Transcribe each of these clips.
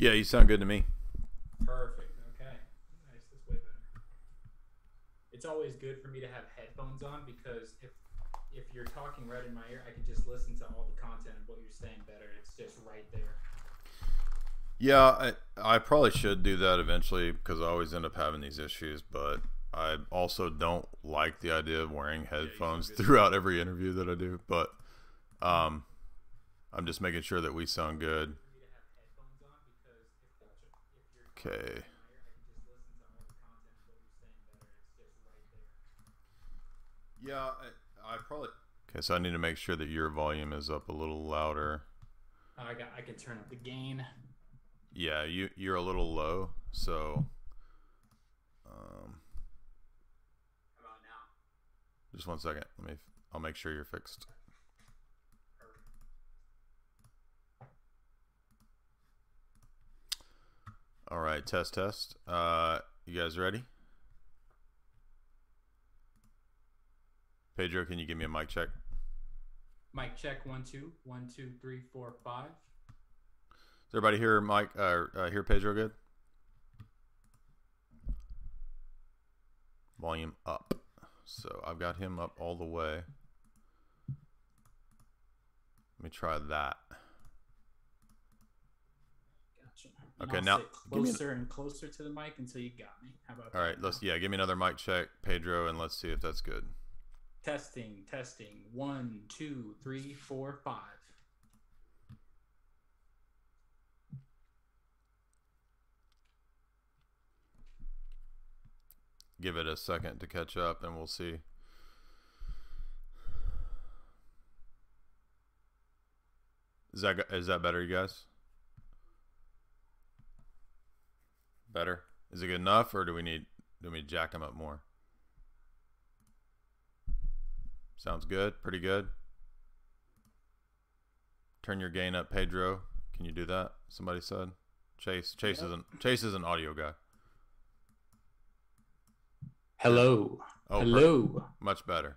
Yeah, you sound good to me. Perfect. Okay. Nice. That's way better. It's always good for me to have headphones on because if if you're talking right in my ear, I can just listen to all the content of what you're saying better. It's just right there. Yeah, I, I probably should do that eventually because I always end up having these issues, but I also don't like the idea of wearing headphones throughout every interview that I do. But um, I'm just making sure that we sound good. Okay. Yeah, I, I probably. Okay, so I need to make sure that your volume is up a little louder. I got. I can turn up the gain. Yeah, you you're a little low, so. Um, How about now? just one second. Let me. I'll make sure you're fixed. All right, test test. Uh, you guys ready? Pedro, can you give me a mic check? Mic check one two one two three four five. Is everybody here, Mike? Uh, uh, hear Pedro good? Volume up. So I've got him up all the way. Let me try that. Gotcha. And Okay, I'll now an- closer and closer to the mic until you got me. How about All right, let's yeah, give me another mic check, Pedro, and let's see if that's good. Testing, testing. One, two, three, four, five. Give it a second to catch up, and we'll see. Is that is that better, you guys? Better? Is it good enough, or do we need do we need jack them up more? Sounds good. Pretty good. Turn your gain up, Pedro. Can you do that? Somebody said. Chase. Chase Yep. isn't. Chase is an audio guy. Hello. Oh, Hello. Much better.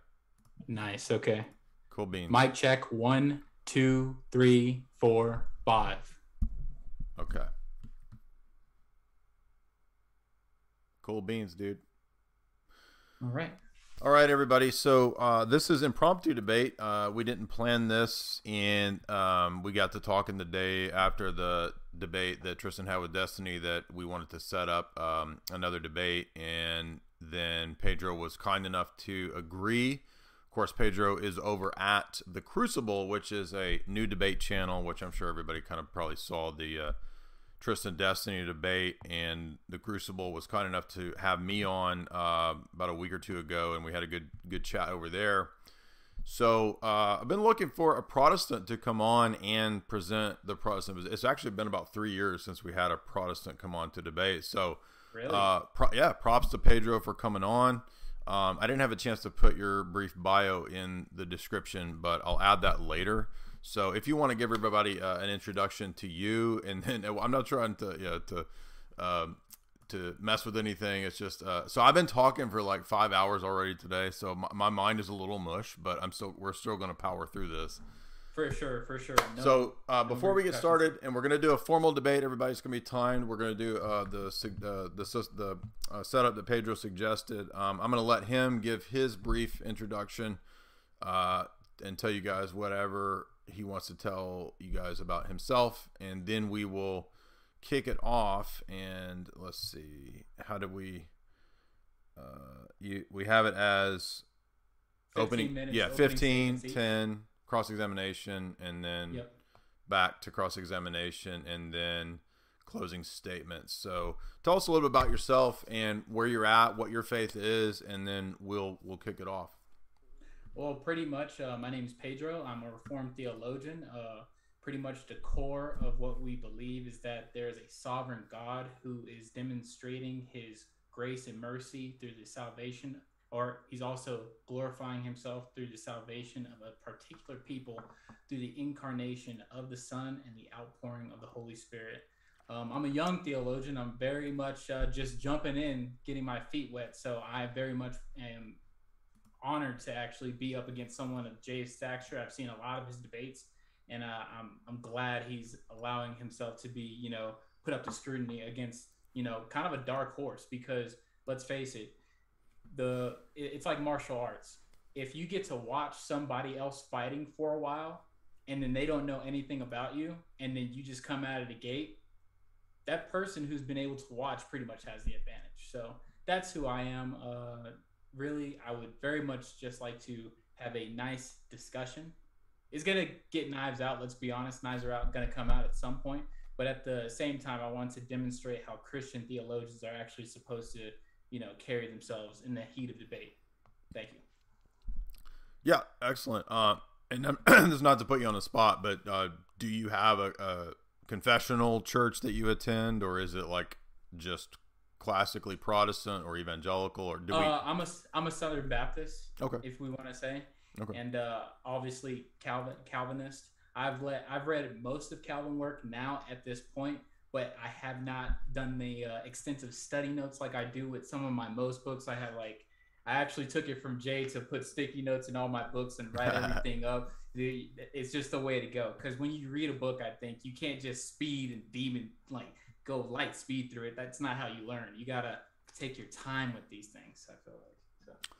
Nice. Okay. Cool beans. Mic check. One, two, three, four, five. Okay. Cool beans, dude. All right. All right, everybody. So uh, this is impromptu debate. Uh, we didn't plan this, and um, we got to talking the day after the debate that Tristan had with Destiny that we wanted to set up um, another debate, and then Pedro was kind enough to agree. Of course, Pedro is over at the Crucible, which is a new debate channel, which I'm sure everybody kind of probably saw the uh, Tristan Destiny debate, and the Crucible was kind enough to have me on uh, about a week or two ago, and we had a good good chat over there. So uh, I've been looking for a Protestant to come on and present the Protestant. It's actually been about three years since we had a Protestant come on to debate. So Really? uh, pro- yeah, props to Pedro for coming on. Um, I didn't have a chance to put your brief bio in the description, but I'll add that later. So if you want to give everybody uh, an introduction to you, and then I'm not trying to you know, to um, to mess with anything. It's just uh, so I've been talking for like five hours already today, so my, my mind is a little mush, but I'm still we're still going to power through this. For sure, for sure. No, so uh, before we get started, and we're going to do a formal debate. Everybody's going to be timed. We're going to do uh, the uh, the the uh, setup that Pedro suggested. Um, I'm going to let him give his brief introduction uh, and tell you guys whatever he wants to tell you guys about himself, and then we will kick it off. And let's see, how do we? Uh, you we have it as opening minutes, yeah opening 15 statements 10 cross examination and then Yep. back to cross examination and then closing statements so tell us a little bit about yourself and where you're at what your faith is and then we'll we'll kick it off Well, pretty much. Uh, my name is Pedro. I'm a Reformed theologian. Uh, pretty much the core of what we believe is that there is a sovereign God who is demonstrating His grace and mercy through the salvation, or He's also glorifying Himself through the salvation of a particular people through the incarnation of the Son and the outpouring of the Holy Spirit. Um, I'm a young theologian. I'm very much uh, just jumping in, getting my feet wet. So I very much am honored to actually be up against someone of Jay's stature. I've seen a lot of his debates, and uh, I'm I'm glad he's allowing himself to be you know put up to scrutiny against you know kind of a dark horse because let's face it, the it's like martial arts. If you get to watch somebody else fighting for a while, and then they don't know anything about you, and then you just come out of the gate, that person who's been able to watch pretty much has the advantage. So that's who I am. Uh, really, I would very much just like to have a nice discussion. It's gonna get knives out. Let's be honest, knives are out, gonna come out at some point. But at the same time, I want to demonstrate how Christian theologians are actually supposed to, you know, carry themselves in the heat of debate. Thank you. yeah excellent uh, and this is not to put you on the spot but uh, do you have a, a confessional church that you attend or is it like just classically protestant or evangelical or do we Uh, I'm a I'm a Southern Baptist. Okay. If we want to say. Okay. And uh, obviously Calvin Calvinist. I've let I've read most of Calvin work now at this point, but I have not done the uh, extensive study notes like I do with some of my most books. I have like I actually took it from Jay to put sticky notes in all my books and write everything up. It's just the way to go because when you read a book, I think you can't just speed and demon like go light speed through it. That's not how you learn. You gotta take your time with these things. I feel like. So.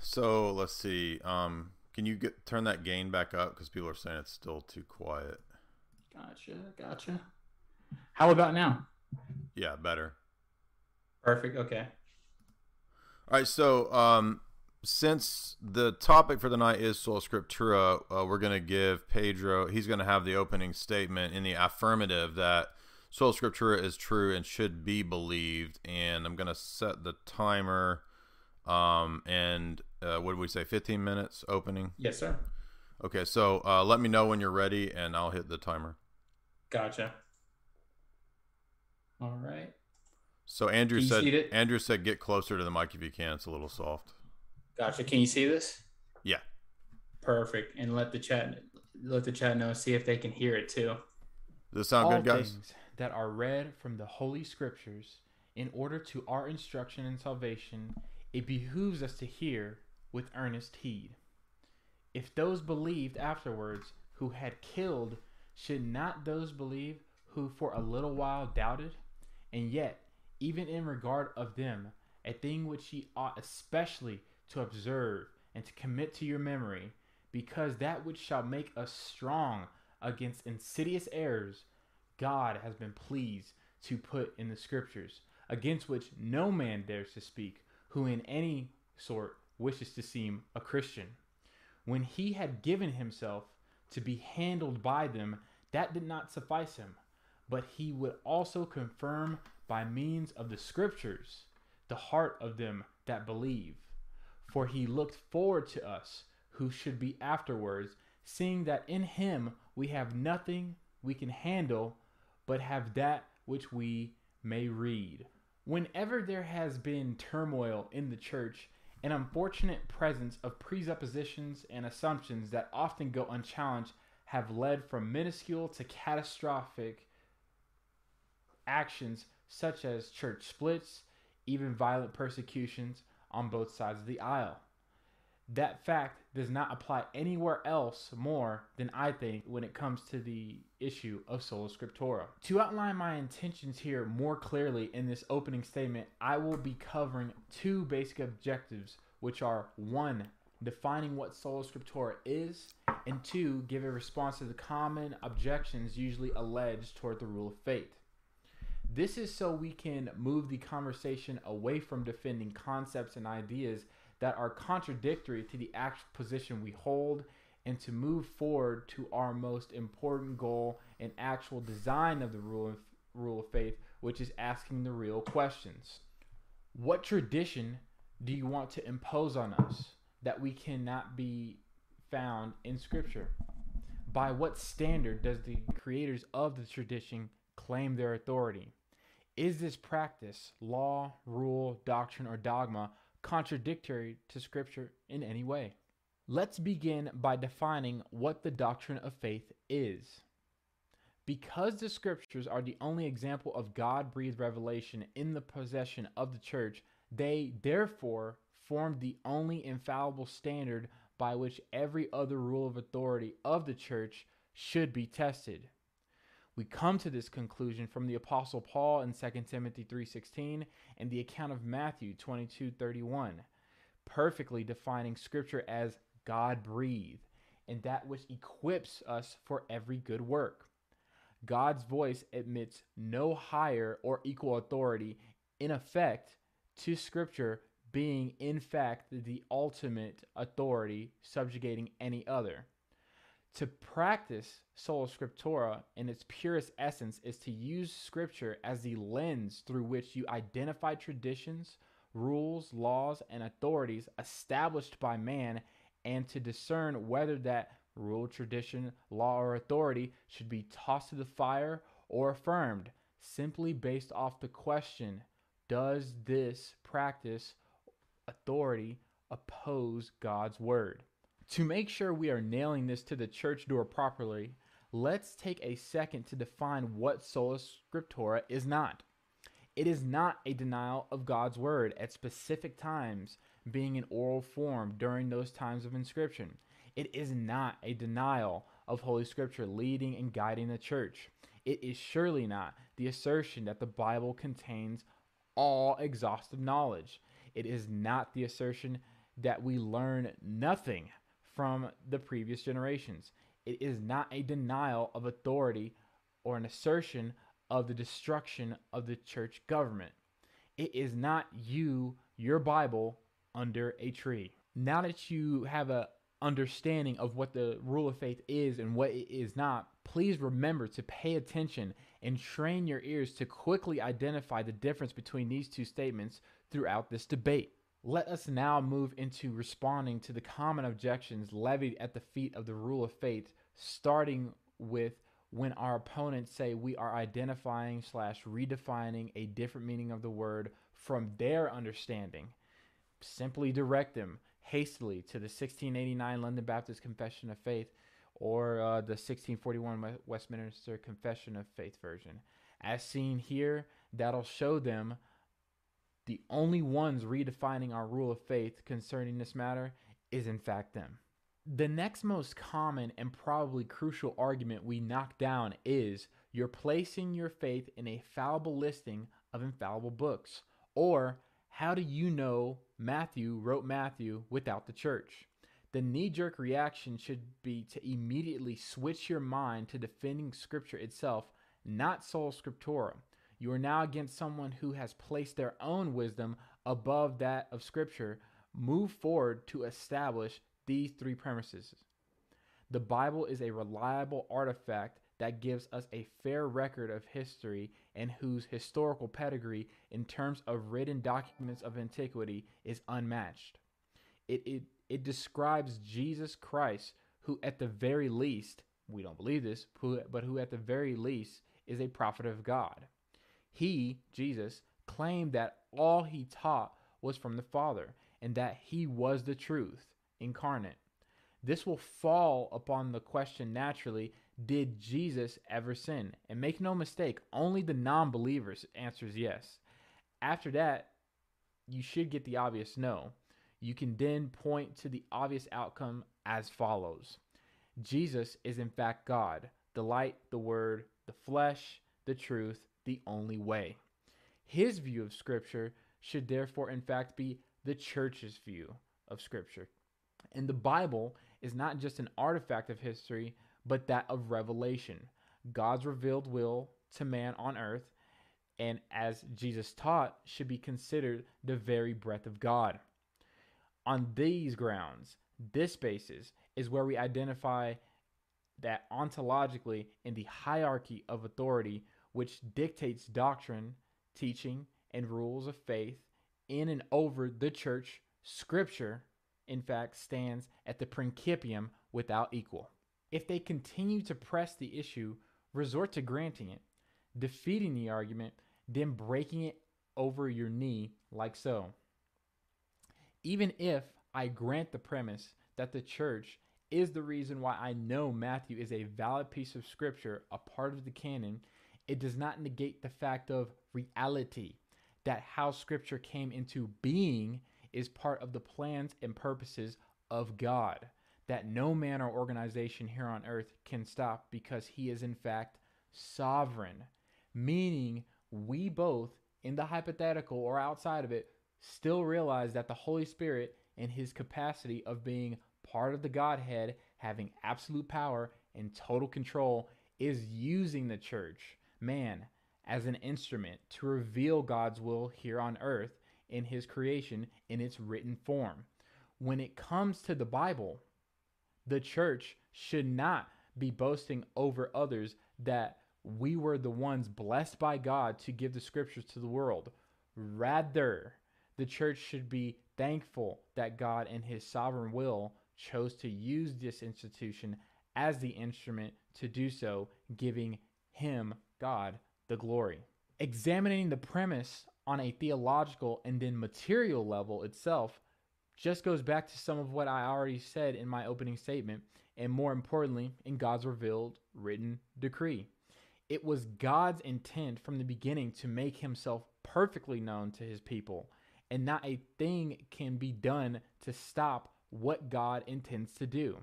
So let's see. Um, can you get turn that gain back up because people are saying it's still too quiet. Gotcha, gotcha. How about now? Yeah, better. Perfect. Okay. All right. So um, since the topic for the night is sola scriptura, uh, we're gonna give Pedro. He's gonna have the opening statement in the affirmative that sola scriptura is true and should be believed. And I'm gonna set the timer. Um, and uh, what did we say? 15 minutes opening. Yes, sir. Okay. So uh, let me know when you're ready, and I'll hit the timer. Gotcha. All right. So Andrew said? Andrew said get closer to the mic if you can. It's a little soft. Gotcha. Can you see this? Yeah. Perfect. And let the chat let the chat know. See if they can hear it too. Does this sound all good, guys? things that are read from the Holy Scriptures in order to our instruction and salvation, it behooves us to hear with earnest heed. If those believed afterwards who had killed, should not those believe who for a little while doubted? And yet, even in regard of them, a thing which ye ought especially to observe and to commit to your memory, because that which shall make us strong against insidious errors, God has been pleased to put in the scriptures, against which no man dares to speak, who in any sort wishes to seem a Christian. When he had given himself to be handled by them, that did not suffice him, but he would also confirm by means of the scriptures the heart of them that believe. For he looked forward to us, who should be afterwards, seeing that in him we have nothing we can handle, but have that which we may read. Whenever there has been turmoil in the church, an unfortunate presence of presuppositions and assumptions that often go unchallenged have led from minuscule to catastrophic actions such as church splits, even violent persecutions on both sides of the aisle. That fact does not apply anywhere else more than I think when it comes to the issue of sola scriptura. To outline my intentions here more clearly in this opening statement, I will be covering two basic objectives, which are one, defining what sola scriptura is, and two, give a response to the common objections usually alleged toward the rule of faith. This is so we can move the conversation away from defending concepts and ideas that are contradictory to the actual position we hold and to move forward to our most important goal and actual design of the rule of, rule of faith, which is asking the real questions. What tradition do you want to impose on us that we cannot be found in Scripture? By what standard does the creators of the tradition claim their authority? Is this practice, law, rule, doctrine, or dogma contradictory to Scripture in any way? Let's begin by defining what the doctrine of faith is. Because the Scriptures are the only example of God breathed revelation in the possession of the church, they therefore form the only infallible standard by which every other rule of authority of the church should be tested. We come to this conclusion from the apostle Paul in 2 Timothy 3:16 and the account of Matthew 22:31, perfectly defining scripture as God-breathed and that which equips us for every good work. God's voice admits no higher or equal authority in effect to scripture being in fact the ultimate authority subjugating any other. To practice sola scriptura in its purest essence is to use scripture as the lens through which you identify traditions, rules, laws, and authorities established by man and to discern whether that rule, tradition, law, or authority should be tossed to the fire or affirmed, simply based off the question Does this practice, authority, oppose God's word? To make sure we are nailing this to the church door properly, let's take a second to define what sola scriptura is not. It is not a denial of God's word at specific times, being in oral form during those times of inscription. It is not a denial of Holy Scripture leading and guiding the church. It is surely not the assertion that the Bible contains all exhaustive knowledge. It is not the assertion that we learn nothing from the previous generations. It is not a denial of authority or an assertion of the destruction of the church government. It is not you, your Bible, under a tree. Now that you have a understanding of what the rule of faith is and what it is not, please remember to pay attention and train your ears to quickly identify the difference between these two statements throughout this debate. Let us now move into responding to the common objections levied at the feet of the rule of faith, starting with when our opponents say we are identifying slash redefining a different meaning of the word from their understanding. Simply direct them hastily to the 1689 London Baptist Confession of Faith or uh, the 1641 Westminster Confession of Faith version. As seen here, that'll show them the only ones redefining our rule of faith concerning this matter is in fact them. The next most common and probably crucial argument we knock down is you're placing your faith in a fallible listing of infallible books. Or, how do you know Matthew wrote Matthew without the church? The knee jerk reaction should be to immediately switch your mind to defending Scripture itself, not sola scriptura. You are now against someone who has placed their own wisdom above that of Scripture. Move forward to establish these three premises. The Bible is a reliable artifact that gives us a fair record of history and whose historical pedigree, in terms of written documents of antiquity, is unmatched. It, it, it describes Jesus Christ, who, at the very least, we don't believe this, but who, at the very least, is a prophet of God. He, Jesus, claimed that all he taught was from the Father and that he was the truth incarnate. This will fall upon the question naturally did Jesus ever sin? And make no mistake, only the non believers answers yes. After that, you should get the obvious no. You can then point to the obvious outcome as follows Jesus is in fact God, the light, the word, the flesh, the truth, the only way. His view of Scripture should therefore, in fact, be the church's view of Scripture. And the Bible is not just an artifact of history, but that of revelation, God's revealed will to man on earth, and as Jesus taught, should be considered the very breath of God. On these grounds, this basis is where we identify that ontologically in the hierarchy of authority which dictates doctrine, teaching, and rules of faith in and over the church, scripture, in fact, stands at the principium without equal. If they continue to press the issue, resort to granting it, defeating the argument, then breaking it over your knee like so. Even if I grant the premise that the church is the reason why I know Matthew is a valid piece of scripture, a part of the canon, it does not negate the fact of reality that how scripture came into being is part of the plans and purposes of God that no man or organization here on earth can stop because he is in fact sovereign, meaning we both, in the hypothetical or outside of it, still realize that the Holy Spirit, in his capacity of being part of the Godhead, having absolute power and total control, is using the church, man, as an instrument to reveal God's will here on earth in his creation in its written form. When it comes to the Bible, the church should not be boasting over others that we were the ones blessed by God to give the scriptures to the world. Rather, the church should be thankful that God, in his sovereign will, chose to use this institution as the instrument to do so, giving him, God, the glory. Examining the premise on a theological and then material level itself just goes back to some of what I already said in my opening statement, and more importantly, in God's revealed written decree. It was God's intent from the beginning to make himself perfectly known to his people, and not a thing can be done to stop what God intends to do.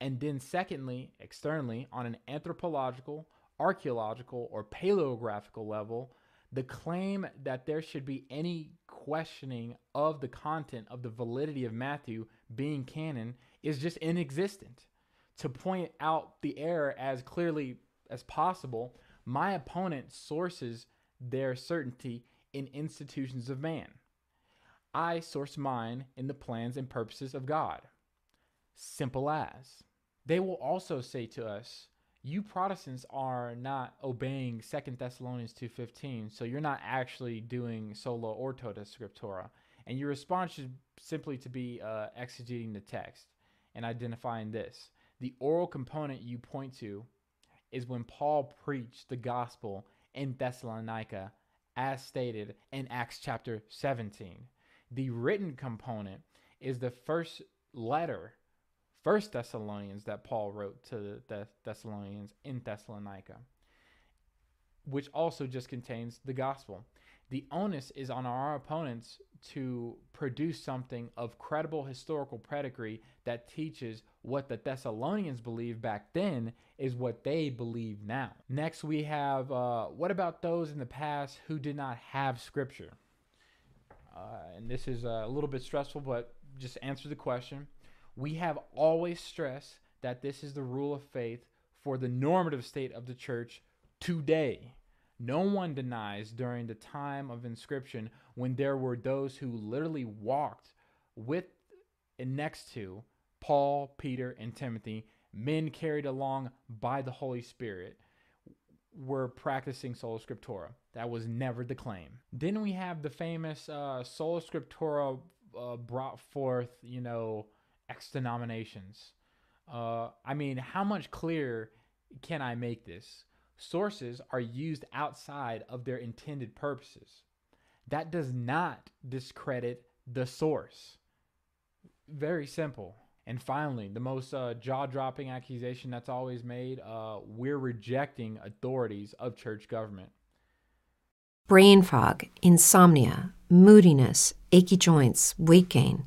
And then, secondly, externally, on an anthropological, archaeological, or paleographical level, the claim that there should be any questioning of the content of the validity of Matthew being canon is just inexistent. To point out the error as clearly as possible, my opponent sources their certainty in institutions of man. I source mine in the plans and purposes of God. Simple as. They will also say to us, you Protestants are not obeying Second Thessalonians 2:15, so you're not actually doing sola ordo scriptura. And your response should simply to be uh, exegeting the text and identifying this. The oral component you point to is when Paul preached the gospel in Thessalonica, as stated in Acts chapter 17. The written component is the first letter First Thessalonians that Paul wrote to the Thessalonians in Thessalonica, which also just contains the gospel. The onus is on our opponents to produce something of credible historical pedigree that teaches what the Thessalonians believed back then is what they believe now. Next, we have uh, what about those in the past who did not have scripture? Uh, and this is a little bit stressful, but just answer the question. We have always stressed that this is the rule of faith for the normative state of the church today. No one denies during the time of inscription when there were those who literally walked with and next to Paul, Peter, and Timothy, men carried along by the Holy Spirit, were practicing sola scriptura. That was never the claim. Then we have the famous uh, sola scriptura uh, brought forth, you know, X denominations. Uh, I mean, how much clearer can I make this? Sources are used outside of their intended purposes. that does not discredit the source. Very simple. And finally, the most uh, jaw dropping accusation that's always made uh, we're rejecting authorities of church government. Brain fog, insomnia, moodiness, achy joints, weight gain.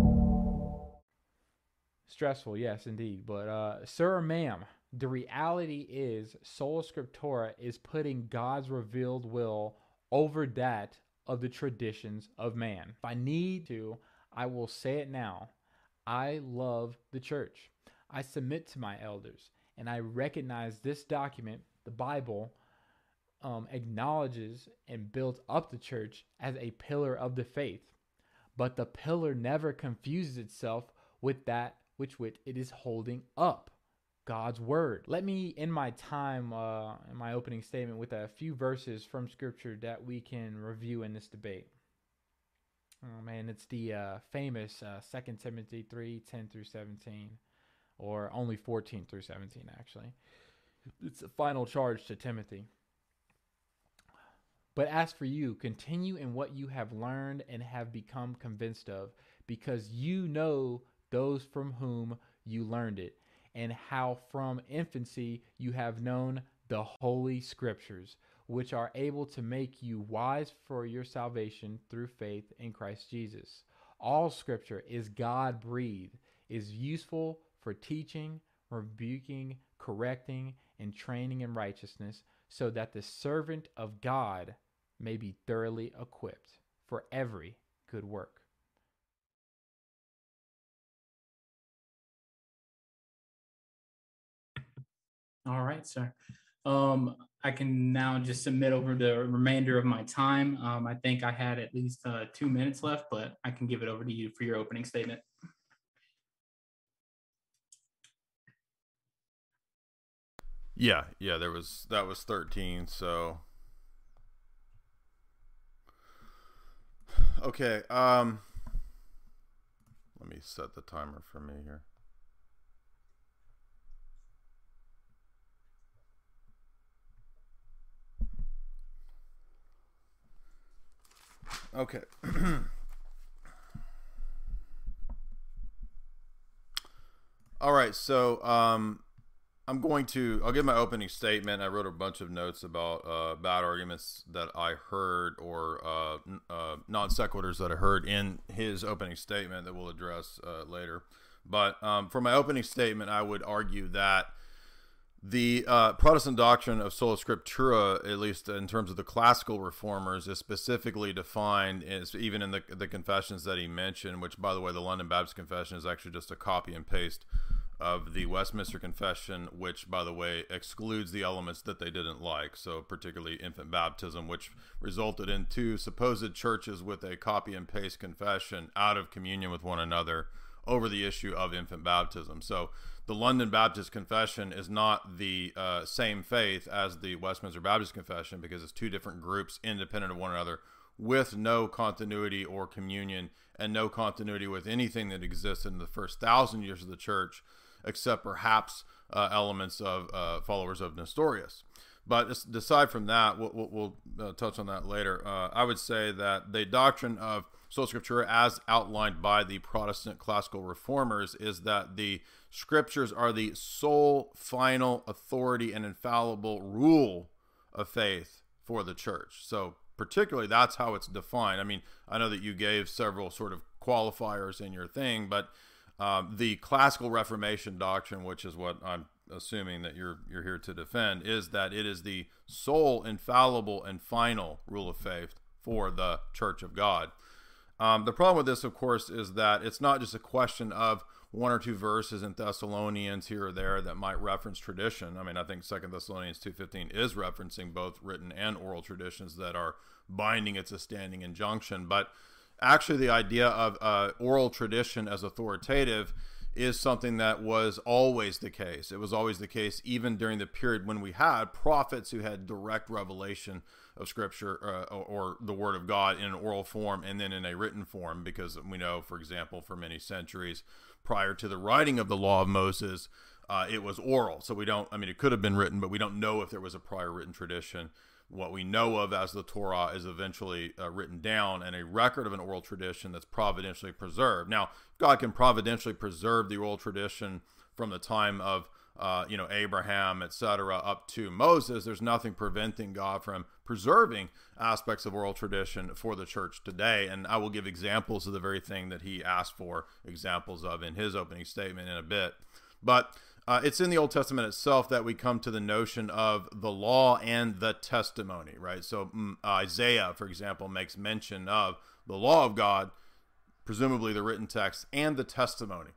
Stressful, yes, indeed. But, uh, sir or ma'am, the reality is Sola Scriptura is putting God's revealed will over that of the traditions of man. If I need to, I will say it now. I love the church. I submit to my elders, and I recognize this document, the Bible, um, acknowledges and builds up the church as a pillar of the faith. But the pillar never confuses itself with that which it is holding up God's word. Let me end my time uh, in my opening statement with a few verses from Scripture that we can review in this debate. Oh man, it's the uh, famous uh, 2 Timothy 3 10 through 17, or only 14 through 17, actually. It's a final charge to Timothy. But as for you, continue in what you have learned and have become convinced of, because you know those from whom you learned it, and how from infancy you have known the holy scriptures, which are able to make you wise for your salvation through faith in Christ Jesus. All scripture is God breathed, is useful for teaching, rebuking, correcting, and training in righteousness, so that the servant of God may be thoroughly equipped for every good work. All right, sir. Um, I can now just submit over the remainder of my time. Um, I think I had at least uh, two minutes left, but I can give it over to you for your opening statement. Yeah, yeah, there was that was 13, so Okay, um let me set the timer for me here. Okay. All right, so um, I'm going to. I'll give my opening statement. I wrote a bunch of notes about uh, bad arguments that I heard or uh, uh, non sequiturs that I heard in his opening statement that we'll address uh, later. But um, for my opening statement, I would argue that the uh, Protestant doctrine of sola scriptura, at least in terms of the classical reformers, is specifically defined as even in the, the confessions that he mentioned, which, by the way, the London Baptist Confession is actually just a copy and paste of the Westminster Confession, which, by the way, excludes the elements that they didn't like. So, particularly infant baptism, which resulted in two supposed churches with a copy and paste confession out of communion with one another over the issue of infant baptism. So, the London Baptist Confession is not the uh, same faith as the Westminster Baptist Confession because it's two different groups independent of one another with no continuity or communion and no continuity with anything that existed in the first thousand years of the church, except perhaps uh, elements of uh, followers of Nestorius. But aside from that, we'll, we'll, we'll uh, touch on that later. Uh, I would say that the doctrine of sola scriptura, as outlined by the Protestant classical reformers, is that the scriptures are the sole, final authority and infallible rule of faith for the church. So, particularly, that's how it's defined. I mean, I know that you gave several sort of qualifiers in your thing, but um, the classical Reformation doctrine, which is what I'm assuming that you're you're here to defend, is that it is the sole, infallible, and final rule of faith for the Church of God. Um, the problem with this, of course, is that it's not just a question of one or two verses in Thessalonians here or there that might reference tradition. I mean, I think Second Thessalonians two fifteen is referencing both written and oral traditions that are binding. It's a standing injunction, but actually, the idea of uh, oral tradition as authoritative is something that was always the case. It was always the case, even during the period when we had prophets who had direct revelation of Scripture uh, or the Word of God in an oral form and then in a written form, because we know, for example, for many centuries prior to the writing of the Law of Moses, uh, it was oral. So we don't, I mean, it could have been written, but we don't know if there was a prior written tradition what we know of as the Torah is eventually uh, written down and a record of an oral tradition that's providentially preserved. Now, God can providentially preserve the oral tradition from the time of uh, you know Abraham, etc., up to Moses. There's nothing preventing God from preserving aspects of oral tradition for the church today. And I will give examples of the very thing that He asked for examples of in His opening statement in a bit. But uh, it's in the Old Testament itself that we come to the notion of the law and the testimony, right? So um, Isaiah, for example, makes mention of the law of God, presumably the written text, and the testimony.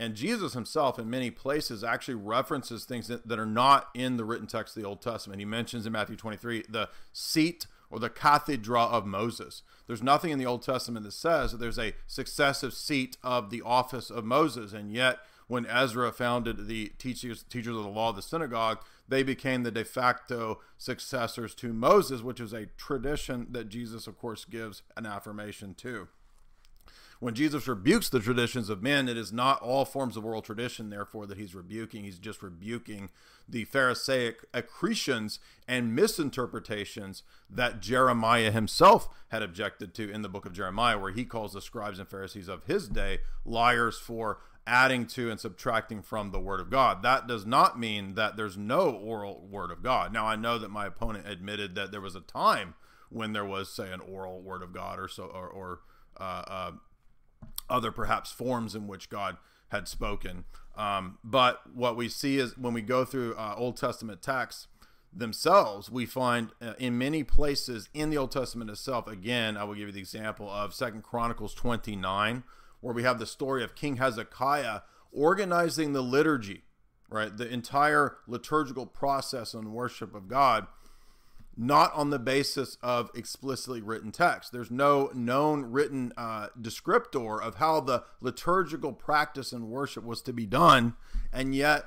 And Jesus himself, in many places, actually references things that, that are not in the written text of the Old Testament. He mentions in Matthew 23 the seat or the cathedra of Moses. There's nothing in the Old Testament that says that there's a successive seat of the office of Moses, and yet when Ezra founded the teachers teachers of the law of the synagogue, they became the de facto successors to Moses, which is a tradition that Jesus, of course, gives an affirmation to. When Jesus rebukes the traditions of men, it is not all forms of oral tradition, therefore, that he's rebuking. He's just rebuking the Pharisaic accretions and misinterpretations that Jeremiah himself had objected to in the book of Jeremiah, where he calls the scribes and Pharisees of his day liars for adding to and subtracting from the Word of God. That does not mean that there's no oral Word of God. Now, I know that my opponent admitted that there was a time when there was, say, an oral Word of God or so, or, or uh, uh, other perhaps forms in which God had spoken. Um, but what we see is when we go through uh, Old Testament texts themselves, we find uh, in many places in the Old Testament itself. Again, I will give you the example of Second Chronicles 29 where we have the story of King Hezekiah organizing the liturgy, right? The entire liturgical process and worship of God, not on the basis of explicitly written text. There's no known written uh, descriptor of how the liturgical practice and worship was to be done, and yet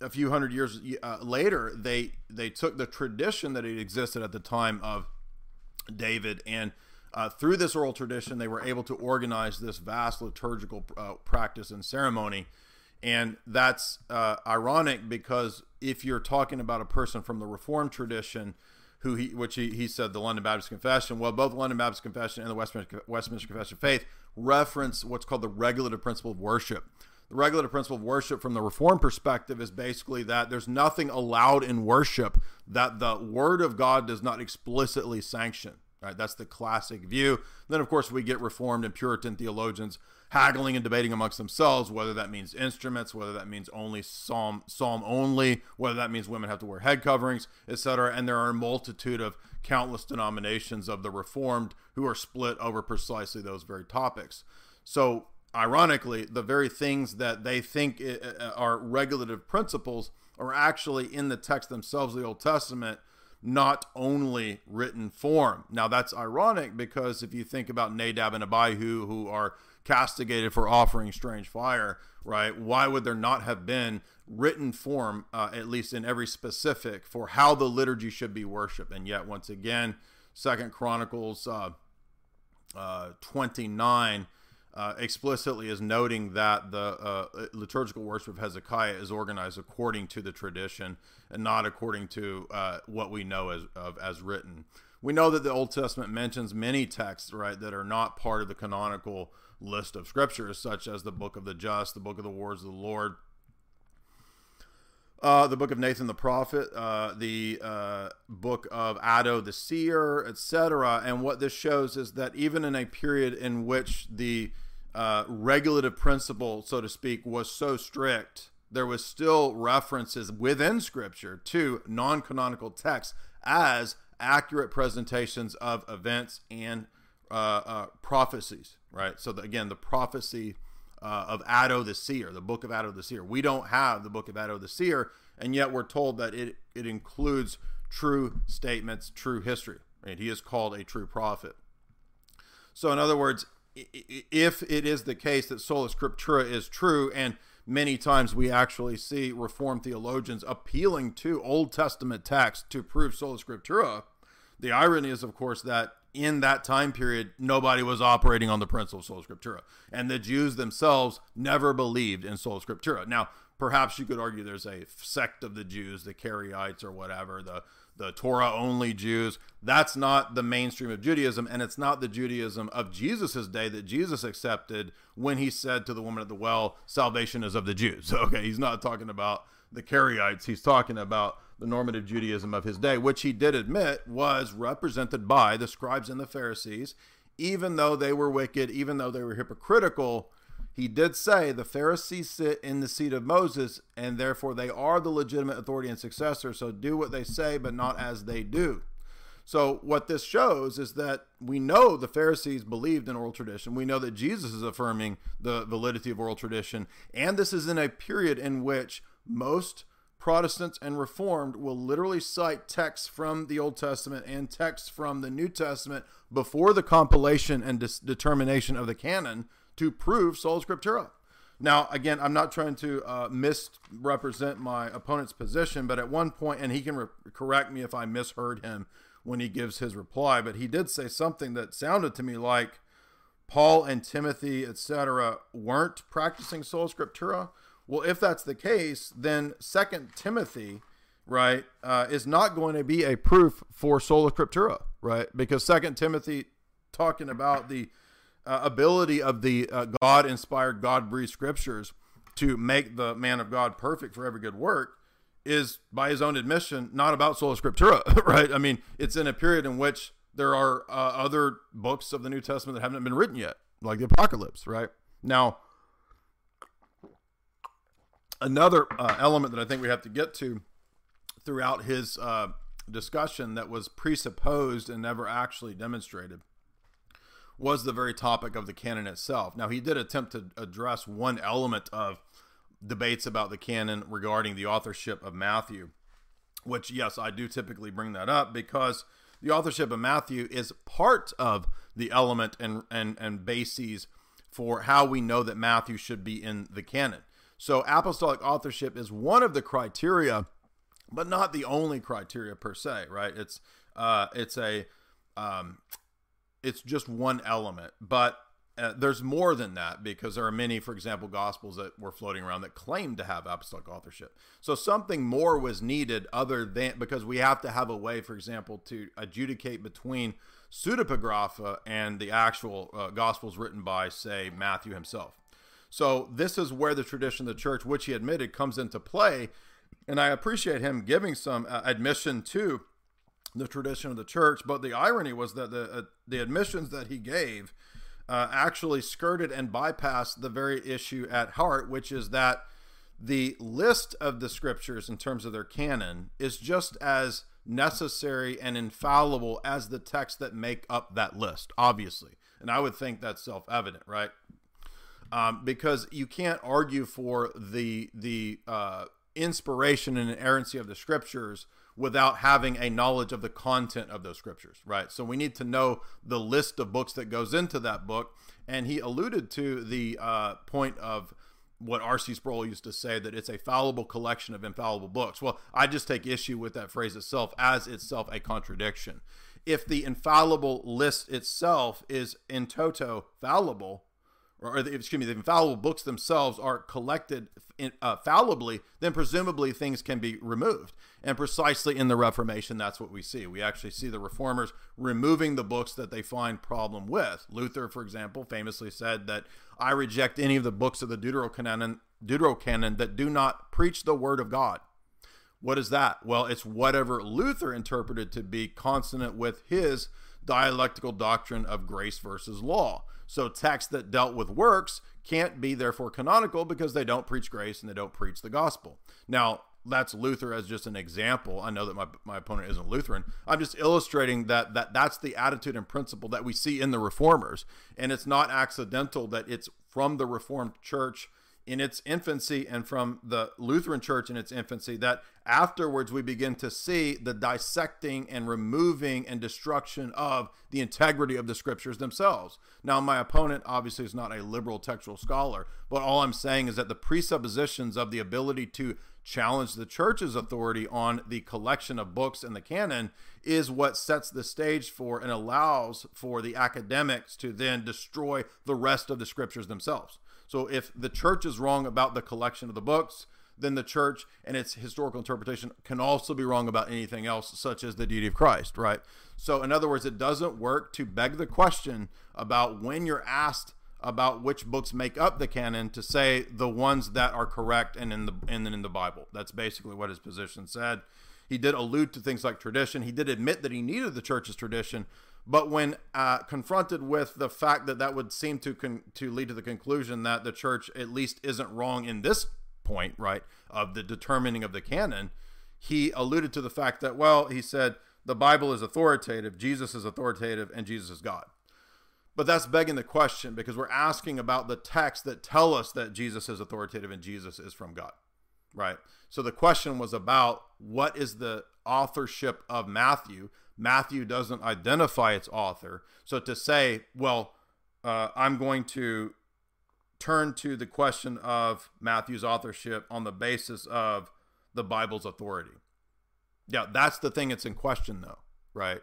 a few hundred years uh, later, they they took the tradition that had existed at the time of David and uh, through this oral tradition, they were able to organize this vast liturgical uh, practice and ceremony. And that's uh, ironic because if you're talking about a person from the Reformed tradition, who he, which he, he said the London Baptist Confession, well, both London Baptist Confession and the Westminster, Westminster Confession of Faith reference what's called the regulative principle of worship. The regulative principle of worship from the Reformed perspective is basically that there's nothing allowed in worship that the Word of God does not explicitly sanction. Right, that's the classic view. Then, of course, we get Reformed and Puritan theologians haggling and debating amongst themselves whether that means instruments, whether that means only psalm psalm only, whether that means women have to wear head coverings, etc. And there are a multitude of countless denominations of the Reformed who are split over precisely those very topics. So, ironically, the very things that they think eh, eh, are regulative principles are actually in the text themselves the Old Testament not only written form. Now that's ironic because if you think about Nadab and Abihu who are castigated for offering strange fire, right? Why would there not have been written form, uh, at least in every specific, for how the liturgy should be worshipped? And yet, once again, Second Chronicles uh, uh, 29 uh, explicitly is noting that the uh, liturgical worship of Hezekiah is organized according to the tradition and not according to uh, what we know as of, as written. We know that the Old Testament mentions many texts, right, that are not part of the canonical list of scriptures, such as the Book of the Just, the Book of the Words of the Lord, uh, the book of Nathan the prophet, uh, the uh, book of Iddo the seer, etc. And what this shows is that even in a period in which the uh, regulative principle, so to speak, was so strict, there was still references within Scripture to non canonical texts as accurate presentations of events and uh, uh, prophecies, right? So, the, again, the prophecy uh, of Iddo the seer, the book of Iddo the seer. We don't have the book of Iddo the seer, and yet we're told that it, it includes true statements, true history. Right? He is called a true prophet. So, in other words, if it is the case that sola scriptura is true, and many times we actually see Reformed theologians appealing to Old Testament texts to prove sola scriptura, the irony is, of course, that in that time period, nobody was operating on the principle of sola scriptura, and the Jews themselves never believed in sola scriptura. Now, perhaps you could argue there's a sect of the Jews, the Karaites or whatever, the the Torah only Jews. That's not the mainstream of Judaism, and it's not the Judaism of Jesus' day that Jesus accepted when he said to the woman at the well, Salvation is of the Jews. Okay, he's not talking about the Karaites, he's talking about the normative Judaism of his day, which he did admit was represented by the scribes and the Pharisees, even though they were wicked, even though they were hypocritical. He did say the Pharisees sit in the seat of Moses, and therefore they are the legitimate authority and successor. So do what they say, but not as they do. So, what this shows is that we know the Pharisees believed in oral tradition. We know that Jesus is affirming the validity of oral tradition. And this is in a period in which most Protestants and Reformed will literally cite texts from the Old Testament and texts from the New Testament before the compilation and dis- determination of the canon to prove sola scriptura. Now, again, I'm not trying to uh, misrepresent my opponent's position, but at one point, and he can re- correct me if I misheard him when he gives his reply, but he did say something that sounded to me like Paul and Timothy, etc., weren't practicing sola scriptura. Well, if that's the case, then Second Timothy, right, uh, is not going to be a proof for sola scriptura, right? Because Second Timothy, talking about the uh, ability of the uh, God-inspired, God-breathed scriptures to make the man of God perfect for every good work, is by his own admission not about sola scriptura, right? I mean, it's in a period in which there are uh, other books of the New Testament that haven't been written yet, like the Apocalypse, right? Now another uh, element that I think we have to get to throughout his uh, discussion that was presupposed and never actually demonstrated was the very topic of the canon itself. Now, he did attempt to address one element of debates about the canon regarding the authorship of Matthew, which, yes, I do typically bring that up because the authorship of Matthew is part of the element and, and, and bases for how we know that Matthew should be in the canon. So apostolic authorship is one of the criteria, but not the only criteria per se, right? It's uh, it's a um, it's just one element, but uh, there's more than that because there are many, for example, gospels that were floating around that claimed to have apostolic authorship. So something more was needed other than because we have to have a way, for example, to adjudicate between pseudepigrapha and the actual uh, gospels written by, say, Matthew himself. So this is where the tradition of the church, which he admitted, comes into play. And I appreciate him giving some uh, admission to the tradition of the church. But the irony was that the uh, the admissions that he gave uh, actually skirted and bypassed the very issue at heart, which is that the list of the scriptures in terms of their canon is just as necessary and infallible as the texts that make up that list, obviously. And I would think that's self evident, right? Um, because you can't argue for the the uh, inspiration and inerrancy of the scriptures without having a knowledge of the content of those scriptures, right? So we need to know the list of books that goes into that book. And he alluded to the uh, point of what R.C. Sproul used to say that it's a fallible collection of infallible books. Well, I just take issue with that phrase itself as itself a contradiction. if the infallible list itself is in toto fallible, or the, excuse me, the infallible books themselves are collected in, uh, fallibly, then presumably things can be removed. And precisely in the Reformation, that's what we see. We actually see the reformers removing the books that they find problem with. Luther, for example, famously said that I reject any of the books of the Deuterocanon, Deuterocanon that do not preach the word of God. What is that? Well, it's whatever Luther interpreted to be consonant with his dialectical doctrine of grace versus law. So texts that dealt with works can't be therefore canonical because they don't preach grace and they don't preach the gospel. Now, that's Luther as just an example. I know that my, my opponent isn't Lutheran. I'm just illustrating that, that that's the attitude and principle that we see in the reformers. And it's not accidental that it's from the Reformed Church in its infancy and from the Lutheran Church in its infancy that afterwards we begin to see the dissecting and removing and destruction of the integrity of the scriptures themselves. Now, my opponent obviously is not a liberal textual scholar, but all I'm saying is that the presuppositions of the ability to challenge the church's authority on the collection of books and the canon is what sets the stage for and allows for the academics to then destroy the rest of the scriptures themselves. So if the church is wrong about the collection of the books, then the church and its historical interpretation can also be wrong about anything else, such as the deity of Christ, right? So, in other words, it doesn't work to beg the question about when you're asked about which books make up the canon to say the ones that are correct and in the and then in the Bible. That's basically what his position said. He did allude to things like tradition. He did admit that he needed the church's tradition, but when uh, confronted with the fact that that would seem to con- to lead to the conclusion that the church at least isn't wrong in this point, right, of the determining of the canon, he alluded to the fact that well, he said the Bible is authoritative, Jesus is authoritative, and Jesus is God. But that's begging the question because we're asking about the texts that tell us that Jesus is authoritative and Jesus is from God, right? So the question was about what is the authorship of Matthew Matthew doesn't identify its author. So to say, well, uh, I'm going to turn to the question of Matthew's authorship on the basis of the Bible's authority. Yeah, that's the thing that's in question, though, right?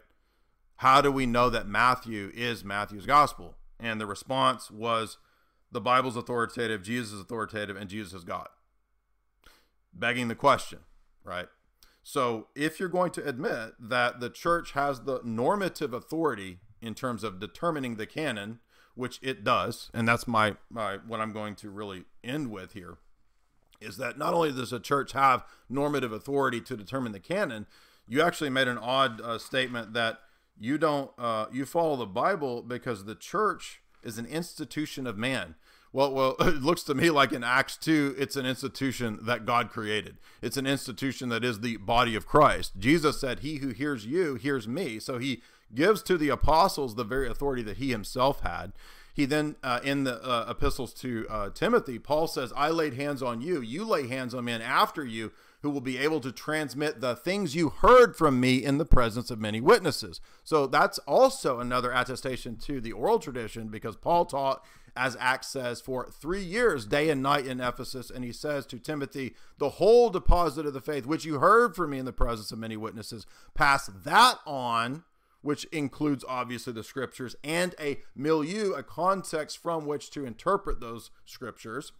How do we know that Matthew is Matthew's gospel? And the response was the Bible's authoritative, Jesus is authoritative, and Jesus is God. Begging the question, right? So, if you're going to admit that the church has the normative authority in terms of determining the canon, which it does, and that's my, my what I'm going to really end with here, is that not only does the church have normative authority to determine the canon, you actually made an odd uh, statement that you don't uh, you follow the Bible because the church is an institution of man. Well, well, it looks to me like in Acts 2, it's an institution that God created. It's an institution that is the body of Christ. Jesus said, He who hears you hears me. So he gives to the apostles the very authority that he himself had. He then, uh, in the uh, epistles to uh, Timothy, Paul says, I laid hands on you. You lay hands on men after you who will be able to transmit the things you heard from me in the presence of many witnesses. So that's also another attestation to the oral tradition because Paul taught as Acts says, for three years, day and night in Ephesus. And he says to Timothy, The whole deposit of the faith, which you heard from me in the presence of many witnesses, pass that on, which includes obviously the scriptures and a milieu, a context from which to interpret those scriptures.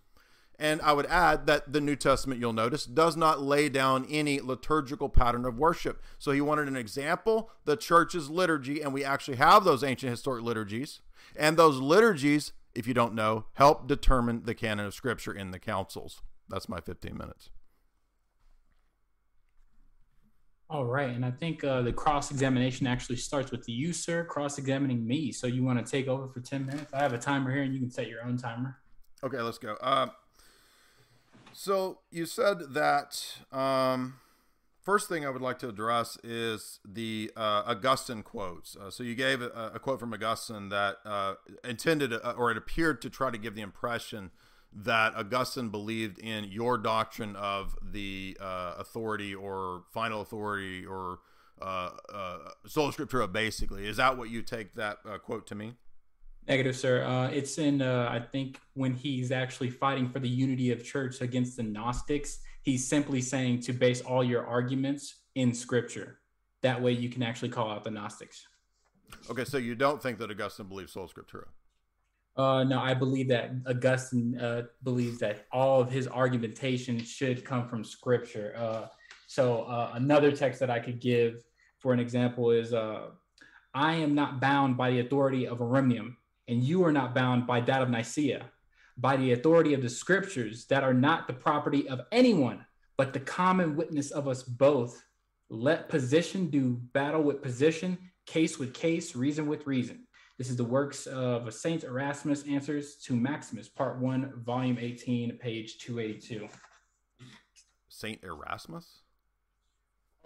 And I would add that the New Testament, you'll notice, does not lay down any liturgical pattern of worship. So he wanted an example, the church's liturgy, and we actually have those ancient historic liturgies. And those liturgies if you don't know, help determine the canon of Scripture in the councils. That's my 15 minutes. All right, and I think uh, the cross examination actually starts with you, sir, cross examining me. So you want to take over for 10 minutes? I have a timer here, and you can set your own timer. Okay, let's go. Uh, so you said that um, first thing I would like to address is the uh, Augustine quotes. Uh, so you gave a, a, quote from Augustine that uh, intended, uh, or it appeared to try to give the impression that Augustine believed in your doctrine of the uh, authority or final authority or uh, sola scriptura. Basically, is that what you take that quote to mean? Negative, sir. it's in, I think, when he's actually fighting for the unity of church against the Gnostics he's simply saying to base all your arguments in scripture that way you can actually call out the Gnostics. Okay, so you don't think that Augustine believes sola scriptura? Uh, no, I believe that Augustine uh, believes that all of his argumentation should come from Scripture. Uh, so uh, another text that I could give for an example is, uh, "I am not bound by the authority of Ariminum, and you are not bound by that of Nicaea, by the authority of the Scriptures that are not the property of anyone, but the common witness of us both. Let position do battle with position, case with case, reason with reason." This is the works of Saint Erasmus Answers to Maximus, Part 1, Volume 18, page 282. Saint Erasmus?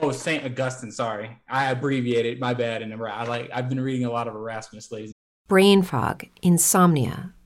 Oh, Saint Augustine. Sorry, I abbreviated. My bad. And I like I've been reading a lot of Erasmus lately. Brain fog, insomnia,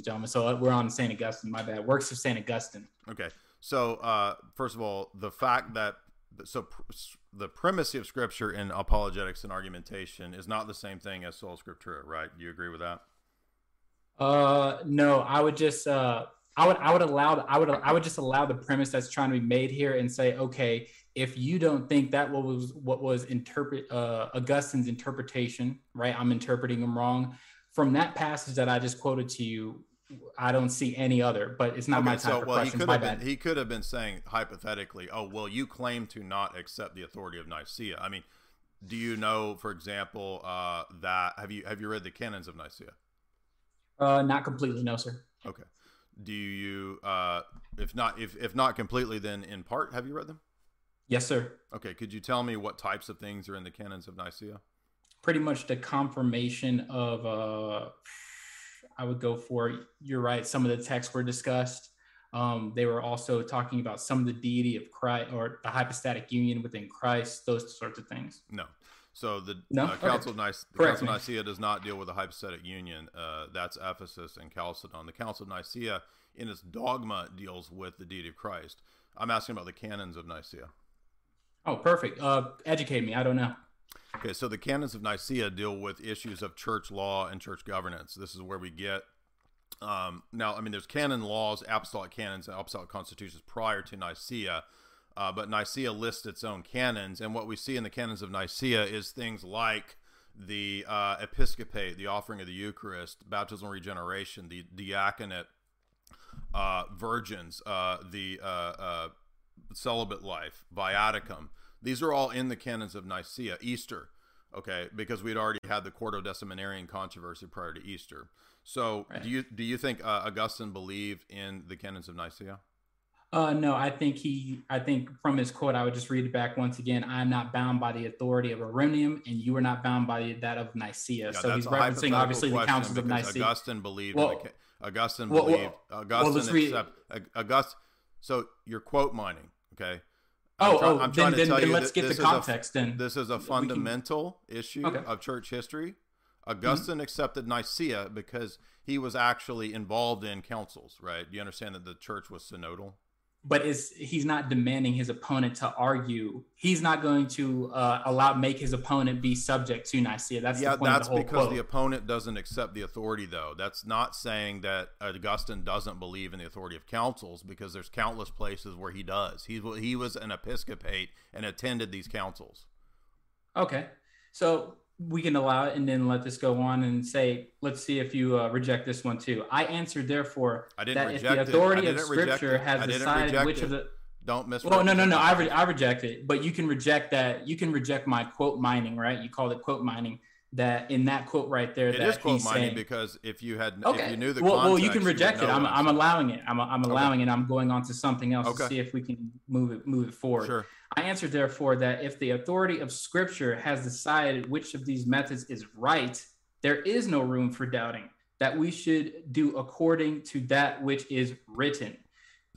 Gentlemen, so we're on St. Augustine. My bad. Works of St. Augustine. Okay. So, uh, first of all, the fact that so the primacy of scripture in apologetics and argumentation is not the same thing as sola scriptura, right? Do you agree with that? Uh, no, I would just uh, I would I would allow I would I would just allow the premise that's trying to be made here and say, okay, if you don't think that what was what was interpret uh, Augustine's interpretation, right? I'm interpreting them wrong. From that passage that I just quoted to you, I don't see any other, but it's not okay, my time so, for well, questions. He could, have been, he could have been saying hypothetically, "Oh, well, you claim to not accept the authority of Nicaea." I mean, do you know, for example, uh, that have you have you read the canons of Nicaea? Uh, not completely, no, sir. Okay. Do you, uh, if not, if if not completely, then in part, have you read them? Yes, sir. Okay. Could you tell me what types of things are in the canons of Nicaea? Pretty much the confirmation of uh I would go for. You're right. Some of the texts were discussed. Um, they were also talking about some of the deity of Christ or the hypostatic union within Christ, those sorts of things. No. So the no? uh, Council, okay. of Nice, the Council of Nicaea does not deal with the hypostatic union. Uh, that's Ephesus and Chalcedon. The Council of Nicaea, in its dogma, deals with the deity of Christ. I'm asking about the canons of Nicaea. Oh, perfect. Uh, educate me. I don't know. Okay, so the canons of Nicaea deal with issues of church law and church governance. This is where we get. Um, now, I mean, there's canon laws, apostolic canons, and apostolic constitutions prior to Nicaea, uh, but Nicaea lists its own canons, and what we see in the canons of Nicaea is things like the uh, episcopate, the offering of the Eucharist, baptismal regeneration, the diaconate, uh, virgins, uh, the uh, uh, celibate life, viaticum. These are all in the canons of Nicaea. Easter, okay, because we'd already had the Quarto-Deciminarian controversy prior to Easter. So, right. do you do you think uh, Augustine believed in the canons of Nicaea? Uh, no, I think he. I think from his quote, I would just read it back once again. I am not bound by the authority of Ariminum, and you are not bound by that of Nicaea. Yeah, so he's referencing obviously the councils of Nicaea. Augustine believed. Well, the, Augustine well, believed. Well, Augustine well, accept. August. So you're quote mining, okay? Oh, try, oh then, then, then let's get the context. A, then this is a fundamental can... issue okay. of church history. Augustine mm-hmm. accepted Nicaea because he was actually involved in councils, right? Do you understand that the church was synodal? But is he's not demanding his opponent to argue. He's not going to uh, allow make his opponent be subject to Nicaea. That's yeah, the point that's of the whole because quote. the opponent doesn't accept the authority, though. That's not saying that Augustine doesn't believe in the authority of councils, because there's countless places where he does. He he was an episcopate and attended these councils. Okay, so we can allow it and then let this go on and say, let's see if you uh, reject this one too. I answered, therefore, I didn't that if the authority of Scripture has decided which it. of the Don't miss. well, no, no, no. I, re- I reject it, but you can reject that. You can reject my quote mining, right? You called it quote mining. That in that quote right there, It that is quote mining saying, because if you had, okay, if you knew the well, context, well, you can reject it. I'm, I'm allowing it. I'm, I'm allowing it. I'm going on to something else to see if we can move it, move it forward. Sure. I answered therefore that if the authority of Scripture has decided which of these methods is right, there is no room for doubting that we should do according to that which is written.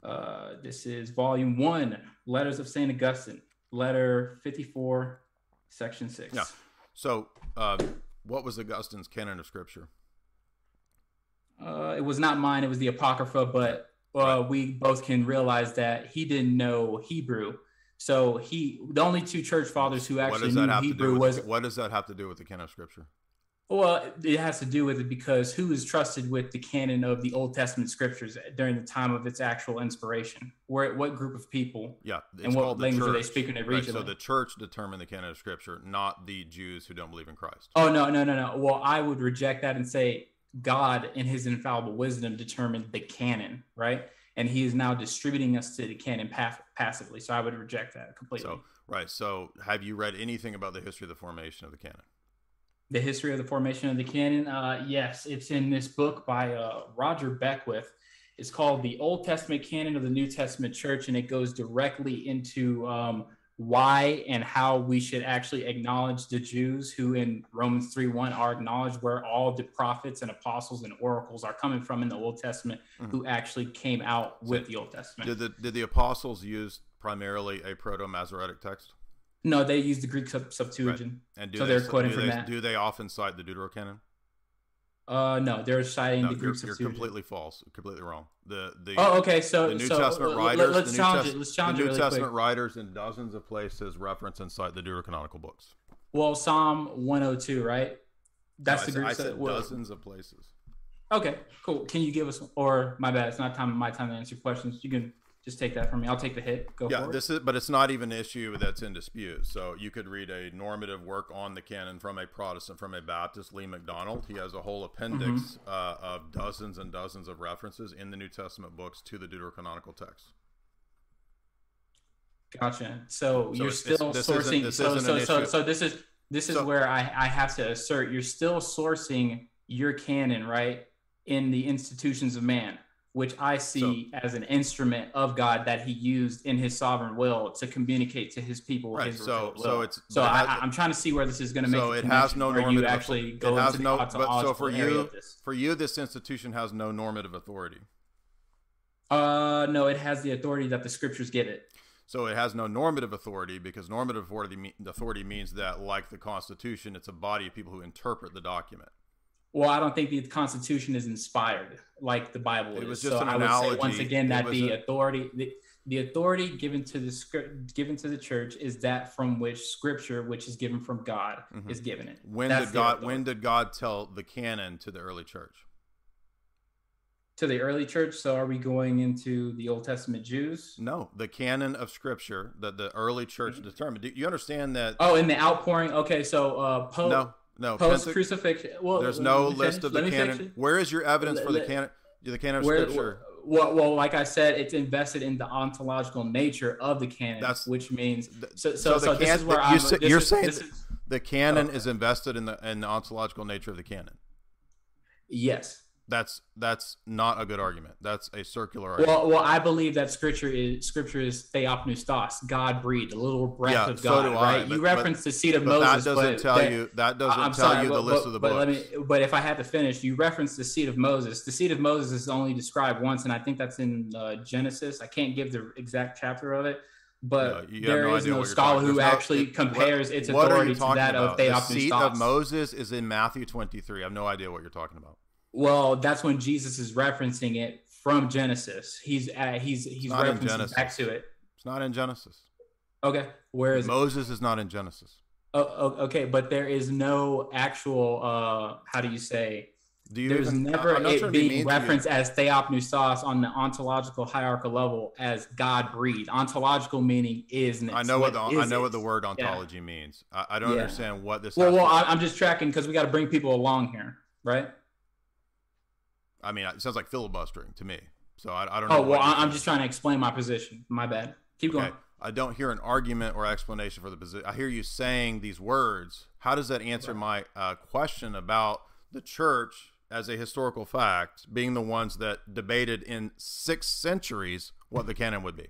Uh, this is volume one, Letters of St. Augustine, letter 54, section six. Yeah. So, um, what was Augustine's canon of scripture? Uh, it was not mine, it was the Apocrypha, but uh, we both can realize that he didn't know Hebrew. So he, the only two church fathers who actually knew Hebrew do was? What does that have to do with the canon of scripture? Well, it has to do with it because who is trusted with the canon of the Old Testament scriptures during the time of its actual inspiration? Where what group of people? Yeah, it's And what called the language are they speaking in Right, So the church determined the canon of scripture, not the Jews who don't believe in Christ. Oh no, no, no, no. Well, I would reject that and say God, in His infallible wisdom, determined the canon, right? And He is now distributing us to the canon pa- passively. So I would reject that completely. So, right. So, have you read anything about the history of the formation of the canon? the history of the formation of the canon uh, yes it's in this book by uh, roger beckwith it's called the old testament canon of the new testament church and it goes directly into um, why and how we should actually acknowledge the jews who in romans 3 1 are acknowledged where all the prophets and apostles and oracles are coming from in the old testament mm-hmm. who actually came out with the old testament Did the did the apostles use primarily a proto Masoretic text? no they use the greek sub- septuagint And do So they, they're quoting do from they, that. Do they often cite the Deuterocanon? Uh no they're citing No, the you're, greek you're completely false, completely wrong. The the Oh, okay. So, the New so Testament writers, Let's the New challenge Test- it. Let's challenge the New really Testament quick. writers in dozens of places reference and cite the Deuterocanonical books. Well, Psalm 102, right? That's No, the I, group. I set- said well, dozens of places. Okay, cool. Can you give us, or my bad, it's not time my time to answer questions. You can just take that from me. I'll take the hit. Go Yeah, for it. this is, but it's not even an issue that's in dispute. So you could read a normative work on the canon from a Protestant, from a Baptist, Lee McDonald. He has a whole appendix Mm-hmm. uh, of dozens and dozens of references in the New Testament books to the Deuterocanonical text. Gotcha. So, you're it's- it's- still sourcing. this so, isn't so, an so, issue. so this is this is So- where I I have to assert you're still sourcing your canon right in the institutions of man, which I see as an instrument of God that He used in His sovereign will to communicate to His people. Right, His so- revealed so it's- so I, has- I- I'm trying to see where this is going to make. So it has no normative. You actually it has no. But so for you, for you, this institution has no normative authority. Uh, no, it has the authority that the scriptures give it. So it has no normative authority because normative authority, authority means that, like the Constitution, it's a body of people who interpret the document. Well, I don't think the Constitution is inspired like the Bible It is. was just so an I would say once again that the a- authority, the, the authority given to the script, given to the church, is that from which Scripture, which is given from God, is given it. When That's did God? authority. When did God tell the canon to the early church? to the early church? So are we going into the Old Testament Jews? No, the canon of Scripture that the early church determined. Do you understand that? Oh, in the outpouring. Okay, so uh, po- no, no. post crucifixion. Well, there's no list finish. of the canon. Where is your evidence for the Let- canon? The canon of Where, Scripture. well, well, like I said, it's invested in the ontological nature of the canon, That's- which means so. so So, so this is where you I'm. you're is- saying this is- The canon oh, Okay. is invested in the in the ontological nature of the canon. yes. That's that's not a good argument. That's a circular argument. Well, well, I believe that scripture is scripture is theopneustos, God breathed, a little breath Yeah, of so God, I, right? but- you reference the seed of but Moses, that doesn't but tell that- you that doesn't I'm tell sorry, you the but- list but- of the but. Let me, but if I had to finish, you referenced the seed of Moses. The seed of Moses is only described once, and I think that's in uh, Genesis. I can't give the exact chapter of it, but have there no is no scholar who there's no- actually it- compares what- its what are you authority to talking that of about? The seat of. Moses is in Matthew 23. I have no idea what you're talking about. Well, that's when Jesus is referencing it from Genesis. He's uh, he's he's referencing back to it. It's not in Genesis. Okay, where is? Moses is not in Genesis. Oh, oh, okay, but there is no actual. uh How do you say? Do you There's even, never it being mean to you. referenced as theopneustos on the ontological hierarchical level as God breathed. Ontological meaning isness. I know what the, I know it? what the word ontology means. I, I don't Yeah. understand what this. Well, well, I, I'm just tracking because we got to bring people along here, right? I mean, it sounds like filibustering to me. So I, I don't Oh know. well, I, you're I'm just trying to explain my position. My bad. Keep going. Okay. I don't hear an argument or explanation for the position. I hear you saying these words. How does that answer my uh, question about the church as a historical fact being the ones that debated in six centuries what the canon would be?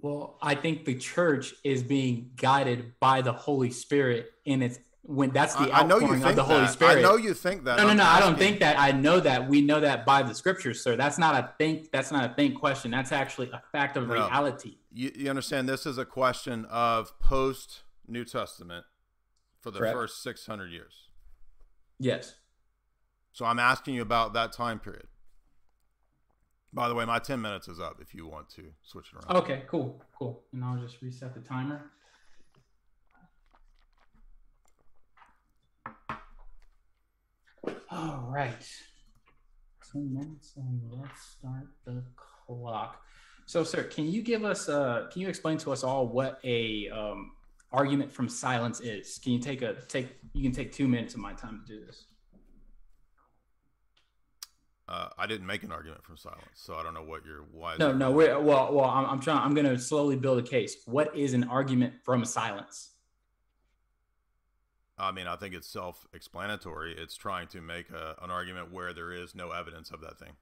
Well, I think the church is being guided by the Holy Spirit in its when that's the I, I know you outpouring think of the Holy that. Spirit. I know you think that. No, no, no. I don't think that. I know that. We know that by the scriptures, sir. That's not a think. That's not a think question. That's actually a fact of No. reality. You, you understand this is a question of post New Testament for the Correct. first 600 years. Yes. So I'm asking you about that time period. By the way, my 10 minutes is up if you want to switch it around. Okay. Cool. Cool. And I'll just reset the timer. All right. 10 minutes and let's start the clock. So, sir, can you give us, uh, can you explain to us all what a um, argument from silence is? Can you take a, take, you can take two minutes of my time to do this. Uh, I didn't make an argument from silence, so I don't know what your why. No, no, we're, well, well, I'm, I'm trying, I'm going to slowly build a case. What is an argument from silence? I mean, I think it's self-explanatory. It's trying to make a, an argument where there is no evidence of that thing.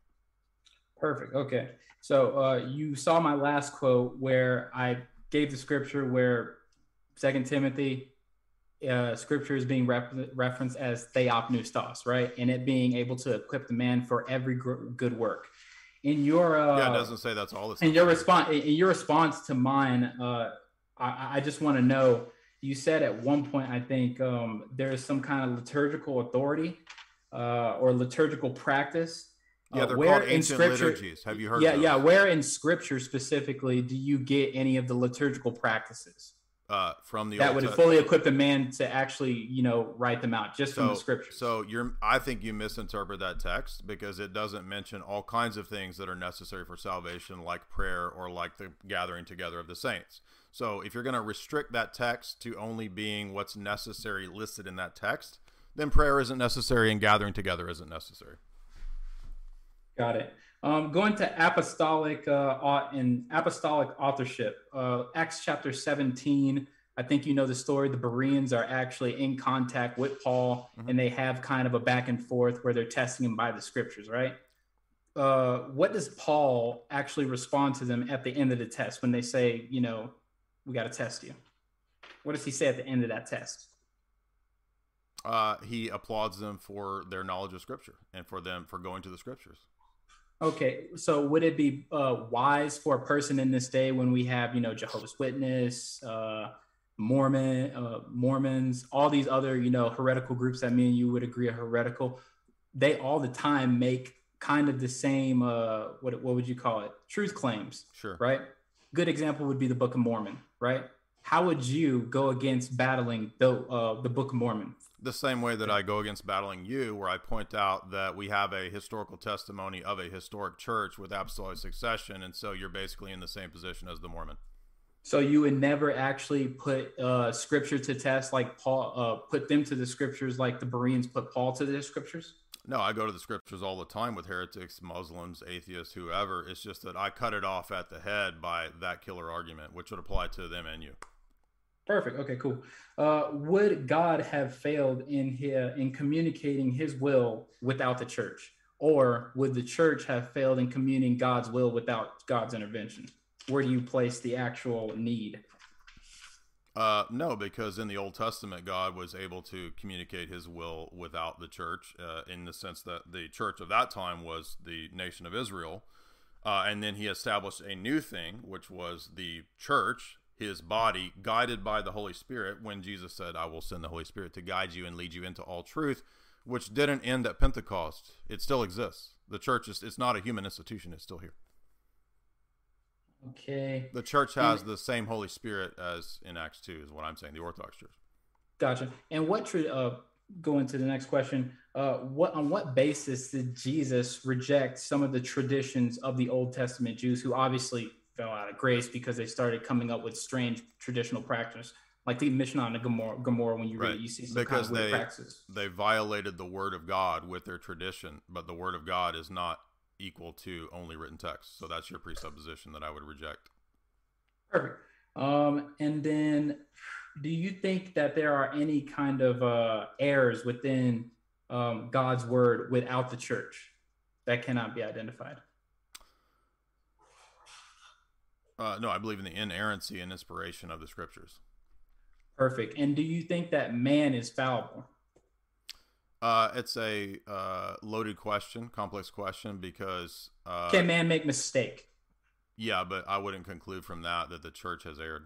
Perfect. Okay. So uh, you saw my last quote where I gave the scripture where Second Timothy uh, scripture is being rep- referenced as theopneustos, right? And it being able to equip the man for every gr- good work. In your uh, yeah, it doesn't say that's all. It's in your response, in your response to mine, uh, I, I just want to know. You said at one point, I think um, there is some kind of liturgical authority uh, or liturgical practice. Yeah, uh, they're where called in ancient scripture- liturgies. Have you heard? yeah, yeah. Where in scripture specifically do you get any of the liturgical practices Uh, from the that would fully equip the man to actually, you know, write them out just from the scripture. So you're, I think you misinterpret that text because it doesn't mention all kinds of things that are necessary for salvation, like prayer or like the gathering together of the saints. So if you're going to restrict that text to only being what's necessary listed in that text, then prayer isn't necessary and gathering together isn't necessary. Got it. Um, going to apostolic uh, and apostolic authorship, uh, Acts chapter 17. I think you know the story. The Bereans are actually in contact with Paul, and they have kind of a back and forth where they're testing him by the scriptures, right? Uh, what does Paul actually respond to them at the end of the test when they say, you know, we got to test you? What does he say at the end of that test? Uh, he applauds them for their knowledge of Scripture and for them for going to the Scriptures. Okay, so would it be uh, wise for a person in this day when we have, you know, Jehovah's Witness, uh, Mormon, uh, Mormons, all these other, you know, heretical groups that me and you would agree are heretical? They all the time make kind of the same, uh, what what would you call it? Truth claims, Sure. right? Good example would be the Book of Mormon, right? How would you go against battling the uh, the Book of Mormon? the same way that I go against battling you, where I point out that we have a historical testimony of a historic church with apostolic succession, and so you're basically in the same position as the Mormon. So you would never actually put uh, scripture to test, like Paul, uh, put them to the scriptures, like the Bereans put Paul to the scriptures. No, I go to the scriptures all the time with heretics, Muslims, atheists, whoever. It's just that I cut it off at the head by that killer argument, which would apply to them and you. Perfect. Okay, cool. Uh, would God have failed in here in communicating His will without the church, or would the church have failed in communing God's will without God's intervention? Where do you place the actual need? Uh, no, because in the Old Testament, God was able to communicate His will without the church, uh, in the sense that the church of that time was the nation of Israel, uh, and then He established a new thing, which was the church, His body, guided by the Holy Spirit. When Jesus said, "I will send the Holy Spirit to guide you and lead you into all truth," which didn't end at Pentecost. It still exists. The church is it's not a human institution, it's still here. Okay. The church has the same Holy Spirit as in Acts 2 is what I'm saying, the Orthodox Church. Gotcha. And what tra- uh going to the next question, uh what on what basis did Jesus reject some of the traditions of the Old Testament Jews who obviously fell out of grace because they started coming up with strange traditional practice? Like the Mishnah and the Gemara, Gemara when you read Right. it, you see some Because kind of weird they practices. they violated the word of God with their tradition, but the word of God is not equal to only written text. So that's your presupposition that I would reject. Perfect. Um, and then, do you think that there are any kind of uh, errors within um, God's word without the church that cannot be identified? Uh, no, I believe in the inerrancy and inspiration of the scriptures. Perfect. And do you think that man is fallible? Uh, it's a uh, loaded question, complex question, because uh, Can man make mistake? yeah, but I wouldn't conclude from that that the church has erred.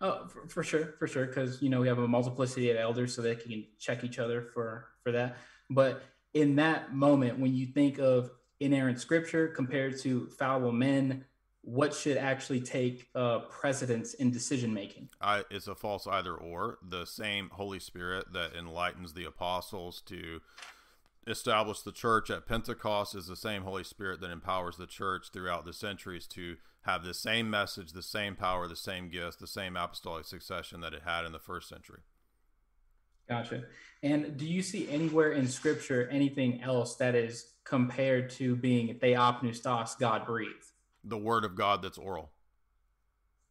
Oh, for, for sure, for sure, because you know we have a multiplicity of elders, so they can check each other for for that. But in that moment, when you think of inerrant scripture compared to fallible men, what should actually take uh, precedence in decision making? I, it's a false either or. The same Holy Spirit that enlightens the apostles to establish the church at Pentecost is the same Holy Spirit that empowers the church throughout the centuries to have the same message, the same power, the same gifts, the same apostolic succession that it had in the first century. Gotcha. And do you see anywhere in Scripture anything else that is compared to being theopneustos, God breathed? The word of God that's oral.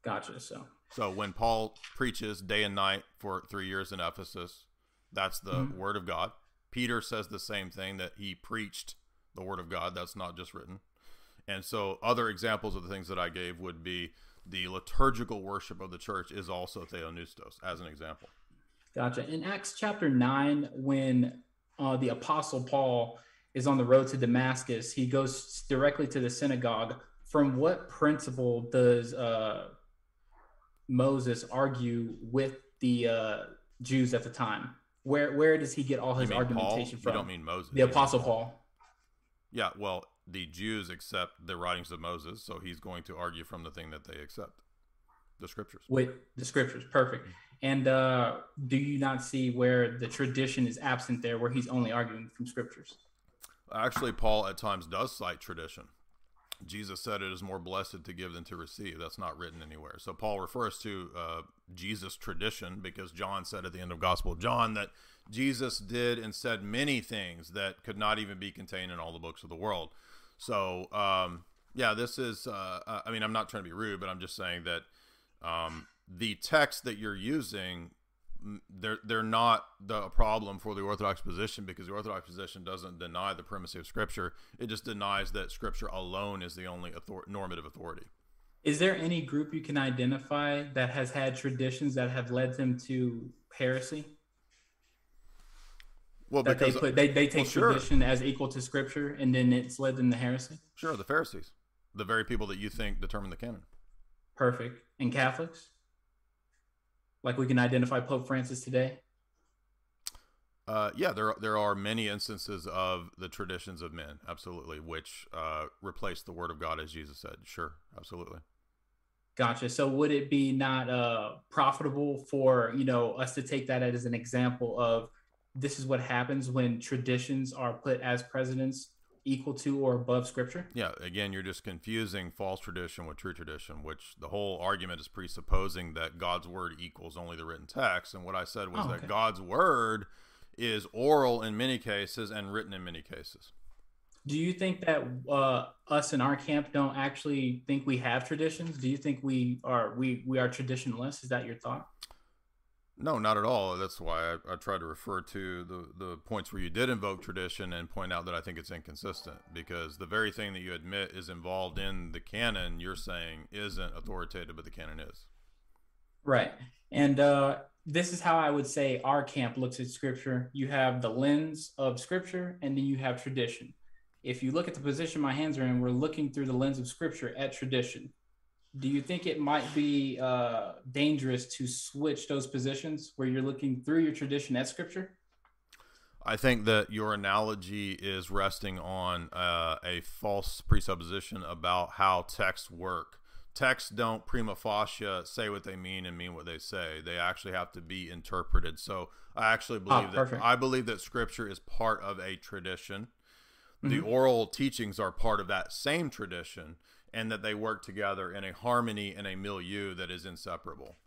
Gotcha. So So when Paul preaches day and night for three years in Ephesus, that's the Mhm. word of God. Peter says the same thing that he preached the word of God. That's not just written. And so other examples of the things that I gave would be the liturgical worship of the church is also theopneustos, as an example. Gotcha. In Acts chapter 9, when uh, the Apostle Paul is on the road to Damascus, he goes directly to the synagogue. From what principle does uh, Moses argue with the uh, Jews at the time? Where where does he get all his mean Paul? argumentation You from? don't mean Moses. the Apostle Paul. Yeah, well, the Jews accept the writings of Moses, so he's going to argue from the thing that they accept, the scriptures. with the scriptures. Perfect. And uh, do you not see where the tradition is absent there, where he's only arguing from scriptures? Actually, Paul at times does cite tradition. Jesus said it is more blessed to give than to receive. That's not written anywhere. So Paul refers to uh, Jesus' tradition because John said at the end of Gospel of John that Jesus did and said many things that could not even be contained in all the books of the world. So um, yeah, this is. Uh, I mean, I'm not trying to be rude, but I'm just saying that um, the text that you're using they're they're not the problem for the orthodox position because the orthodox position doesn't deny the primacy of scripture it just denies that scripture alone is the only author- normative authority Is there any group you can identify that has had traditions that have led them to heresy? well That they because put they, they take well, sure. tradition as equal to scripture and then it's led them to heresy? sure the pharisees the very people that you think determine the canon Perfect. And Catholics? Like we can identify Pope Francis today? uh, yeah there there are many instances of the traditions of men absolutely which uh, replace the word of god as jesus said sure absolutely Gotcha. So would it be not uh, profitable for you know us to take that as an example of this is what happens when traditions are put as precedents equal to or above scripture? Yeah, again, you're just confusing false tradition with true tradition, which the whole argument is presupposing that God's word equals only the written text. And what I said was Oh, that. God's word is oral in many cases and written in many cases. Do you think that uh, us in our camp don't actually think we have traditions? Do you think we are we we are traditionalists? Is that your thought? No, not at all. That's why I, I try to refer to the, the points where you did invoke tradition and point out that I think it's inconsistent because the very thing that you admit is involved in the canon, you're saying isn't authoritative, but the canon is. Right. And uh, this is how I would say our camp looks at scripture. You have the lens of scripture, and then you have tradition. If you look at the position my hands are in, we're looking through the lens of scripture at tradition. Do you think it might be uh, dangerous to switch those positions where you're looking through your tradition at scripture? I think that your analogy is resting on uh, a false presupposition about how texts work. Texts don't prima facie say what they mean and mean what they say. They actually have to be interpreted. So I actually believe that perfect. I believe that Scripture is part of a tradition. The Mm-hmm. oral teachings are part of that same tradition, and that they work together in a harmony and a milieu that is inseparable.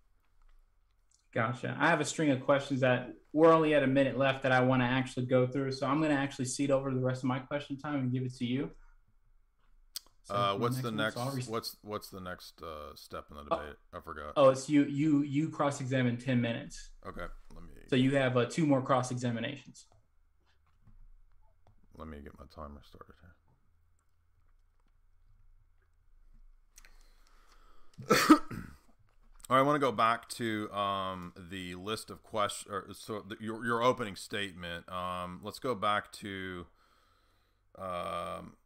Gotcha. I have a string of questions that we're only at a minute left that I want to actually go through. So I'm going to actually cede over the rest of my question time and give it to you. So Uh, what's the one, next? so What's what's the next uh, step in the debate? I forgot. Oh, it's you. You you cross examine ten minutes. Okay, let me So you have uh, two more cross examinations. let me get my timer started here. All right, I want to go back to um, the list of questions. So the, your your opening statement. Um, let's go back to um,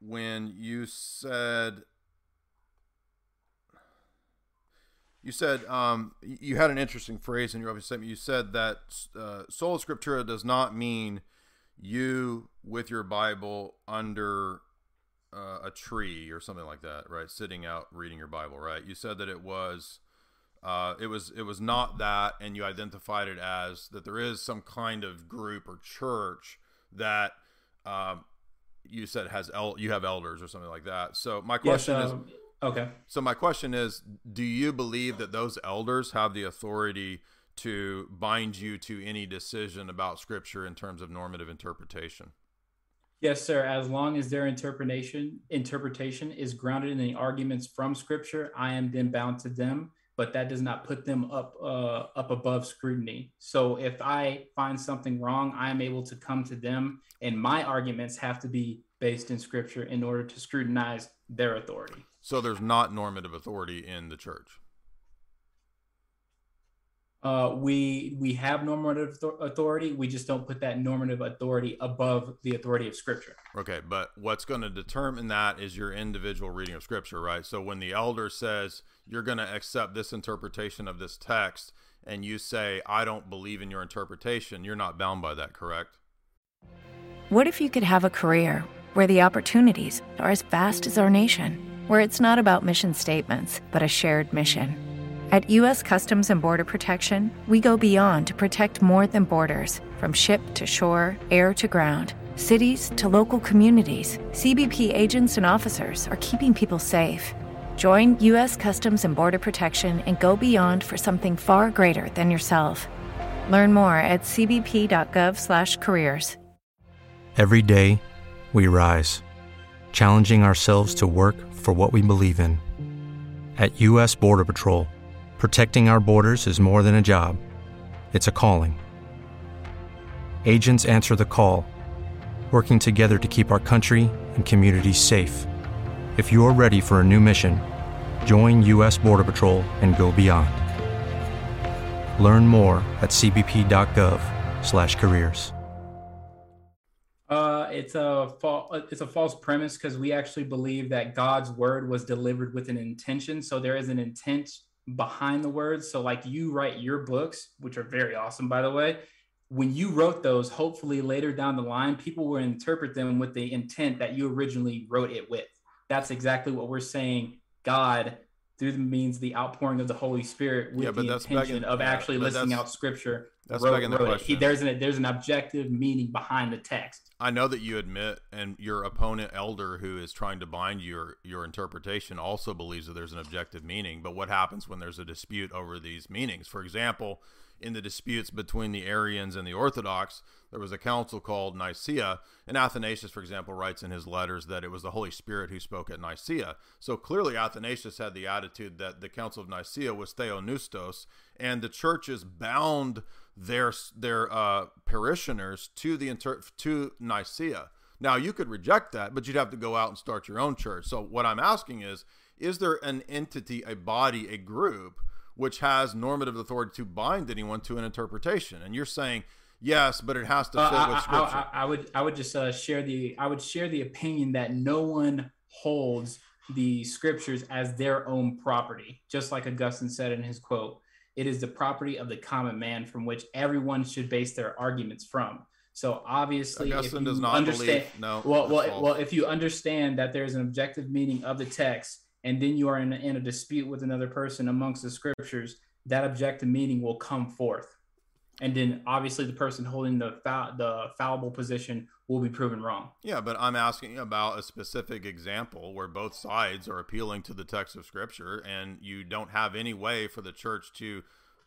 when you said you said um, you had an interesting phrase in your opening statement. You said that uh, sola scriptura does not mean you with your Bible under uh, a tree or something like that, right? Sitting out reading your Bible, right? You said that it was uh, it was it was not that, and you identified it as that there is some kind of group or church that um, you said has el- you have elders or something like that. So my question yes, is, um, okay. so my question is, do you believe that those elders have the authority to bind you to any decision about Scripture in terms of normative interpretation? Yes, sir. As long as their interpretation interpretation is grounded in the arguments from Scripture, I am then bound to them. But that does not put them up uh, up above scrutiny. So if I find something wrong, I am able to come to them, and my arguments have to be based in Scripture in order to scrutinize their authority. So there's not normative authority in the church. Uh, we we have normative authority. We just don't put that normative authority above the authority of Scripture. Okay, but what's going to determine that is your individual reading of Scripture, right? So when the elder says you're going to accept this interpretation of this text, and you say I don't believe in your interpretation, you're not bound by that, correct? What if you could have a career where the opportunities are as vast as our nation, where it's not about mission statements, but a shared mission? At U.S. Customs and Border Protection, we go beyond to protect more than borders from ship to shore, air to ground, cities to local communities. CBP agents and officers are keeping people safe. Join U.S. Customs and Border Protection and go beyond for something far greater than yourself. Learn more at cbp.gov/careers. Every day, we rise, challenging ourselves to work for what we believe in. At U.S. Border Patrol, protecting our borders is more than a job, it's a calling. Agents answer the call, working together to keep our country and communities safe. If you're ready for a new mission, join U.S. Border Patrol and go beyond. Learn more at cbp.gov/careers. Uh, it's a fa- it's a false premise because we actually believe that God's word was delivered with an intention. So there is an intent behind the words. So like you write your books, which are very awesome, by the way. When you wrote those, hopefully later down the line, people will interpret them with the intent that you originally wrote it with. That's exactly what we're saying. God, through the means the outpouring of the Holy Spirit, with Yeah, but the that's intention begging- of yeah, actually listing out Scripture. that's wrote- begging the wrote question. He- there's an there's an objective meaning behind the text. I know that you admit, and your opponent elder who is trying to bind your your interpretation also believes that there's an objective meaning. But what happens when there's a dispute over these meanings? For example, in the disputes between the Arians and the Orthodox, there was a council called Nicaea, and Athanasius, for example, writes in his letters that it was the Holy Spirit who spoke at Nicaea. So clearly, Athanasius had the attitude that the Council of Nicaea was theopneustos, and the churches bound their their uh, parishioners to the inter- to Nicaea. Now you could reject that, but you'd have to go out and start your own church. So what I'm asking is, is there an entity, a body, a group which has normative authority to bind anyone to an interpretation? And you're saying yes, but it has to Uh, fit I, with I- scripture. I, I would I would just uh, share the I would share the opinion that no one holds the scriptures as their own property, just like Augustine said in his quote. It is the property of the common man from which everyone should base their arguments from. So obviously, Augustine if you does not understand, believe. No. well, well, false. well, if you understand that there's an objective meaning of the text, and then you are in a, in a dispute with another person amongst the scriptures, that objective meaning will come forth, and then obviously the person holding the fa- the fallible position will be proven wrong. Yeah, but I'm asking about a specific example where both sides are appealing to the text of Scripture, and you don't have any way for the church to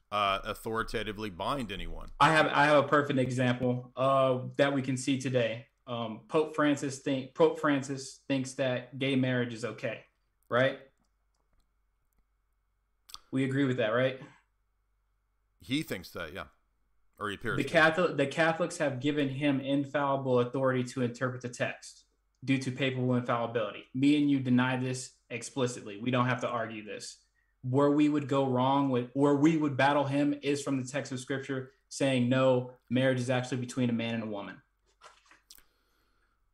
uh, authoritatively bind anyone. I have I have a perfect example uh, that we can see today. Um, Pope Francis think Pope Francis thinks that gay marriage is okay, right? We agree with that, right? He thinks that, yeah, or he appears. The. Catholic the Catholics have given him infallible authority to interpret the text due to papal infallibility. Me and you deny this explicitly. We don't have to argue this. Where we would go wrong with, where we would battle him is from the text of Scripture saying no, marriage is actually between a man and a woman.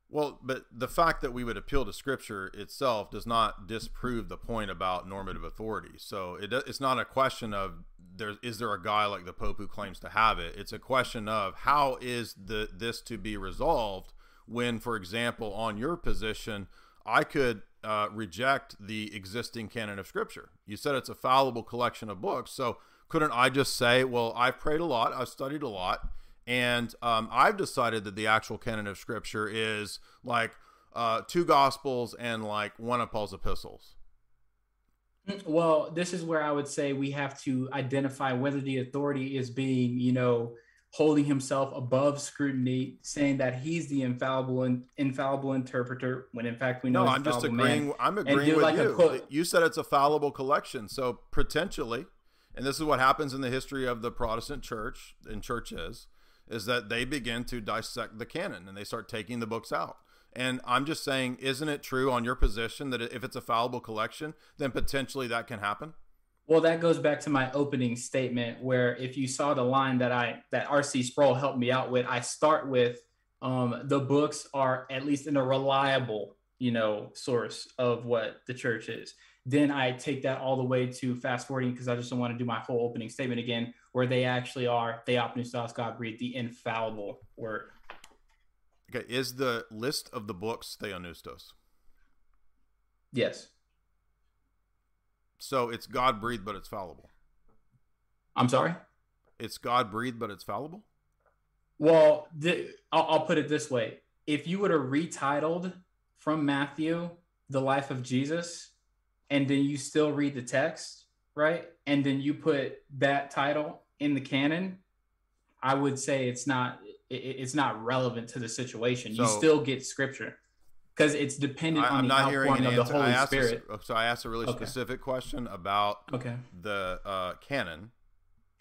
Well, but the fact that we would appeal to Scripture itself does not disprove the point about normative authority. So it, it's not a question of there is there a guy like the Pope who claims to have it. It's a question of how is the this to be resolved when, for example, on your position, I could uh, reject the existing canon of Scripture. You said it's a fallible collection of books, so couldn't I just say, well, I've prayed a lot, I've studied a lot, and um, I've decided that the actual canon of Scripture is like uh, two Gospels and like one of Paul's epistles. Well, this is where I would say we have to identify whether the authority is being, you know, holding himself above scrutiny, saying that he's the infallible and infallible interpreter, when in fact we know No, I'm just infallible man. agreeing. I'm agreeing with like you. You said it's a fallible collection, so potentially, and this is what happens in the history of the Protestant church and churches, is that they begin to dissect the canon and they start taking the books out. And I'm just saying, isn't it true on your position that if it's a fallible collection, then potentially that can happen? Well, that goes back to my opening statement, where if you saw the line that I that RC Sproul helped me out with, I start with um, the books are at least in a reliable, you know, source of what the church is. Then I take that all the way to fast forwarding because I just don't want to do my whole opening statement again, where they actually are they Theopneustos God breathed, the infallible word. Okay, is the list of the books Theopneustos? Yes, So it's God breathed, but it's fallible. I'm sorry. It's God breathed, but it's fallible. Well, the, I'll, I'll put it this way: if you would have retitled from Matthew the life of Jesus, and then you still read the text, right, and then you put that title in the canon, I would say it's not it, it's not relevant to the situation. you still get scripture because it's dependent I, on I'm the not hearing outpouring an of the answer. I Holy asked a- Spirit. so I asked a really Okay. specific question about Okay. the uh, canon.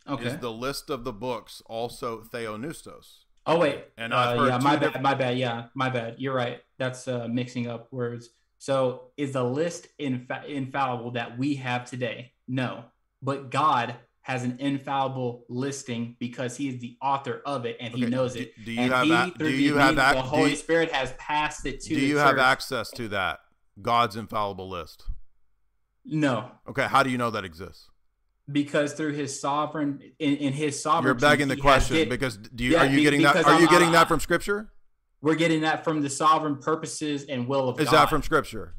Okay. Is the list of the books also Theopneustos? Oh wait, And uh, I've yeah, my bad, different- my bad. Yeah, my bad. You're right. That's uh, mixing up words. So is the list infa- infallible that we have today? No, but God has an infallible listing because He is the author of it and He Okay, knows it. do you and have he, ac- do the you have ac- the Holy you- Spirit has passed it to Do you have access to that God's infallible list? No, Okay, how do you know that exists? because through His sovereign in, in His sovereignty, You're begging the question did- because do you Yeah, are you be- getting that? Are you I'm- getting that from Scripture? we're getting that from the sovereign purposes and will of Is God. Is that from Scripture?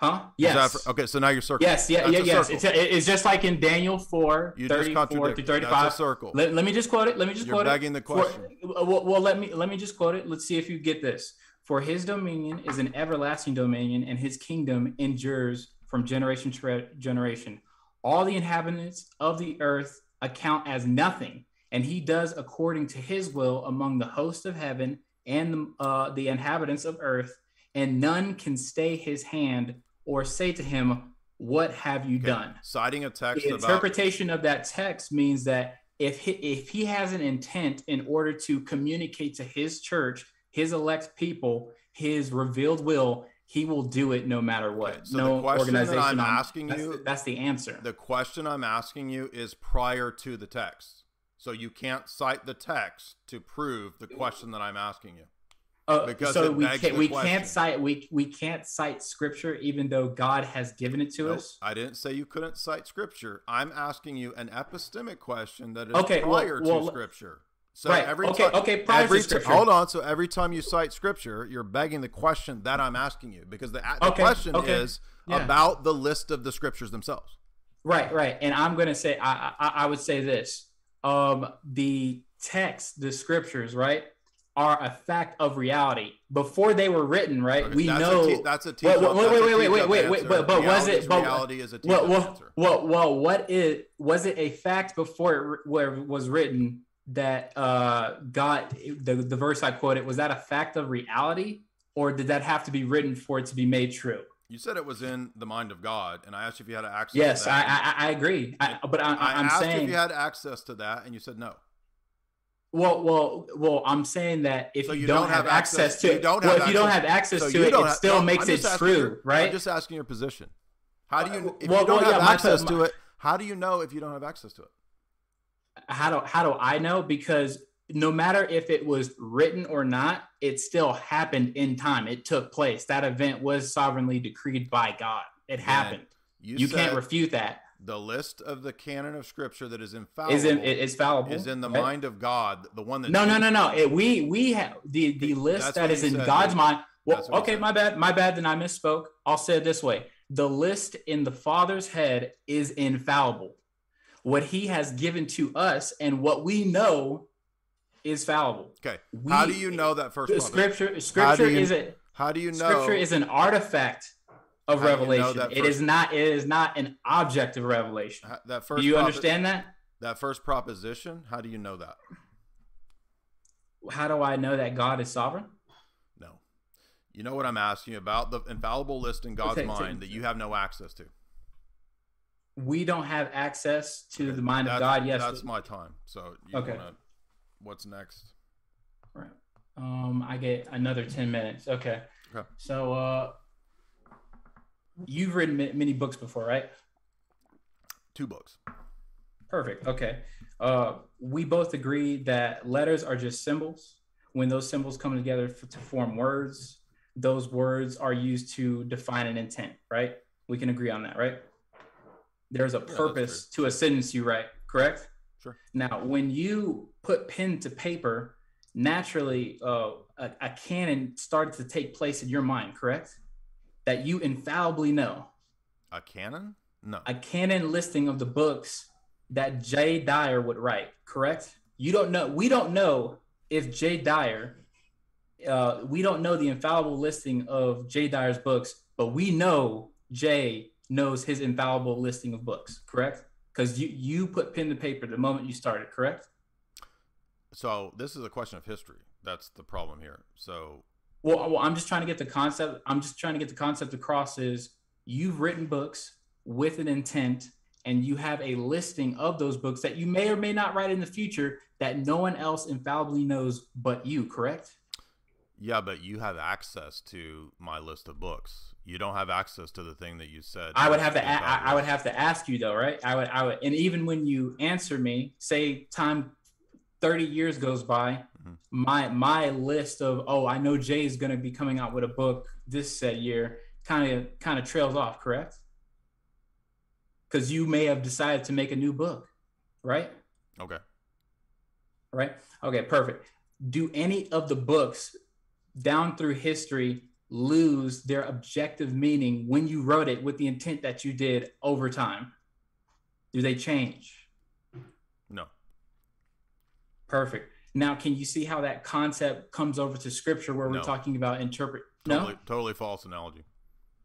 Huh? Yes. fr- okay, so now you're circling. Yes, yeah, yeah, yes. It's, it's just like in Daniel 4, You 34 to contradicted. 35. That's a circle. Let, let me just quote it. Let me just You're quote begging it. the For- question. well, well, let me let me just quote it. Let's see if you get this. For his dominion is an everlasting dominion, and his kingdom endures from generation to generation. All the inhabitants of the earth account as nothing, and he does according to his will among the host of heaven and uh, the inhabitants of earth, and none can stay his hand or say to him, "What have you Okay, done?" Citing a text the about interpretation of that text means that if he, if he has an intent in order to communicate to his church, his elect people, his revealed will, he will do it no matter what. Okay, so no the question that organization. I'm asking that's you- that's the answer. the question I'm asking you is prior to the text. So you can't cite the text to prove the question that I'm asking you. Uh, Because so we can't we question. can't cite we we can't cite scripture even though God has given it to Nope, us. I didn't say you couldn't cite scripture. I'm asking you an epistemic question that is Okay, prior well, to scripture. So right, every okay, time, okay, prior every ti- scripture. hold on. So every time you cite scripture, you're begging the question that I'm asking you because the, the Okay, question okay, is yeah. about the list of the scriptures themselves. Right, right. And I'm gonna say I I, I would say this. Um the text, the scriptures, right, are a fact of reality. Before they were written, right? Okay, we that's know A te- that's a Wait, teach wait, wait, that's wait, wait, wait, wait, wait, but- but was it? but- reality is a teach well, well, well, well, what is was it a fact before it was written that uh God the the verse I quoted was that a fact of reality or did that have to be written for it to be made true? You said it was in the mind of God, and I asked you if you had access. Yes, to I. I, I agree. I, but I, I I, I'm asked saying if you had access to that, and you said no. Well, well, well. I'm saying that if So you, you don't, don't have access, access- to you it, well, if you don't have access So to it, it still no, makes it true, your- right? I'm just asking your position. How do you, uh, if well, you don't well, have yeah, my- access to it? How do you know if you don't have access to it? how do how do I know? Because no matter if it was written or not, it still happened in time. It took place. That event was sovereignly decreed by God. It happened. You, You, said can't refute that. The list of the canon of scripture that is infallible Is in fallible. is in the right? mind of God, the one that No, no, no, no. It, eh, we we have the the list that is in said, God's dude. mind. Well, That's what you okay, my bad, my bad. Then I misspoke. I'll say it this way: the list in the Father's head is infallible. What He has given to us and what we know is fallible. Okay. We- How do you know that first? Scripture, scripture you- is it. How do you know? scripture is an artifact of How you know revelation. It is not. It is not an object of revelation. how- that first. Do you propo- understand that? that first proposition? How do you know that? How do I know that God is sovereign? No. You know what I'm asking you about the infallible list in God's Okay, mind that you have no access to. We don't have access to Okay, the mind of God. Yes, that's my time. So Okay. wanna, what's next? Right. Um, I get another 10 minutes. Okay. Okay. So, uh, you've written many books before, right? Two books. Perfect. Okay. Uh, we both agree that letters are just symbols. When those symbols come together to form words, those words are used to define an intent, right? We can agree on that, right? There's a that's purpose to a sentence you write, correct? Sure. Now, when you put pen to paper, naturally uh, a, a canon started to take place in your mind, correct? That you infallibly know. A canon? No. A canon listing of the books that Jay Dyer would write, correct? You don't know. We don't know if Jay Dyer. Uh, we don't know the infallible listing of Jay Dyer's books, but we know Jay knows his infallible listing of books, correct? Because you you put pen to paper the moment you started, correct? So this is a question of history. That's the problem here. So Well, well, I'm just trying to get the concept. I'm just trying to get the concept across. Is you've written books with an intent, and you have a listing of those books that you may or may not write in the future that no one else infallibly knows but you. Correct? yeah, but you have access to my list of books. You don't have access to the thing that you said. I would have to. a- I, I would have to ask you though, right? I would. I would. And even when you answer me, say time, thirty years goes by, Mhm. my my list of oh, I know Jay is going to be coming out with a book this said year, kind of kind of trails off, correct? Because you may have decided to make a new book, right? Okay. Right. Okay. Perfect. Do any of the books down through history lose their objective meaning when you wrote it with the intent that you did over time? Do they change? Perfect. Now, can you see how that concept comes over to scripture where No. we're talking about interpret? Totally, No. totally false analogy.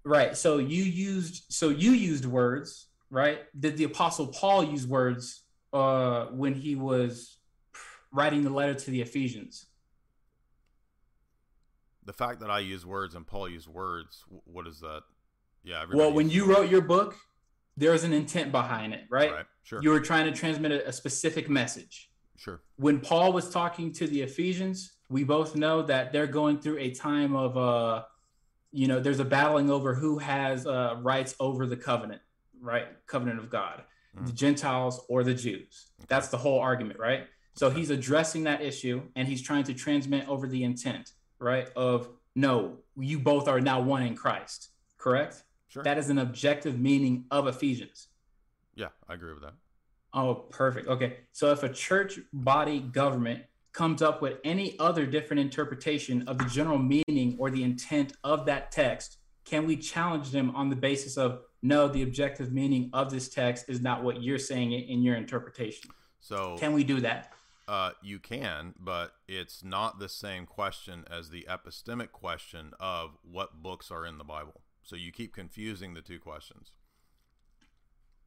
Right. So you used so you used words, right? Did the apostle Paul use words uh when he was writing the letter to the Ephesians? The fact that I use words and Paul used words, what is that? Yeah. Well, when you wrote your book, there's an intent behind it, right? Right. Sure. You were trying to transmit a, a specific message. Sure. When Paul was talking to the Ephesians, we both know that they're going through a time of uh you know, there's a battling over who has uh rights over the covenant, right? Covenant of God. The Mhm. Gentiles or the Jews. That's the whole argument, right? So he's addressing that issue and he's trying to transmit over the intent. right? Of no, you both are now one in Christ, correct? Sure. That is an objective meaning of Ephesians. yeah, I agree with that. Oh, perfect. Okay. So if a church body government comes up with any other different interpretation of the general meaning or the intent of that text, can we challenge them on the basis of no, the objective meaning of this text is not what you're saying in your interpretation? So Can we do that? Uh, you can, but it's not the same question as the epistemic question of what books are in the Bible. So you keep confusing the two questions.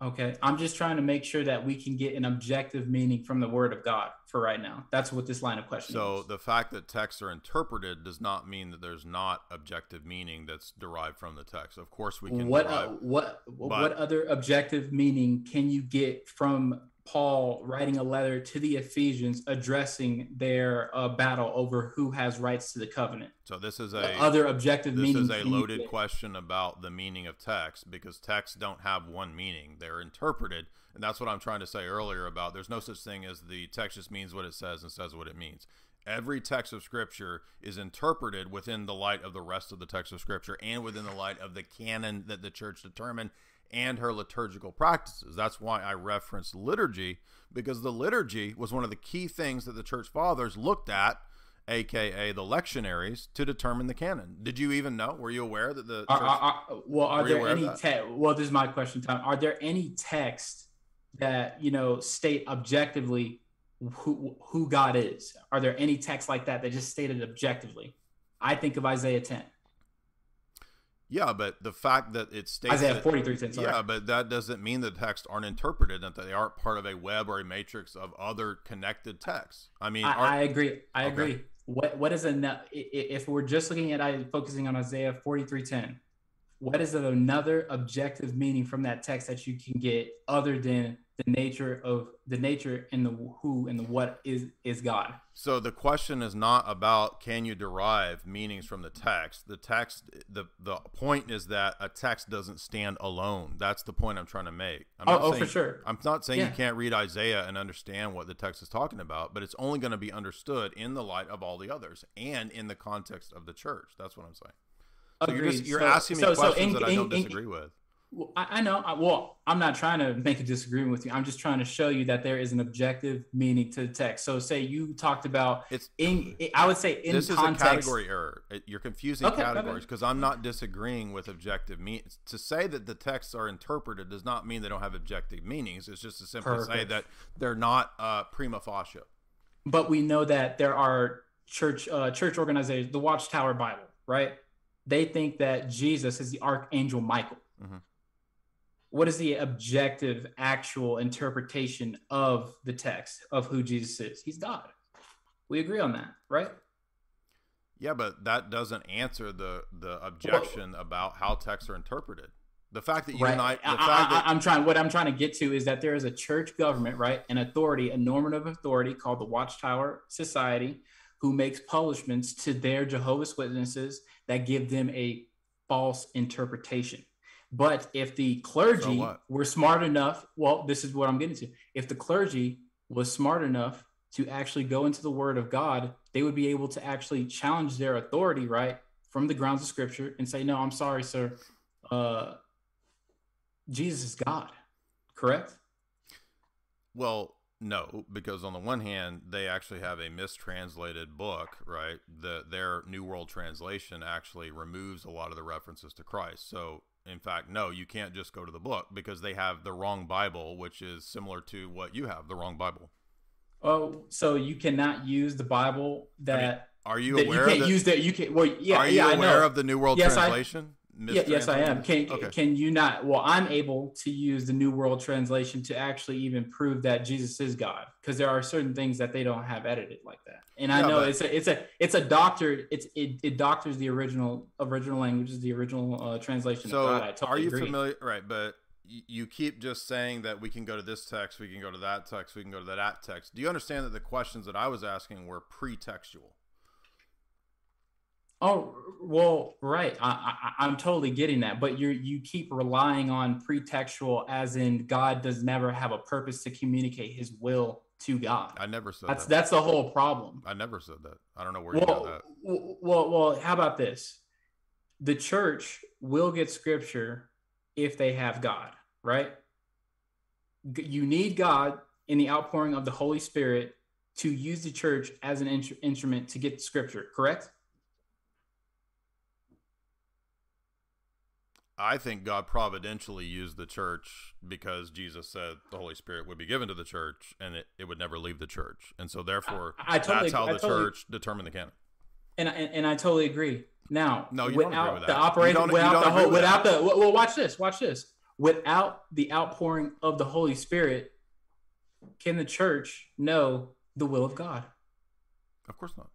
Okay. I'm just trying to make sure that we can get an objective meaning from the word of God for right now. That's what this line of questioning So is. the fact that texts are interpreted does not mean that there's not objective meaning that's derived from the text. Of course, we can. what derive, uh, what what other objective meaning can you get from Paul writing a letter to the Ephesians addressing their uh, battle over who has rights to the covenant? so this is a other objective this meaning is a loaded question about the meaning of text because texts don't have one meaning they're interpreted and that's what i'm trying to say earlier about there's no such thing as the text just means what it says and says what it means every text of scripture is interpreted within the light of the rest of the text of scripture and within the light of the canon that the church determined and her liturgical practices that's why i referenced liturgy because the liturgy was one of the key things that the church fathers looked at aka the lectionaries, to determine the canon. Did you even know? Were you aware that the Are, church- are- are- well, are there any that? te- well? This is my question, Tom. Are there any texts that you know state objectively who who God is? Are there any texts like that that just stated objectively? I think of Isaiah 10, yeah, but the fact that it states Isaiah that- 43, 10. Sorry. yeah, but that doesn't mean the texts aren't interpreted and that they aren't part of a web or a matrix of other connected texts. I mean, I, are- I agree. I Okay. agree. What what is enough? If we're just looking at I focusing on Isaiah forty three ten, what is another objective meaning from that text that you can get other than the nature of the nature and the who and the what is is God? So the question is not about can you derive meanings from the text. The text the the point is that a text doesn't stand alone. That's the point I'm trying to make. I'm Oh, not oh, saying, for sure. I'm not saying Yeah. you can't read Isaiah and understand what the text is talking about, but it's only going to be understood in the light of all the others and in the context of the church. That's what I'm saying. So you're just you're So- asking me so- so questions in- that I in- don't in- disagree with. Well, I, I know. I, well, I'm not trying to make a disagreement with you. I'm just trying to show you that there is an objective meaning to the text. So, say you talked about It's in. I would say in this context. is a category error. You're confusing Okay, categories because I'm not disagreeing with objective meanings. To say that the texts are interpreted does not mean they don't have objective meanings. It's just to simply say that they're not uh, prima facie. but we know that there are church uh, church organizations, the Watchtower Bible, right? They think that Jesus is the archangel Michael. Mhm. What is the objective, actual interpretation of the text of who Jesus is? He's God. We agree on that, right? Yeah, but that doesn't answer the the objection about how texts are interpreted. The fact that you right. and I, the I, fact that am trying. What I'm trying to get to is that there is a church government, right, an authority, a normative authority called the Watchtower Society, who makes publishments to their Jehovah's Witnesses that give them a false interpretation. But if the clergy what? were smart enough, well, this is what I'm getting to. If the clergy was smart enough to actually go into the Word of God, they would be able to actually challenge their authority, right, from the grounds of Scripture, and say, "No, I'm sorry, sir. Uh, Jesus is God, correct? Well, no, because on the one hand, they actually have a mistranslated book, right? The their New World Translation actually removes a lot of the references to Christ. So, in fact, no, you can't just go to the book because they have the wrong Bible, which is similar to what you have, the wrong Bible. Oh, so you cannot use the Bible that, Are you that aware you can't that, use that you can. Well, yeah, Are you yeah, I aware know. of the New World Yes, I- Translation? Yeah, yes, I am. Can Okay. can you not? Well, I'm able to use the New World Translation to actually even prove that Jesus is God, because there are certain things that they don't have edited like that. And I Yeah, know but- it's a it's a it's a doctor. It's it, it doctors the original original language is the original uh, translation. So, of God. I totally are you agree. familiar? Right, but you keep just saying that we can go to this text, we can go to that text, we can go to that text. Do you understand that the questions that I was asking were pretextual? Oh well, right. I, I I'm totally getting that, but you you keep relying on pretextual, as in God does never have a purpose to communicate His will to God. I never said That's that. that's the whole problem. I never said that. I don't know where you got Well, that. well, well, how about this? The church will get scripture if they have God, right? You need God in the outpouring of the Holy Spirit to use the church as an in- instrument to get scripture, correct? I think God providentially used the church because Jesus said the Holy Spirit would be given to the church and it, it would never leave the church. And so therefore I- I totally- that's how the totally- church determined the canon. And, and and I totally agree. Now, No, you don't without agree with the operation, without the whole, without that. the well, watch this, watch this. Without the outpouring of the Holy Spirit, can the church know the will of God? Of course not.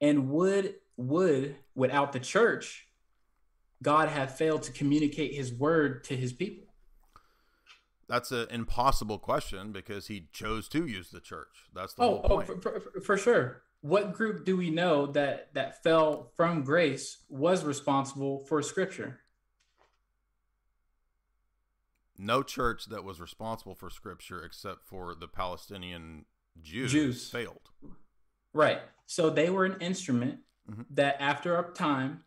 And would would without the church, God have failed to communicate His word to His people? That's an impossible question because he chose to use the church. That's the Oh, whole oh for, for, for sure. What group do we know that that fell from grace was responsible for Scripture? no church that was responsible for scripture except for the Palestinian Jews, Jews. failed. Right. So they were an instrument Mhm. that, after a time,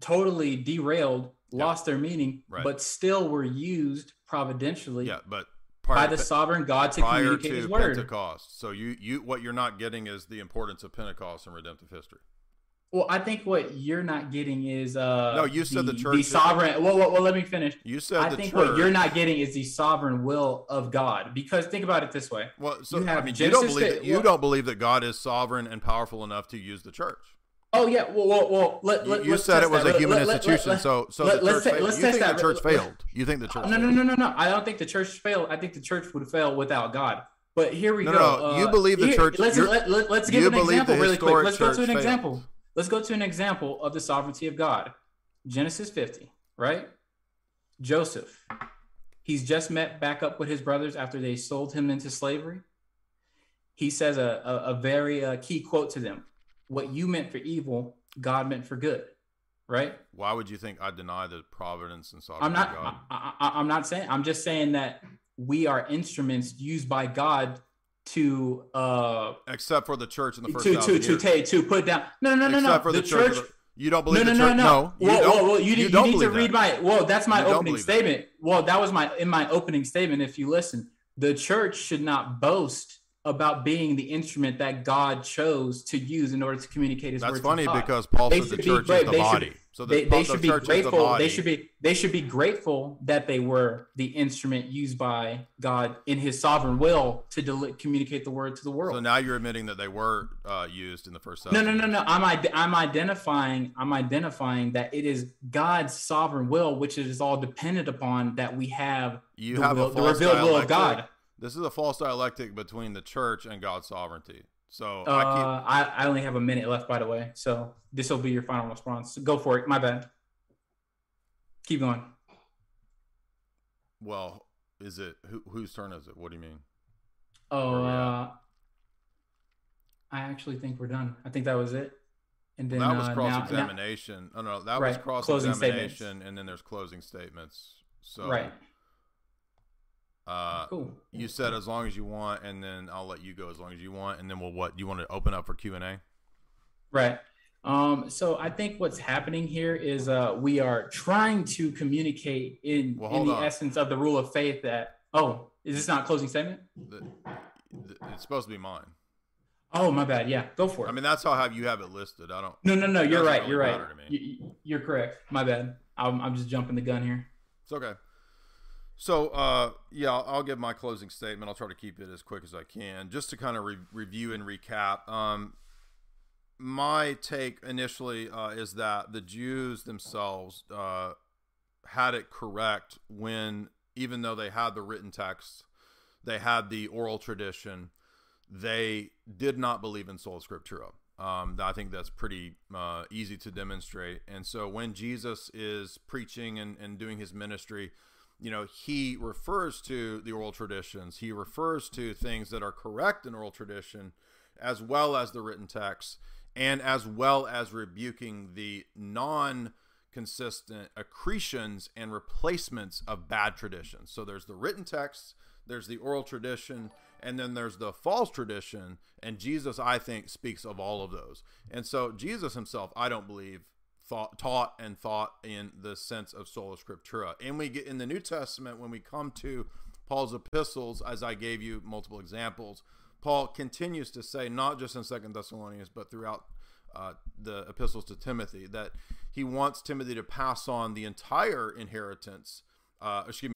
totally derailed, lost their meaning, Right. but still were used providentially Yeah, but by the sovereign God to communicate to His word. Pentecost. So you you what you're not getting is the importance of Pentecost in redemptive history. Well, I think what you're not getting is uh No, you said the the church- sovereign. Well, well, well, let me finish. You said I the think church. what you're not getting is the sovereign will of God. Because think about it this way. well, so you I have mean, you don't believe that you well- don't believe that God is sovereign and powerful enough to use the church. Oh yeah, well, well, well let, You, let, you let's said it was that. a human Let- institution, let- so so let- the let's church failed. let's You test think the church failed? You think the church? No, failed? no, no, no, no. I don't think the church failed. I think the church would fail without God. But here we No, go. no, no. You believe the here- church- Let's let, let, us give an example really quick. Let's go to an failed. example. Let's go to an example of the sovereignty of God. Genesis 50, right? Joseph. He's just met back up with his brothers after they sold him into slavery. He says a, a, a very uh, key quote to them What you meant for evil, God meant for good, right? Why would you think I deny the providence and I'm sovereignty not. of God? I, I'm not saying. I'm just saying that we are instruments used by God to uh Except for the church in the first to to to take to put down. No, no, no, no, Except no. for the, church. You don't believe no, the no, church? no. you Whoa, don't. whoa, whoa. You, you you need to read that. my. Well, that's my You opening believe that. statement. Well, that was my in my opening statement. If you listen, the church should not boast about being the instrument that God chose to use in order to communicate His That's word. funny because Paul They said the should be church is the they should- body. so the, they, they the should be church is the grateful. They should be they should be grateful that they were the instrument used by God in His sovereign will to deli- communicate the word to the world. So now you're admitting that they were uh, used in the first. century. no, no, no, no. I'm I'm identifying I'm identifying that it is God's sovereign will, which it is all dependent upon that we have You the, have will, the revealed will of. God. This is a false dialectic between the church and God's sovereignty. So Uh, I keep I, I only have a minute left, by the way. So this will be your final response. Go for it. My bad. Keep going. well. Is it who, whose turn is it? What do you mean? Oh, Where we at? uh, I actually think we're done. I think that was it. And then that was uh, cross now- now- examination. oh no, that Right, was cross examination, and then there's closing statements. So right. Uh, Cool. You said as long as you want, and then I'll let you go as long as you want, and then we'll what you want to open up for Q and A. Right. Um, so I think what's happening here is uh, we are trying to communicate in, Well, in the on. essence of the rule of faith that oh, is this not a closing statement? The- the- It's supposed to be mine. Oh, my bad. Yeah, go for it. I mean, that's how have you have it listed. I don't. no, no, no. You're right. really You're right. matter to me. You, you're correct. My bad. I'm, I'm just jumping the gun here. It's okay. So, uh, yeah, I'll, give my closing statement. I'll try to keep it as quick as I can, just to kind of re- review and recap. Um, my take initially uh, is that the Jews themselves uh, had it correct when, even though they had the written text, they had the oral tradition, they did not believe in sola scriptura. Um, I think that's pretty uh, easy to demonstrate. And so when Jesus is preaching and, and doing his ministry, you know, he refers to the oral traditions. He refers to things that are correct in oral tradition, as well as the written text, and as well as rebuking the non consistent accretions and replacements of bad traditions. So there's the written text, there's the oral tradition, And then there's the false tradition, and Jesus, I think, speaks of all of those. And so Jesus himself, I don't believe, thought, taught and thought in the sense of sola scriptura. And we get in the New Testament when we come to Paul's epistles, as I gave you multiple examples. Paul continues to say, not just in Second Thessalonians, but throughout uh, the epistles to Timothy, that he wants Timothy to pass on the entire inheritance. Uh, excuse me.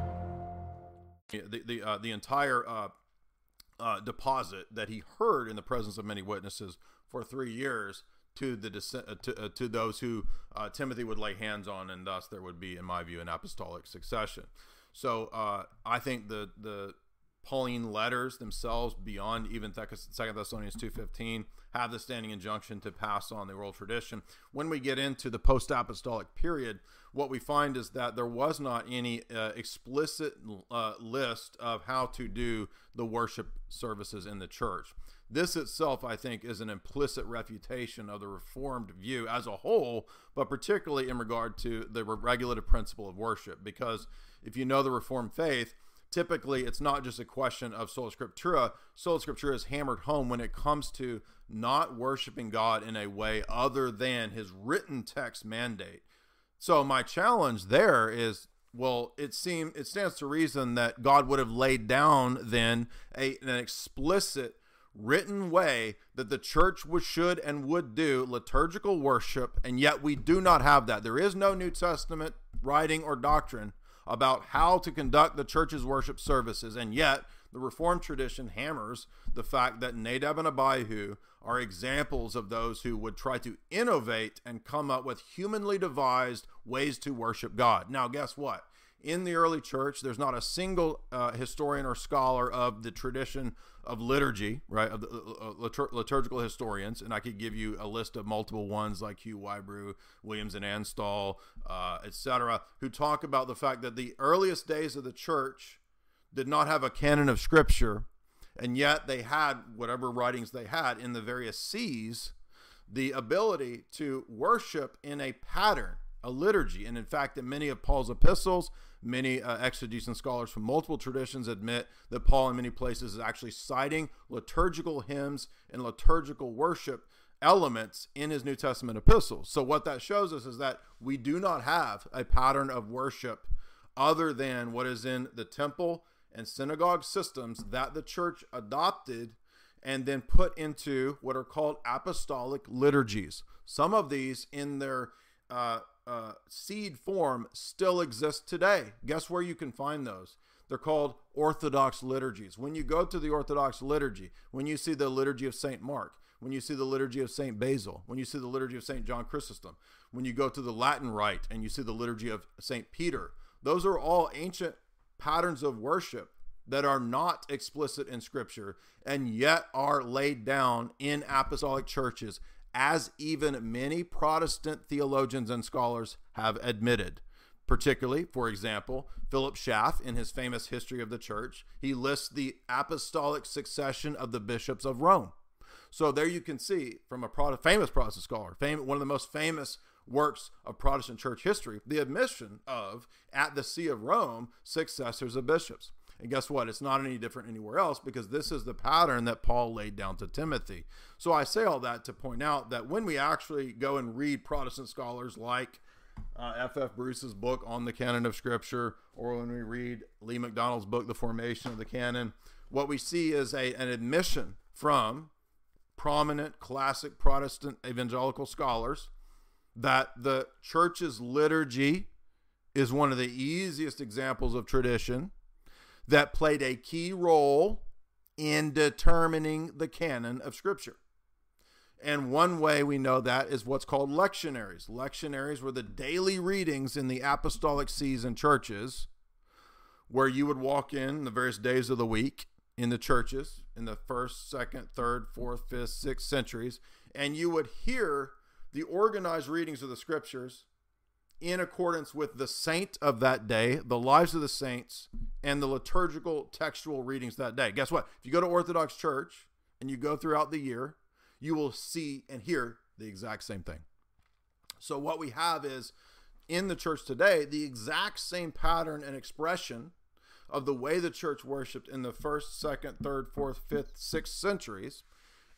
The the uh, the entire uh, uh, deposit that he heard in the presence of many witnesses for three years to the uh, to, uh, to those who uh, Timothy would lay hands on, and thus there would be, in my view, an apostolic succession. So I think the the Pauline letters themselves, beyond even Second Thessalonians two fifteen, have the standing injunction to pass on the oral tradition. When we get into the post apostolic period, what we find is that there was not any uh, explicit uh, list of how to do the worship services in the church. This itself, I think, is an implicit refutation of the Reformed view as a whole, but particularly in regard to the regulative principle of worship. Because if you know the Reformed faith, typically it's not just a question of sola scriptura. Sola scriptura is hammered home when it comes to not worshiping God in a way other than his written text mandate. So my challenge there is well, it seems it stands to reason that God would have laid down then a, an explicit written way that the church would, should and would do liturgical worship, and yet we do not have that. There is no New Testament writing or doctrine about how to conduct the church's worship services, and yet the Reformed tradition hammers the fact that Nadab and Abihu are examples of those who would try to innovate and come up with humanly devised ways to worship God. Now, guess what? In the early church, there's not a single uh, historian or scholar of the tradition of liturgy, right, of the uh, uh litur- liturgical historians, and I could give you a list of multiple ones like Hugh Wybrew, Williams and Anstall, uh, etc., who talk about the fact that the earliest days of the church did not have a canon of scripture, and yet they had whatever writings they had in the various sees, the ability to worship in a pattern, a liturgy. And in fact, in many of Paul's epistles, many uh, exegetes and scholars from multiple traditions admit that Paul, in many places, is actually citing liturgical hymns and liturgical worship elements in his New Testament epistles. So, what that shows us is that we do not have a pattern of worship other than what is in the temple and synagogue systems that the church adopted and then put into what are called apostolic liturgies. Some of these, in their uh, uh, seed form, still exist today. Guess where you can find those? They're called Orthodox liturgies. When you go to the Orthodox liturgy, when you see the liturgy of St. Mark, when you see the liturgy of St. Basil, when you see the liturgy of St. John Chrysostom, when you go to the Latin Rite and you see the liturgy of St. Peter, those are all ancient patterns of worship that are not explicit in Scripture and yet are laid down in apostolic churches, as even many Protestant theologians and scholars have admitted particularly, for example, Philip Schaff in his famous History of the Church, he lists the apostolic succession of the bishops of Rome. So there you can see from a famous Protestant scholar, one of the most famous works of Protestant church history, the admission of, at the See of Rome, successors of bishops. And guess what? It's not any different anywhere else because this is the pattern that Paul laid down to Timothy. So I say all that to point out that when we actually go and read Protestant scholars like uh, F.F. Bruce's book on the canon of Scripture, or when we read Lee McDonald's book, The Formation of the Canon, what we see is a, an admission from prominent classic Protestant evangelical scholars that the church's liturgy is one of the easiest examples of tradition that played a key role in determining the canon of Scripture. And one way we know that is what's called lectionaries. Lectionaries were the daily readings in the apostolic sees and churches where you would walk in the various days of the week in the churches in the first, second, third, fourth, fifth, sixth centuries, and you would hear the organized readings of the scriptures in accordance with the saint of that day, the lives of the saints, and the liturgical textual readings that day. Guess what? If you go to Orthodox Church and you go throughout the year, you will see and hear the exact same thing. So, what we have is in the church today, the exact same pattern and expression of the way the church worshiped in the first, second, third, fourth, fifth, sixth centuries.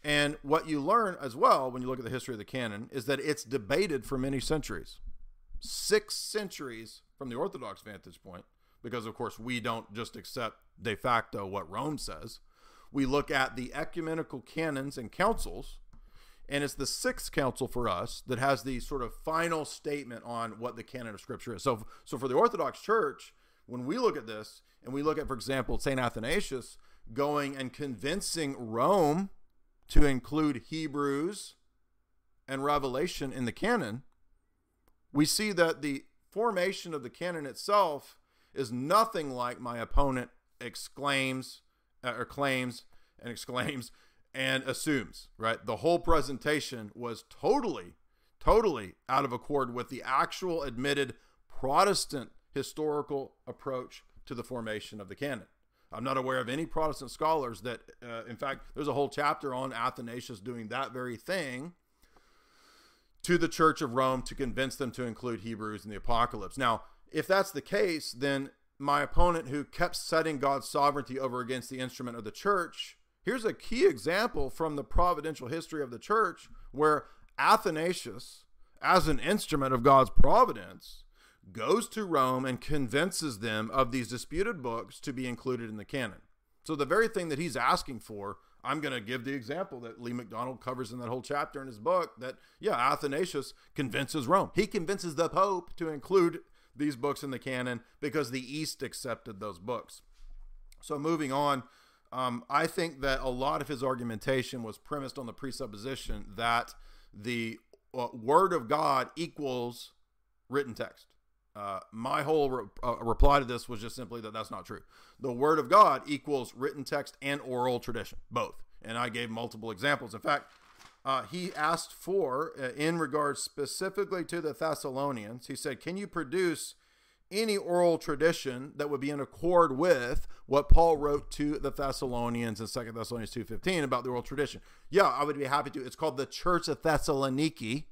And what you learn as well when you look at the history of the canon is that it's debated for many centuries. Six centuries from the Orthodox vantage point, because of course we don't just accept de facto what Rome says we look at the ecumenical canons and councils, and it's the sixth council for us that has the sort of final statement on what the canon of Scripture is. So, so for the Orthodox Church, when we look at this, and we look at, for example, St. Athanasius going and convincing Rome to include Hebrews and Revelation in the canon, we see that the formation of the canon itself is nothing like my opponent exclaims uh, or claims and exclaims and assumes, right? The whole presentation was totally, totally out of accord with the actual admitted Protestant historical approach to the formation of the canon. I'm not aware of any Protestant scholars that, uh, in fact, there's a whole chapter on Athanasius doing that very thing to the Church of Rome to convince them to include Hebrews in the Apocalypse. Now, if that's the case, then my opponent who kept setting God's sovereignty over against the instrument of the church. Here's a key example from the providential history of the church where Athanasius, as an instrument of God's providence, goes to Rome and convinces them of these disputed books to be included in the canon. So, the very thing that he's asking for, I'm going to give the example that Lee McDonald covers in that whole chapter in his book that, yeah, Athanasius convinces Rome. He convinces the Pope to include these books in the canon because the East accepted those books. So moving on, um, I think that a lot of his argumentation was premised on the presupposition that the uh, Word of God equals written text. Uh, my whole re- uh, reply to this was just simply that that's not true. The Word of God equals written text and oral tradition, both. And I gave multiple examples. In fact, uh, he asked for, uh, in regards specifically to the Thessalonians, he said, Can you produce any oral tradition that would be in accord with what Paul wrote to the Thessalonians in 2 Thessalonians 2.15 about the oral tradition? Yeah, I would be happy to. It's called the Church of Thessaloniki.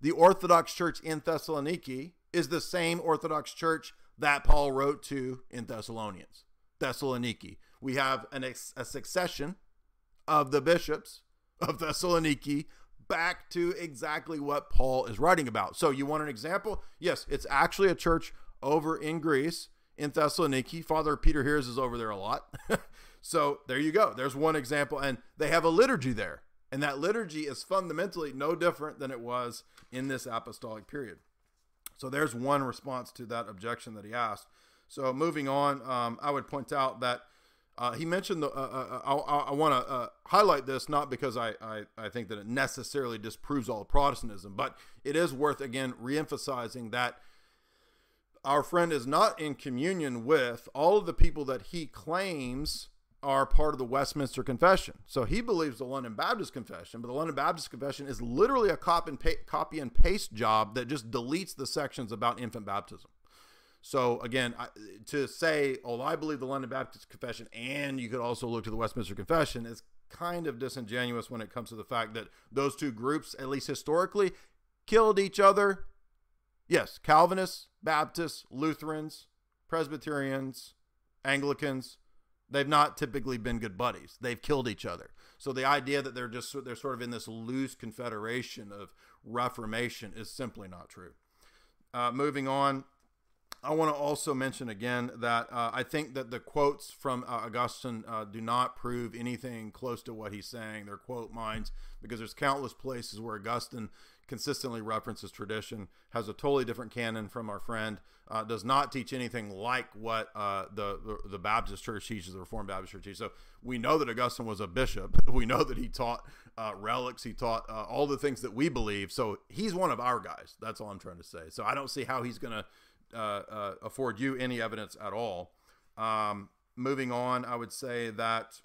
The Orthodox Church in Thessaloniki is the same Orthodox Church that Paul wrote to in Thessalonians, Thessaloniki. We have an, a succession of the bishops of Thessaloniki back to exactly what Paul is writing about. So, you want an example? Yes, it's actually a church over in Greece in Thessaloniki. Father Peter Heers is over there a lot. so, there you go. There's one example. And they have a liturgy there. And that liturgy is fundamentally no different than it was in this apostolic period. So, there's one response to that objection that he asked. So moving on, um, I would point out that uh, he mentioned the. Uh, uh, I, I want to uh, highlight this not because I, I, I think that it necessarily disproves all Protestantism, but it is worth again reemphasizing that our friend is not in communion with all of the people that he claims are part of the Westminster Confession. So he believes the London Baptist Confession, but the London Baptist Confession is literally a copy and, pa- copy and paste job that just deletes the sections about infant baptism. So again, I, to say, "Oh, I believe the London Baptist Confession," and you could also look to the Westminster Confession is kind of disingenuous when it comes to the fact that those two groups, at least historically, killed each other. Yes, Calvinists, Baptists, Lutherans, Presbyterians, Anglicans, they've not typically been good buddies. They've killed each other. So the idea that they're just they're sort of in this loose confederation of reformation is simply not true. Uh, moving on, I want to also mention again that uh, I think that the quotes from uh, Augustine uh, do not prove anything close to what he's saying. They're quote mines because there's countless places where Augustine consistently references tradition, has a totally different canon from our friend, uh, does not teach anything like what uh, the, the, Baptist Church teaches, the Reformed Baptist Church teaches. So we know that Augustine was a bishop. We know that he taught uh, relics. He taught all the things that we believe. So he's one of our guys. That's all I'm trying to say. So I don't see how he's going to uh, uh, afford you any evidence at all. Um, moving on, I would say that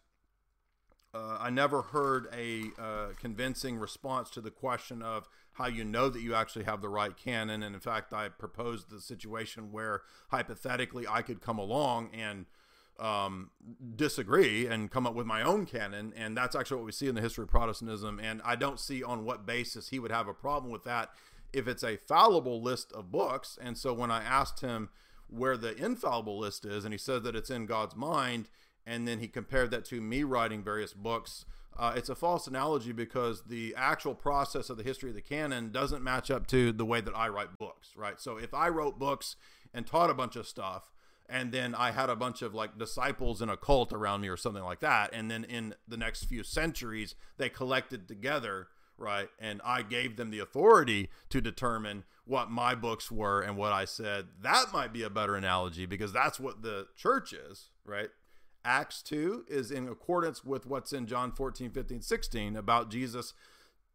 uh, I never heard a uh, convincing response to the question of how you know that you actually have the right canon. And in fact, I proposed the situation where hypothetically I could come along and um, disagree and come up with my own canon. And that's actually what we see in the history of Protestantism. And I don't see on what basis he would have a problem with that if it's a fallible list of books. And so when I asked him where the infallible list is, and he said that it's in God's mind, and then he compared that to me writing various books. Uh, it's a false analogy because the actual process of the history of the canon doesn't match up to the way that I write books, right? So if I wrote books and taught a bunch of stuff, and then I had a bunch of like disciples in a cult around me or something like that, and then in the next few centuries they collected together right? And I gave them the authority to determine what my books were and what I said. That might be a better analogy because that's what the church is, right? Acts 2 is in accordance with what's in John 14, 15, 16 about Jesus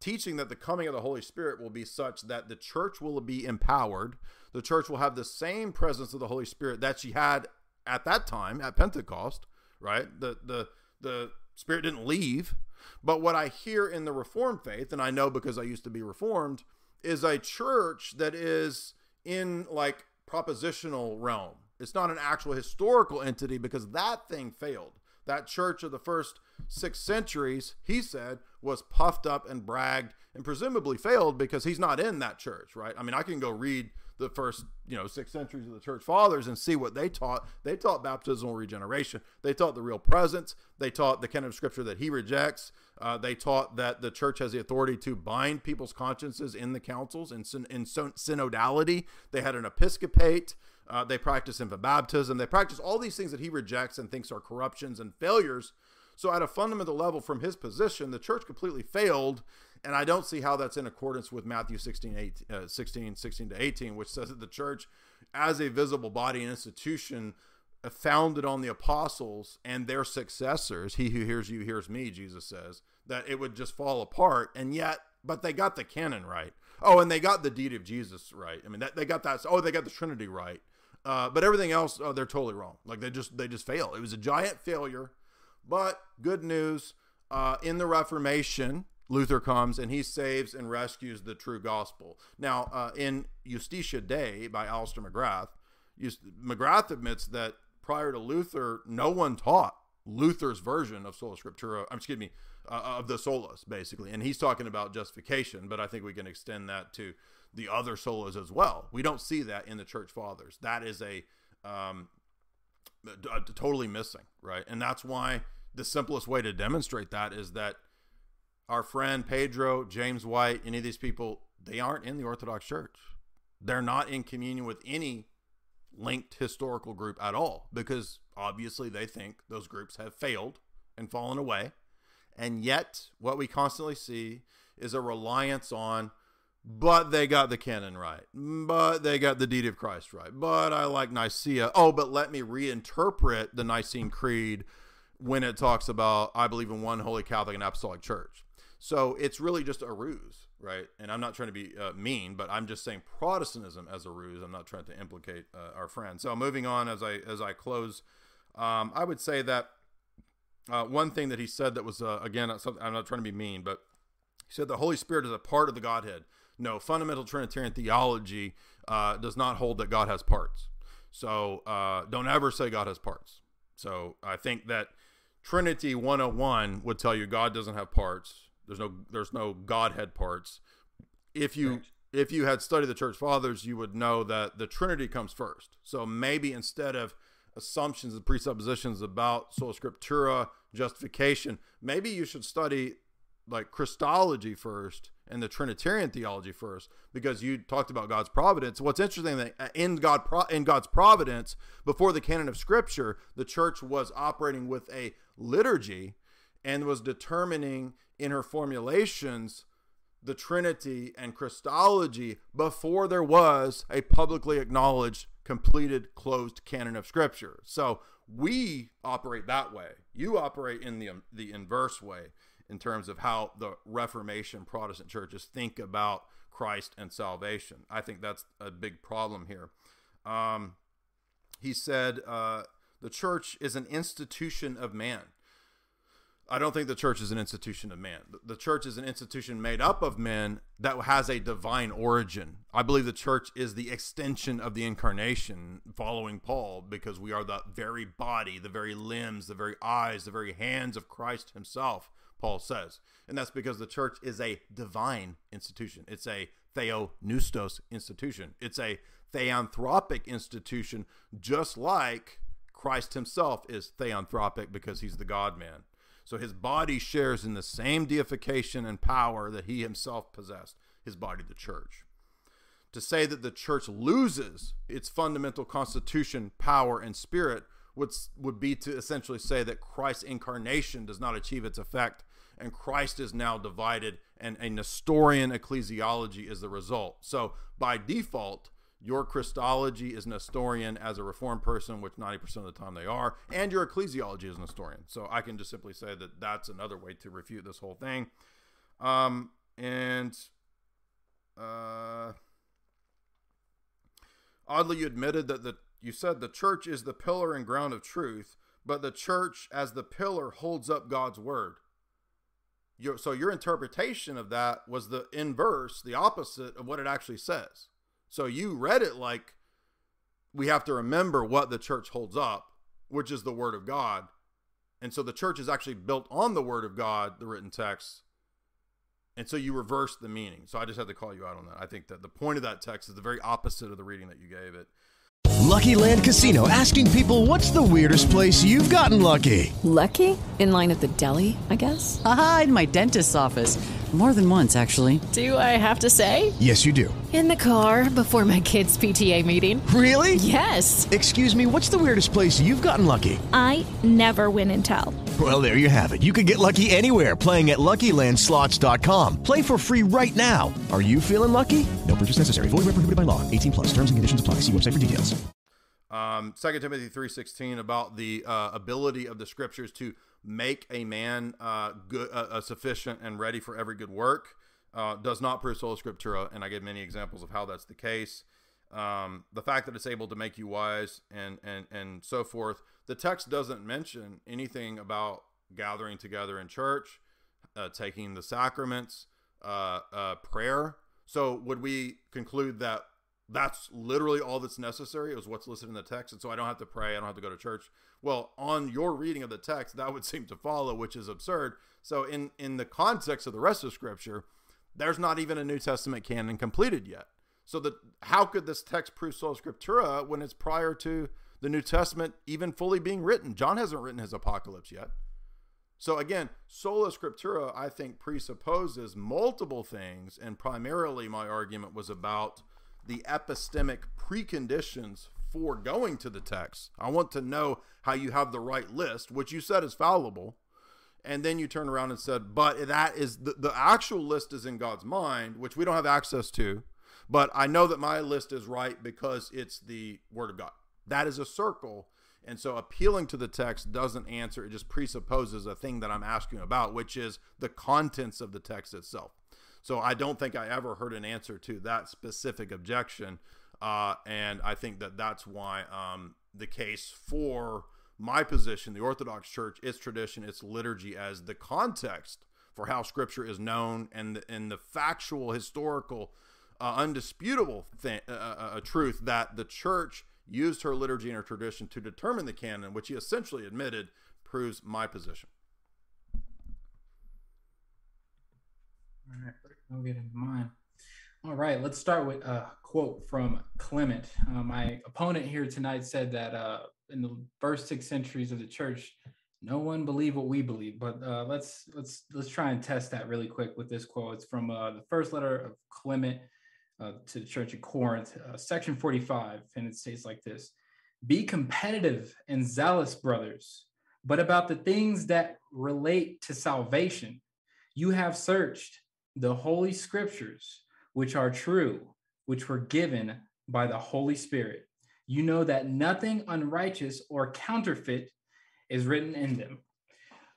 teaching that the coming of the Holy Spirit will be such that the church will be empowered. The church will have the same presence of the Holy Spirit that she had at that time at Pentecost, right? The the the Spirit didn't leave, but what I hear in the Reformed faith, and I know because I used to be Reformed, is a church that is in like propositional realm. It's not an actual historical entity because that thing failed. That church of the first six centuries, he said, was puffed up and bragged and presumably failed because he's not in that church, right? I mean, I can go read the first, you know, six centuries of the church fathers and see what they taught. They taught baptismal regeneration. They taught the real presence. They taught the kind of scripture that he rejects. Uh, they taught that the church has the authority to bind people's consciences in the councils in, in synodality. They had an episcopate. Uh, they practice infant baptism. They practice all these things that he rejects and thinks are corruptions and failures. So, at a fundamental level, from his position, the church completely failed and I don't see how that's in accordance with Matthew 16, 18, uh, 16, 16 to 18, which says that the church, as a visible body and institution, founded on the apostles and their successors, he who hears you hears me, Jesus says, that it would just fall apart. And yet, but they got the canon right. Oh, and they got the deity of Jesus right. I mean, that, they got that. Oh, they got the Trinity right. Uh, but everything else, oh, they're totally wrong. Like they just they just fail. It was a giant failure. But good news uh, in the Reformation, Luther comes and he saves and rescues the true gospel. Now, uh, in Justitia Dei by Alister McGrath, McGrath admits that prior to Luther, no one taught Luther's version of sola scriptura. I'm excuse me, uh, of the solas basically, and he's talking about justification. But I think we can extend that to the other solas as well. We don't see that in the church fathers. That is a, um, a totally missing, right? And that's why the simplest way to demonstrate that is that our friend Pedro, James White, any of these people, they aren't in the Orthodox Church. They're not in communion with any linked historical group at all because obviously they think those groups have failed and fallen away. And yet, what we constantly see is a reliance on but they got the canon right. But they got the deity of Christ right. But I like Nicaea. Oh, but let me reinterpret the Nicene Creed when it talks about I believe in one holy Catholic and Apostolic Church. So it's really just a ruse, right? And I'm not trying to be uh, mean, but I'm just saying Protestantism as a ruse. I'm not trying to implicate uh, our friend. So moving on as I as I close, um, I would say that uh, one thing that he said that was uh, again I'm not trying to be mean, but he said the Holy Spirit is a part of the Godhead. No, fundamental Trinitarian theology uh, does not hold that God has parts. So uh, don't ever say God has parts. So I think that Trinity 101 would tell you God doesn't have parts. There's no there's no Godhead parts. If you right. if you had studied the church fathers, you would know that the Trinity comes first. So maybe instead of assumptions and presuppositions about sola scriptura justification, maybe you should study like Christology first and the Trinitarian theology first, because you talked about God's providence. What's interesting that uh, in God in God's providence, before the canon of Scripture, the church was operating with a liturgy and was determining in her formulations the Trinity and Christology before there was a publicly acknowledged, completed, closed canon of Scripture. So we operate that way. You operate in the the inverse way in terms of how the Reformation Protestant churches think about Christ and salvation. I think that's a big problem here. Um, he said uh, the church is an institution of man. I don't think the church is an institution of man. The church is an institution made up of men that has a divine origin. I believe the church is the extension of the incarnation, following Paul, because we are the very body, the very limbs, the very eyes, the very hands of Christ himself. Paul says. And that's because the church is a divine institution. It's a theopneustos institution. It's a theanthropic institution, just like Christ himself is theanthropic because he's the God man. So his body shares in the same deification and power that he himself possessed, his body, the church. To say that the church loses its fundamental constitution, power, and spirit would, would be to essentially say that Christ's incarnation does not achieve its effect and Christ is now divided, and a Nestorian ecclesiology is the result. So by default, your Christology is Nestorian as a Reformed person, which 90% of the time they are, and your ecclesiology is Nestorian. So I can just simply say that that's another way to refute this whole thing. Um, and uh, oddly, you admitted that the you said the church is the pillar and ground of truth, but the church as the pillar holds up God's word your so your interpretation of that was the inverse, the opposite of what it actually says. So you read it like we have to remember what the church holds up, which is the word of God. And so the church is actually built on the word of God, the written text. And so you reverse the meaning. So I just had to call you out on that. I think that the point of that text is the very opposite of the reading that you gave it. Lucky Land Casino asking people what's the weirdest place you've gotten lucky? Lucky? In line at the deli, I guess? Aha, in my dentist's office. More than once, actually. Do I have to say? Yes, you do. In the car before my kids' PTA meeting. Really? Yes. Excuse me, what's the weirdest place you've gotten lucky? I never win and tell. Well, there you have it. You can get lucky anywhere playing at LuckyLandSlots.com. Play for free right now. Are you feeling lucky? No purchase necessary. Void where prohibited by law. 18 plus. Terms and conditions apply. See website for details. Um, 2 Timothy 3.16 about the uh, ability of the scriptures to make a man uh, good, uh, uh, sufficient and ready for every good work uh, does not prove sola scriptura, and I give many examples of how that's the case. Um, the fact that it's able to make you wise and and and so forth. The text doesn't mention anything about gathering together in church, uh, taking the sacraments, uh, uh, prayer. So would we conclude that that's literally all that's necessary is what's listed in the text and so i don't have to pray i don't have to go to church. Well on your reading of the text that would seem to follow which is absurd. So in in the context of the rest of scripture there's not even a new testament canon completed yet. So how could this text prove sola scriptura when it's prior to the new testament even fully being written? John hasn't written his apocalypse yet. So again sola scriptura i think presupposes multiple things and primarily my argument was about the epistemic preconditions for going to the text. I want to know how you have the right list, which you said is fallible. and then you turn around and said, but that is the, the actual list is in God's mind, which we don't have access to. But I know that my list is right because it's the Word of God. That is a circle. And so appealing to the text doesn't answer, it just presupposes a thing that I'm asking about, which is the contents of the text itself. So I don't think I ever heard an answer to that specific objection. Uh, and I think that that's why um, the case for my position, the Orthodox Church, its tradition, its liturgy as the context for how Scripture is known and the, and the factual, historical, uh, undisputable uh, uh, uh, truth that the Church used her liturgy and her tradition to determine the canon, which he essentially admitted proves my position. All right, I'll get into mine. All right, let's start with a quote from Clement. Uh, my opponent here tonight said that uh, in the first six centuries of the church, no one believed what we believe. But uh, let's let's let's try and test that really quick with this quote. It's from uh, the first letter of Clement uh, to the church at Corinth, uh, section 45, and it states like this: Be competitive and zealous, brothers, but about the things that relate to salvation, you have searched the holy scriptures, which are true, which were given by the Holy Spirit you know that nothing unrighteous or counterfeit is written in them.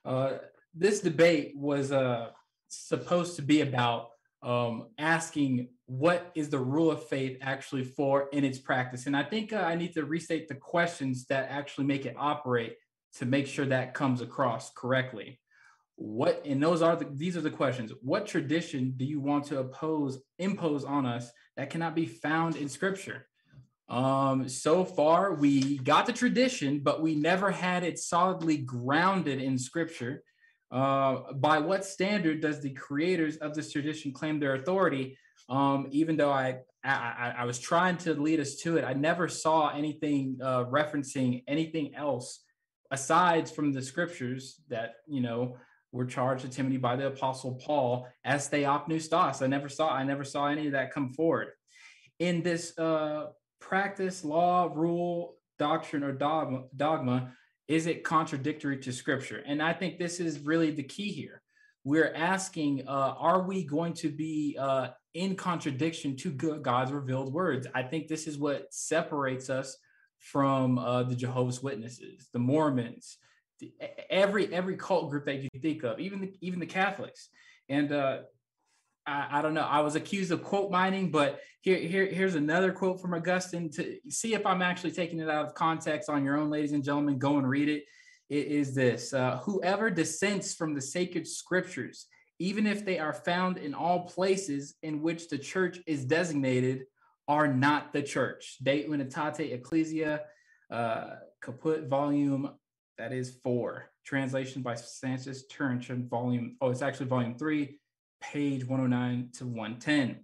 Uh, this debate was uh, supposed to be about um, asking what is the rule of faith actually for in its practice. And I think uh, I need to restate the questions that actually make it operate to make sure that comes across correctly. What and those are the these are the questions. What tradition do you want to oppose impose on us that cannot be found in scripture? Um, so far, we got the tradition, but we never had it solidly grounded in scripture. Uh, by what standard does the creators of this tradition claim their authority? Um, even though I, I, I was trying to lead us to it, I never saw anything uh, referencing anything else aside from the scriptures that you know were charged to Timothy by the apostle Paul as theopneustos. I never saw I never saw any of that come forward in this uh, practice, law, rule, doctrine, or dogma, dogma is it contradictory to scripture? And I think this is really the key here. We're asking, uh, are we going to be uh, in contradiction to God's revealed words? I think this is what separates us from uh, the Jehovah's Witnesses, the Mormons, every every cult group that you think of, even the, even the Catholics. And uh, I, I, don't know. I was accused of quote mining, but here, here, here's another quote from Augustine to see if I'm actually taking it out of context on your own, ladies and gentlemen. Go and read it. It is this uh, Whoever dissents from the sacred scriptures, even if they are found in all places in which the church is designated, are not the church. De Unitate Ecclesia, uh, Caput Volume, that is four. Translation by Francis Turretin, Volume, oh, it's actually Volume three page 109 to 110.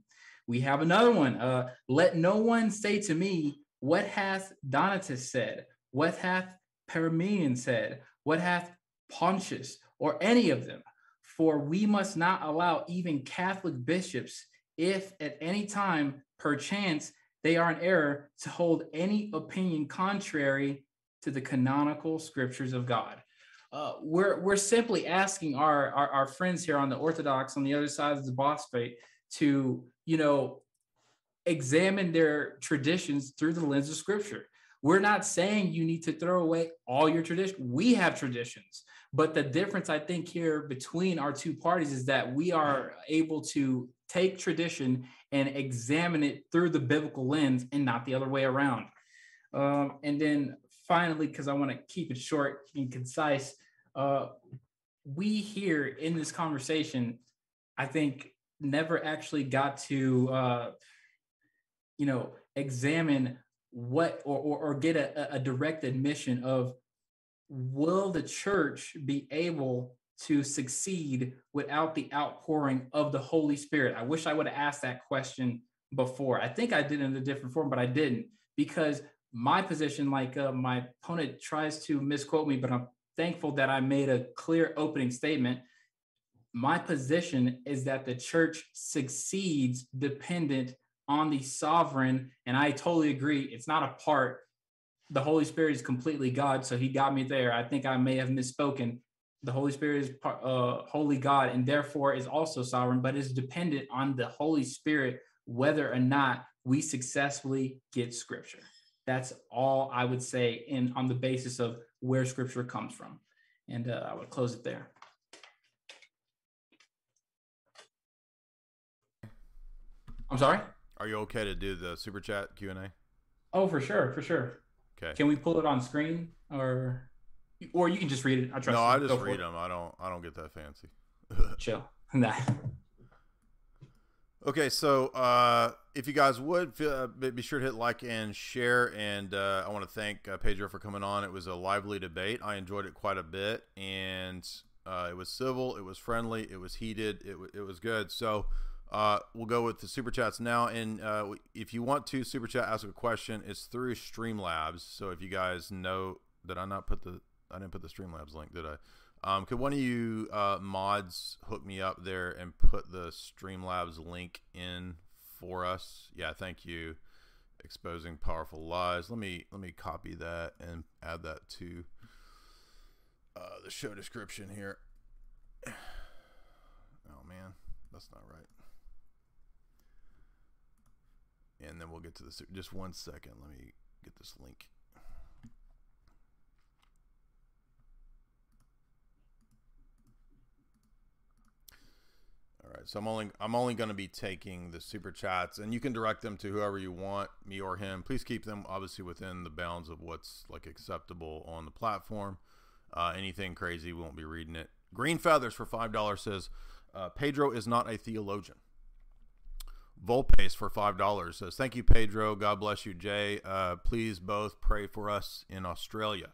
We have another one. Uh, Let no one say to me, What hath Donatus said? What hath Parmenian said? What hath Pontius or any of them? For we must not allow even Catholic bishops, if at any time, perchance, they are in error, to hold any opinion contrary to the canonical scriptures of God. Uh, we're we're simply asking our, our, our friends here on the Orthodox on the other side of the phosphate to you know examine their traditions through the lens of Scripture. We're not saying you need to throw away all your tradition. We have traditions, but the difference I think here between our two parties is that we are able to take tradition and examine it through the biblical lens and not the other way around. Um, and then finally, because I want to keep it short and concise, uh, we here in this conversation, I think, never actually got to, uh, you know, examine what or, or, or get a, a direct admission of will the church be able to succeed without the outpouring of the Holy Spirit? I wish I would have asked that question before. I think I did in a different form, but I didn't because my position, like uh, my opponent tries to misquote me, but I'm thankful that I made a clear opening statement. My position is that the church succeeds dependent on the sovereign. And I totally agree. It's not a part. The Holy Spirit is completely God. So he got me there. I think I may have misspoken. the Holy Spirit is uh, holy God and therefore is also sovereign, but is dependent on the Holy Spirit whether or not we successfully get Scripture. That's all I would say in on the basis of where Scripture comes from, and uh, I would close it there. I'm sorry. Are you okay to do the super chat Q and A? Oh, for sure, for sure. Okay. Can we pull it on screen, or or you can just read it? I trust. No, you. I just Go read it. them. I don't. I don't get that fancy. Chill. Nah. Okay, so uh, if you guys would feel, uh, be sure to hit like and share. And uh, I want to thank uh, Pedro for coming on. It was a lively debate. I enjoyed it quite a bit, and uh, it was civil, it was friendly, it was heated, it, w- it was good. So uh, we'll go with the super chats now. And if you want to super chat, ask a question, it's through Streamlabs. So if you guys know, did I not put the I didn't put the Streamlabs link, did I? Um, could one of you uh, mods hook me up there and put the Streamlabs link in for us? Yeah, thank you. Exposing powerful lies. Let me let me copy that and add that to uh, the show description here. Oh man, that's not right. And then we'll get to this. Just one second. Let me get this link. All right, so I'm only I'm only going to be taking the super chats, and you can direct them to whoever you want, me or him. Please keep them obviously within the bounds of what's like acceptable on the platform. Uh, anything crazy, we won't be reading it. Green Feathers for five dollars says uh, Pedro is not a theologian. Volpace for five dollars says thank you Pedro. God bless you, Jay. Uh, please both pray for us in Australia.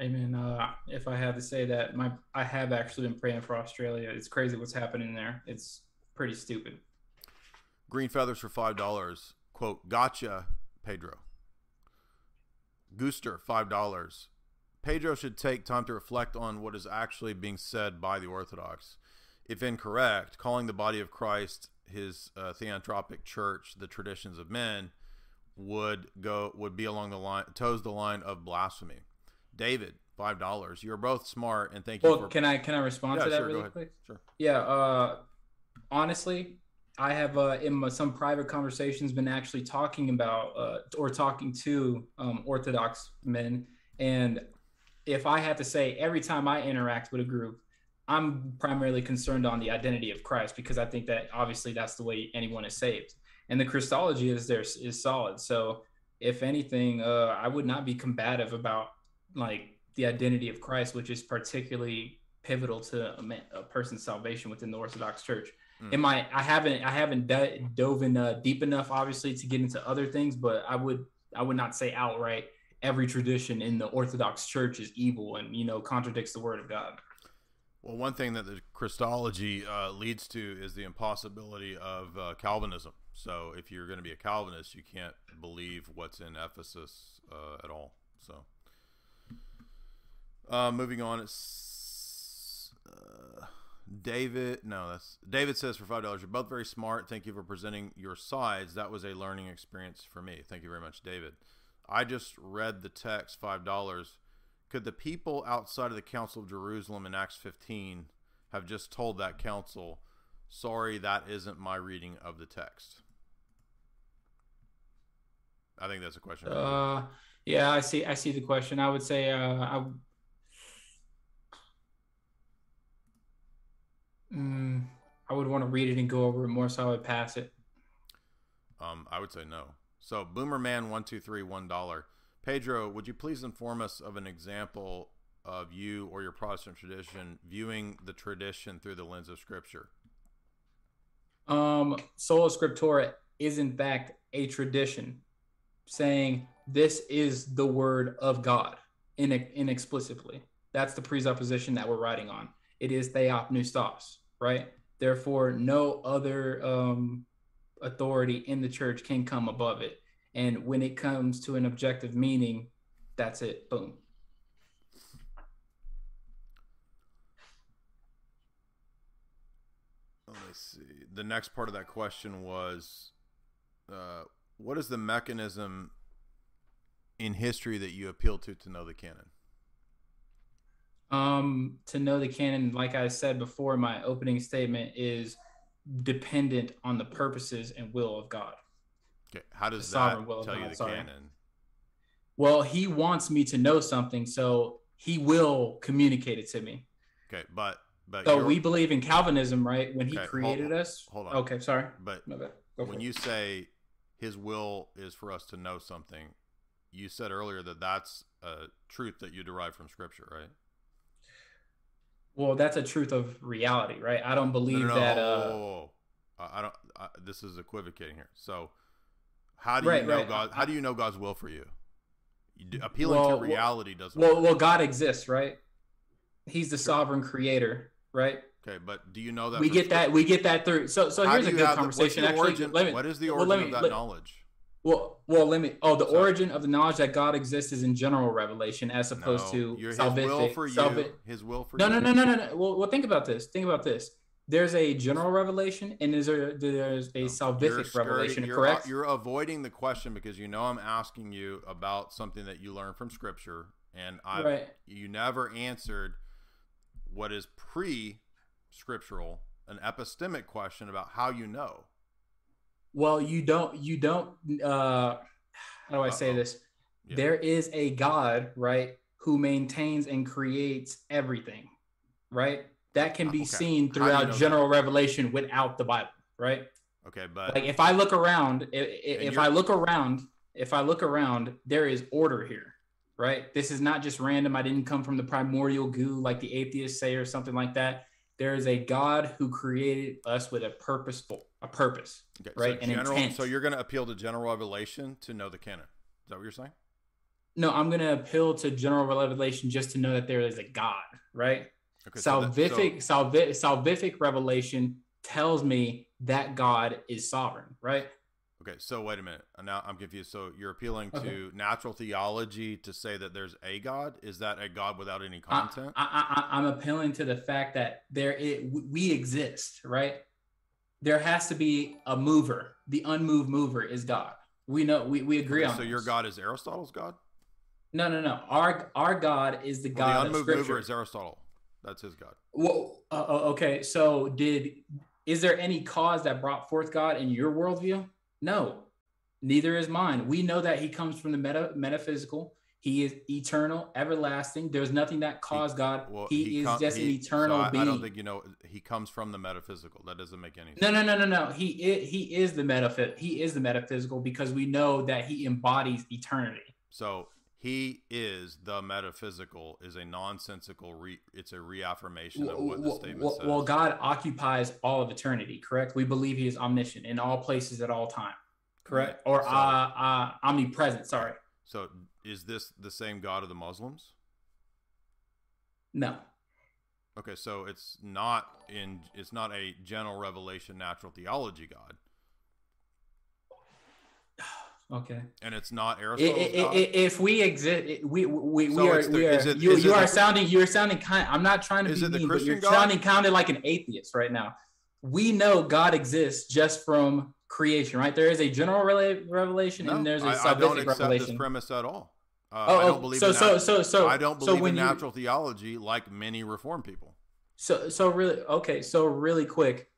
Amen. Uh, if I had to say that, my I have actually been praying for Australia. It's crazy what's happening there. It's pretty stupid. Green Feathers for five dollars. Quote, gotcha, Pedro. Gooster, five dollars. Pedro should take time to reflect on what is actually being said by the Orthodox. If incorrect, calling the body of Christ his uh, theanthropic church the traditions of men would go would be along the line toes the line of blasphemy. David, five dollars. You're both smart, and thank you. Well, for... can I can I respond Yeah, to that sure, go really ahead. quick? Sure. Yeah. Uh, honestly, I have uh, in my, some private conversations been actually talking about uh, or talking to um, Orthodox men, and if I had to say, every time I interact with a group, I'm primarily concerned on the identity of Christ because I think that obviously that's the way anyone is saved, and the Christology is there is solid. So if anything, uh, I would not be combative about like the identity of Christ, which is particularly pivotal to a, man, a person's salvation within the Orthodox Church. Mm. In my, I haven't, I haven't d- dove in uh, deep enough, obviously, to get into other things, but I would, I would not say outright every tradition in the Orthodox Church is evil and you know contradicts the Word of God. Well, one thing that the Christology uh, leads to is the impossibility of uh, Calvinism. So, if you're going to be a Calvinist, you can't believe what's in Ephesus uh, at all. So, uh, moving on, it's uh, David. No, that's David says for five dollars. You're both very smart. Thank you for presenting your sides. That was a learning experience for me. Thank you very much, David. I just read the text five dollars. Could the people outside of the Council of Jerusalem in Acts 15 have just told that council, "Sorry, that isn't my reading of the text"? I think that's a question. Uh, yeah, I see. I see the question. I would say, uh, I, mm, I would want to read it and go over it more, so I would pass it. Um, I would say no. So Boomerman one two three one dollar. Pedro, would you please inform us of an example of you or your Protestant tradition viewing the tradition through the lens of Scripture? Um, sola scriptura is in fact a tradition, saying this is the word of God, in inexplicably. That's the presupposition that we're writing on. It is theopneustos, right? Therefore, no other um, authority in the church can come above it. And when it comes to an objective meaning, that's it. Boom. Let me see. The next part of that question was, uh, what is the mechanism in history that you appeal to to know the canon? Um, to know the canon, like I said before, my opening statement is dependent on the purposes and will of God. Okay, how does The sovereign will that tell you the sorry. canon? Well, He wants me to know something, so He will communicate it to me. Okay, but but So we believe in Calvinism, right? When He Okay, hold- created us. Hold on. Okay, sorry. But My bad. Go when it. you say His will is for us to know something, you said earlier that that's a truth that you derive from Scripture, right? Well, that's a truth of reality, right? I don't believe no, no, that. whoa, Uh, whoa. I don't. I, this is equivocating here. So, how do Right, you know right. God? How do you know God's will for you? You Appealing Well, to well- reality doesn't. well, work. well, God exists, right? He's the sovereign creator, right? Okay, but do you know that we get that. We get that through. So, so How here's a good have the- what's conversation. the Actually, origin- me, what is the origin let me- of that let- knowledge? Well, well, let me. Oh, the origin of the knowledge that God exists is in general revelation, as opposed No, to your- his salvific. will for you. salvi- His will for no, you. no, no, no, no, no. Well, well, think about this. Think about this. There's a general revelation, and there's a there's a You're salvific skirting- revelation. you're, correct? You're avoiding the question because you know I'm asking you about something that you learned from Scripture, and I Right. you never answered what is pre-scriptural, an epistemic question about how you know. Well, you don't. You don't. Uh, how do I say this? Yeah. There is a God, right, who maintains and creates everything, right? That can be Okay. seen How do you throughout know that? general revelation without the Bible, right? Okay, but Like if I look around, i- i- if I look around, if I look around, there is order here, right? This is not just random. I didn't come from the primordial goo like the atheists say or something like that. There is a God who created us with a purposeful, a purpose, okay, right? So, An general, intent. so you're going to appeal to general revelation to know the canon. Is that what you're saying? No, I'm going to appeal to general revelation just to know that there is a God, right? Okay, so that- salvific, salvi- salvific revelation tells me that God is sovereign, right? Okay, so wait a minute. Uh, Now I'm confused. So you're appealing to Okay. natural theology to say that there's a God? Is that a God without any content? I, I, I'm appealing to the fact that there it, we exist, right? There has to be a mover. The unmoved mover is God. We know we, we agree Okay, on. so your. God is Aristotle's God? No, no, no. Our our God is the Well, God the unmoved mover is Aristotle. That's his God. Well, uh, uh, okay. So, did is there any cause that brought forth God in your worldview? No, neither is mine. We know that He comes from the meta, metaphysical. He is eternal, everlasting. There's nothing that caused God. Well, he, is com- just he- an eternal so I, being. I don't think you know. He comes from the metaphysical. That doesn't make any sense. no, no, no, no, no. He is, he is the metaphys- He is the metaphysical because we know that He embodies eternity. So he is the metaphysical is a nonsensical. Re, it's a reaffirmation of what the Well, statement well, says. well, God occupies all of eternity, correct? We believe He is omniscient in all places at all time, correct? Or So- uh, uh, omnipresent. Sorry, so is this the same God of the Muslims? no. Okay, so it's not in. It's not a general revelation, natural theology God, Okay. and it's not I- Aristotle's I- if we exist, we we, we So are the- we are. is it- you is it you are the- sounding you're sounding kind. I'm not trying to Is be it the mean, but you're God? sounding kind of like an atheist right now. We know God exists just from creation, right? There is a general rela- revelation No, and there's a I, I don't accept revelation. this premise at all. Uh, Oh, I oh, don't believe so- in so- nat- so- so- I don't believe when in you- natural theology like many Reform people. So so really okay, so really quick,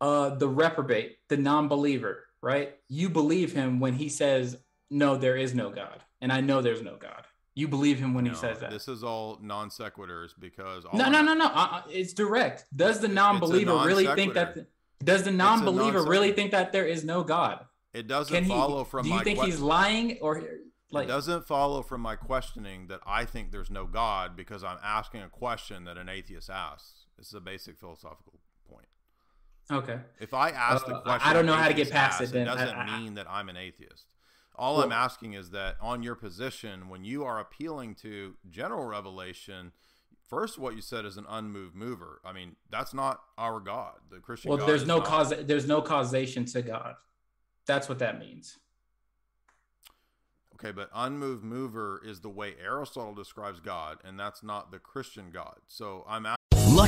uh the reprobate, the non-believer, right? You believe him when he says no there is no God. And I know there's no God. You believe him when he says that. This is all non sequiturs because all No, no, no, no. Uh, uh, it's direct. Does the non-believer really think that sequitur. does the non-believer really think that there is no God? It doesn't Can he follow from Do you my think he's lying or like it doesn't follow from my questioning that I think there's no God because I'm asking a question that an atheist asks. This is a basic philosophical. Okay. If I ask the Uh, I- question, I don't know how to get past it then. It doesn't I- I- mean that I'm an atheist. All Well- I'm asking is that on your position, when you are appealing to general revelation, first what you said is an unmoved mover. I mean, that's not our God. The Christian Well, God there's no not- cause there's no causation to God. That's what that means. Okay, but unmoved mover is the way Aristotle describes God, and that's not the Christian God. So I'm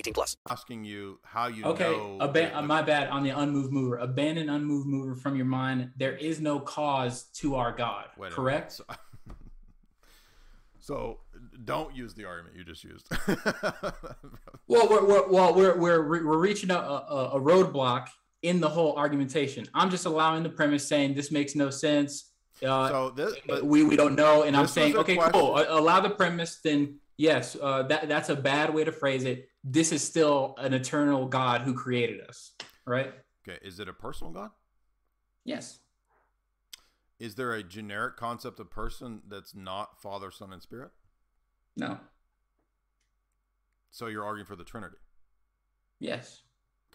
18 plus. Asking you how you Okay, know. aban- uh, my bad on the unmoved mover. Abandon unmoved mover from your mind. There is no cause to our God. Wait correct? So, so don't use the argument you just used. Well, we're, we're well we're we're we're reaching a, a, a roadblock in the whole argumentation. I'm just allowing the premise, saying this makes no sense. Uh, so this, but we we don't know, and I'm saying okay, question- cool. Allow the premise, then yes, uh, that that's a bad way to phrase it. This is still an eternal God who created us, right? okay, is it a personal God? Yes. Is there a generic concept of person that's not Father, Son, and Spirit? No. So you're arguing for the Trinity. Yes.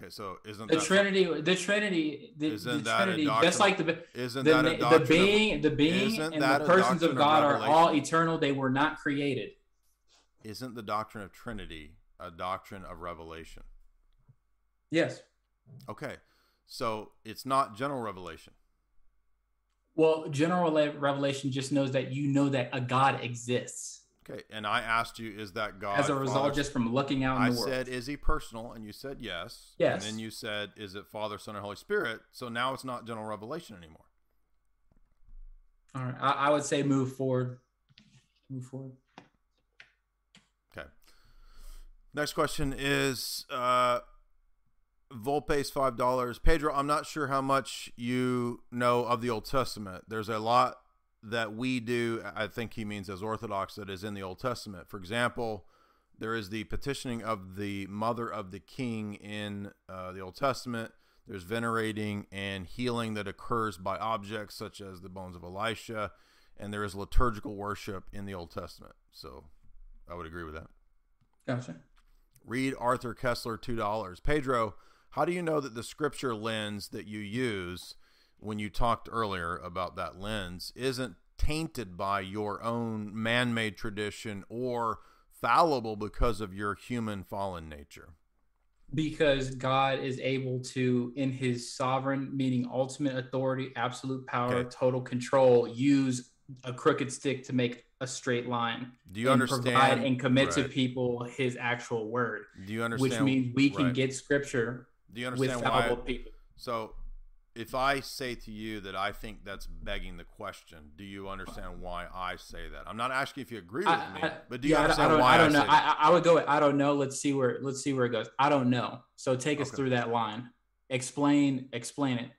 Okay, so isn't The Trinity, the Trinity, the, Isn't the that Trinity, doctrine- just like the isn't the, that the being, the being, and the persons of God are all eternal. They were not created. Isn't the doctrine of Trinity a doctrine of revelation? Yes. Okay, so it's not general revelation. Well, general revelation just knows that you know that a God exists Okay, and I asked you, is that God as a result Father- just from looking out in I the world. said, is he personal? And you said yes. Yes. And then you said, is it Father, Son, and Holy Spirit? So now it's not general revelation anymore. All right, I, I would say move forward. Move forward. Okay. Next question is uh, Volpe's five dollars. Pedro, I'm not sure how much you know of the Old Testament. There's a lot that we do. I think he means as Orthodox that is in the Old Testament. For example, there is the petitioning of the mother of the king in uh, the Old Testament. There's venerating and healing that occurs by objects such as the bones of Elisha, and there is liturgical worship in the Old Testament. So, I would agree with that. Gotcha. Read Arthur Kessler two dollars. Pedro, how do you know that the scripture lens that you use when you talked earlier about that lens isn't tainted by your own man-made tradition or fallible because of your human fallen nature? Because God is able to, in his sovereign, meaning ultimate authority, absolute power, Okay. total control, use a crooked stick to make a straight line. Do you and understand- Provide and commit to people his actual word. Do you understand? Which means we can right. get scripture Do you understand why? people. So, if I say to you that I think that's begging the question, do you understand why I say that? I'm not asking if you agree with I- me, I- but do you yeah, understand I don't, why I don't know. say that? I, I I would go. with, I don't know. Let's see where. Let's see where it goes. I don't know. So take us through that line. Explain. Explain it.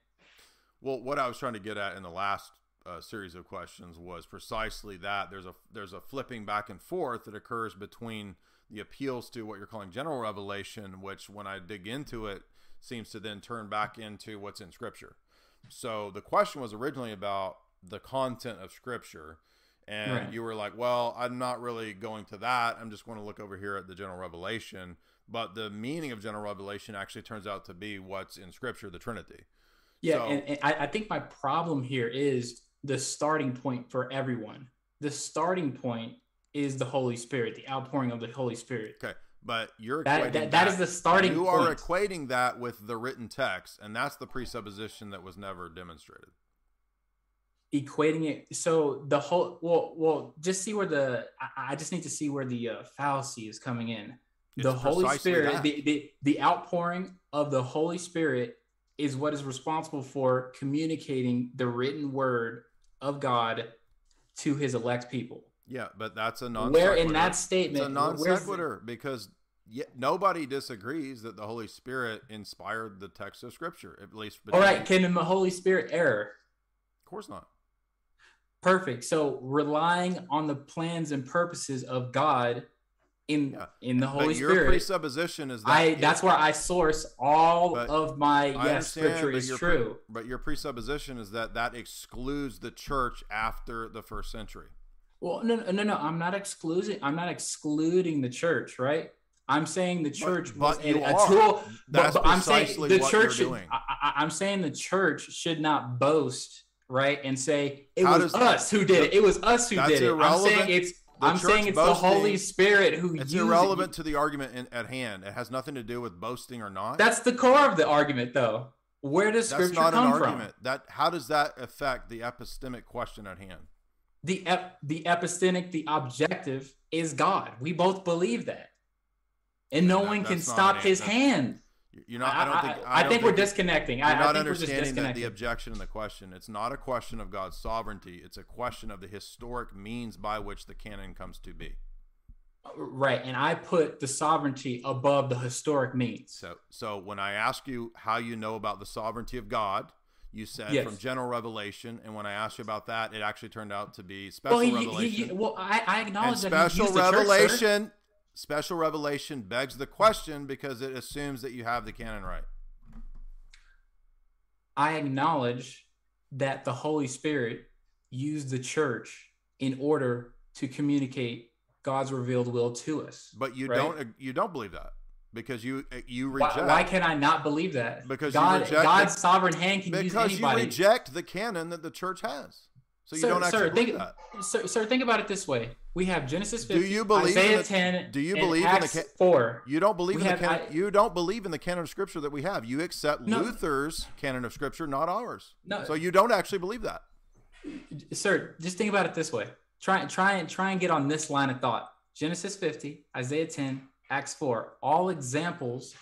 Well, what I was trying to get at in the last uh, series of questions was precisely that there's a there's a flipping back and forth that occurs between the appeals to what you're calling general revelation, which when I dig into it seems to then turn back into what's in Scripture. So the question was originally about the content of Scripture, and Right. you were like, "Well, I'm not really going to that. I'm just going to look over here at the general revelation." But the meaning of general revelation actually turns out to be what's in Scripture, the Trinity. Yeah, So- and, and I, I think my problem here is the starting point for everyone. The starting point is the Holy Spirit, the outpouring of the Holy Spirit. Okay. But you're That- equating that- that is the starting You are point. equating that with the written text, and that's the presupposition that was never demonstrated. equating it so the whole well well just see where the i, I just need to see where the uh, fallacy is coming in the holy spirit the, the the outpouring of the holy spirit is what is responsible for communicating the written word of god to his elect people Yeah, but that's a non. Where in that statement- it's a non sequitur because yeah, nobody disagrees that the Holy Spirit inspired the text of Scripture. At least, all right can the holy spirit error of course not. perfect so relying on the plans and purposes of god in in the holy but your spirit presupposition is that I that's where I source all But of my I yes scripture but is your true. but your presupposition is that that excludes the church after the first century. Well, no, no, no, no. I'm not excluding. I'm not excluding the church, right? I'm saying the church was but a, a tool. That's but, but I'm saying the church. I, I'm saying the church should not boast, right, and say it How was us who did it. It was us who did it. I'm saying it's. The I'm saying it's the Holy Spirit who It's irrelevant to the argument in, at hand. It has nothing to do with boasting or not. That's the core of the argument, though. Where does That's scripture not come an from? argument. That how does that affect the epistemic question at hand? the ep- the epistemic, the objective is God. We both believe that, and no That- one can stop an- His hand. You're not. I, don't think. I, don't think we're disconnecting. You're I, I not think we're just understanding that the objection and the question. It's not a question of God's sovereignty. It's a question of the historic means by which the canon comes to be. right, and I put the sovereignty above the historic means. So, so when I ask you how you know about the sovereignty of God, you said Yes. from general revelation, and when I asked you about that, it actually turned out to be special Well, he, he, revelation. he, well, I, I and acknowledge that special he the church, revelation, special revelation begs the question because it assumes that you have the canon right. I acknowledge that the Holy Spirit used the church in order to communicate God's revealed will to us. But you right? don't. You don't believe that because you you reject. why can I not believe that? Because God, God's the- sovereign hand can use anybody. because you reject the canon that the church has. So you sir, don't actually sir, believe think, that. Sir, sir, think about it this way: We have Genesis Do 50, you believe Isaiah in the, 10, Do you and believe Acts in the four? You don't believe We in the canon. I- you don't believe in the canon of scripture that we have. You accept No. Luther's canon of scripture, not ours. No. So you don't actually believe that. Sir, just think about it this way: try, try and try and get on this line of thought. Genesis 50, Isaiah 10, Acts 4, all examples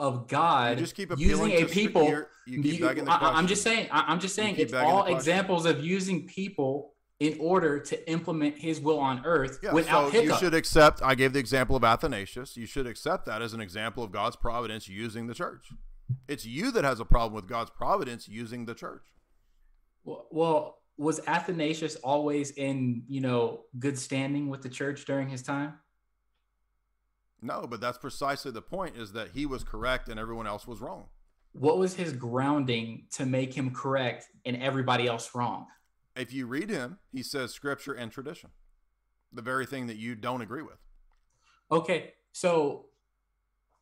of God You just keep using a people. you keep the I, I'm just saying. I, I'm just saying. It's all examples of using people in order to implement His will on earth Yeah, without so you should accept. I gave the example of Athanasius. You should accept that as an example of God's providence using the church. It's you that has a problem with God's providence using the church. Well, well, was Athanasius always in you know good standing with the church during his time? No, but that's precisely the point: is that he was correct and everyone else was wrong. What was his grounding to make him correct and everybody else wrong? If you read him, he says scripture and tradition, the very thing that you don't agree with. Okay, so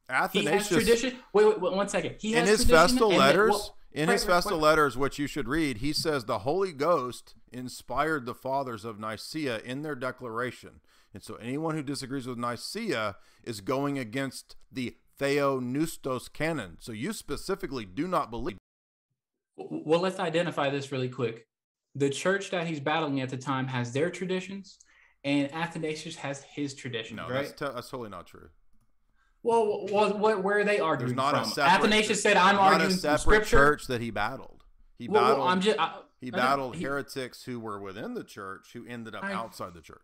he has Athanasius tradition. Wait, wait, wait, one second. He in has his festal letters, well, in wait, his festal wait. letters, which you should read, he says the Holy Ghost inspired the fathers of Nicaea in their declaration. And so anyone who disagrees with Nicaea is going against the Theopneustos canon. So you specifically do not believe. Well, let's identify this really quick. The church that he's battling at the time has their traditions, and Athanasius has his traditions, No, right? that's, te- that's totally not true. well, well, what, where are they There's not from? a separate. Athanasius said, "I'm not arguing a separate scripture." church that he battled. He Well, well, battled. I'm just- I- he I battled he- heretics who were within the church who ended up I- outside the church.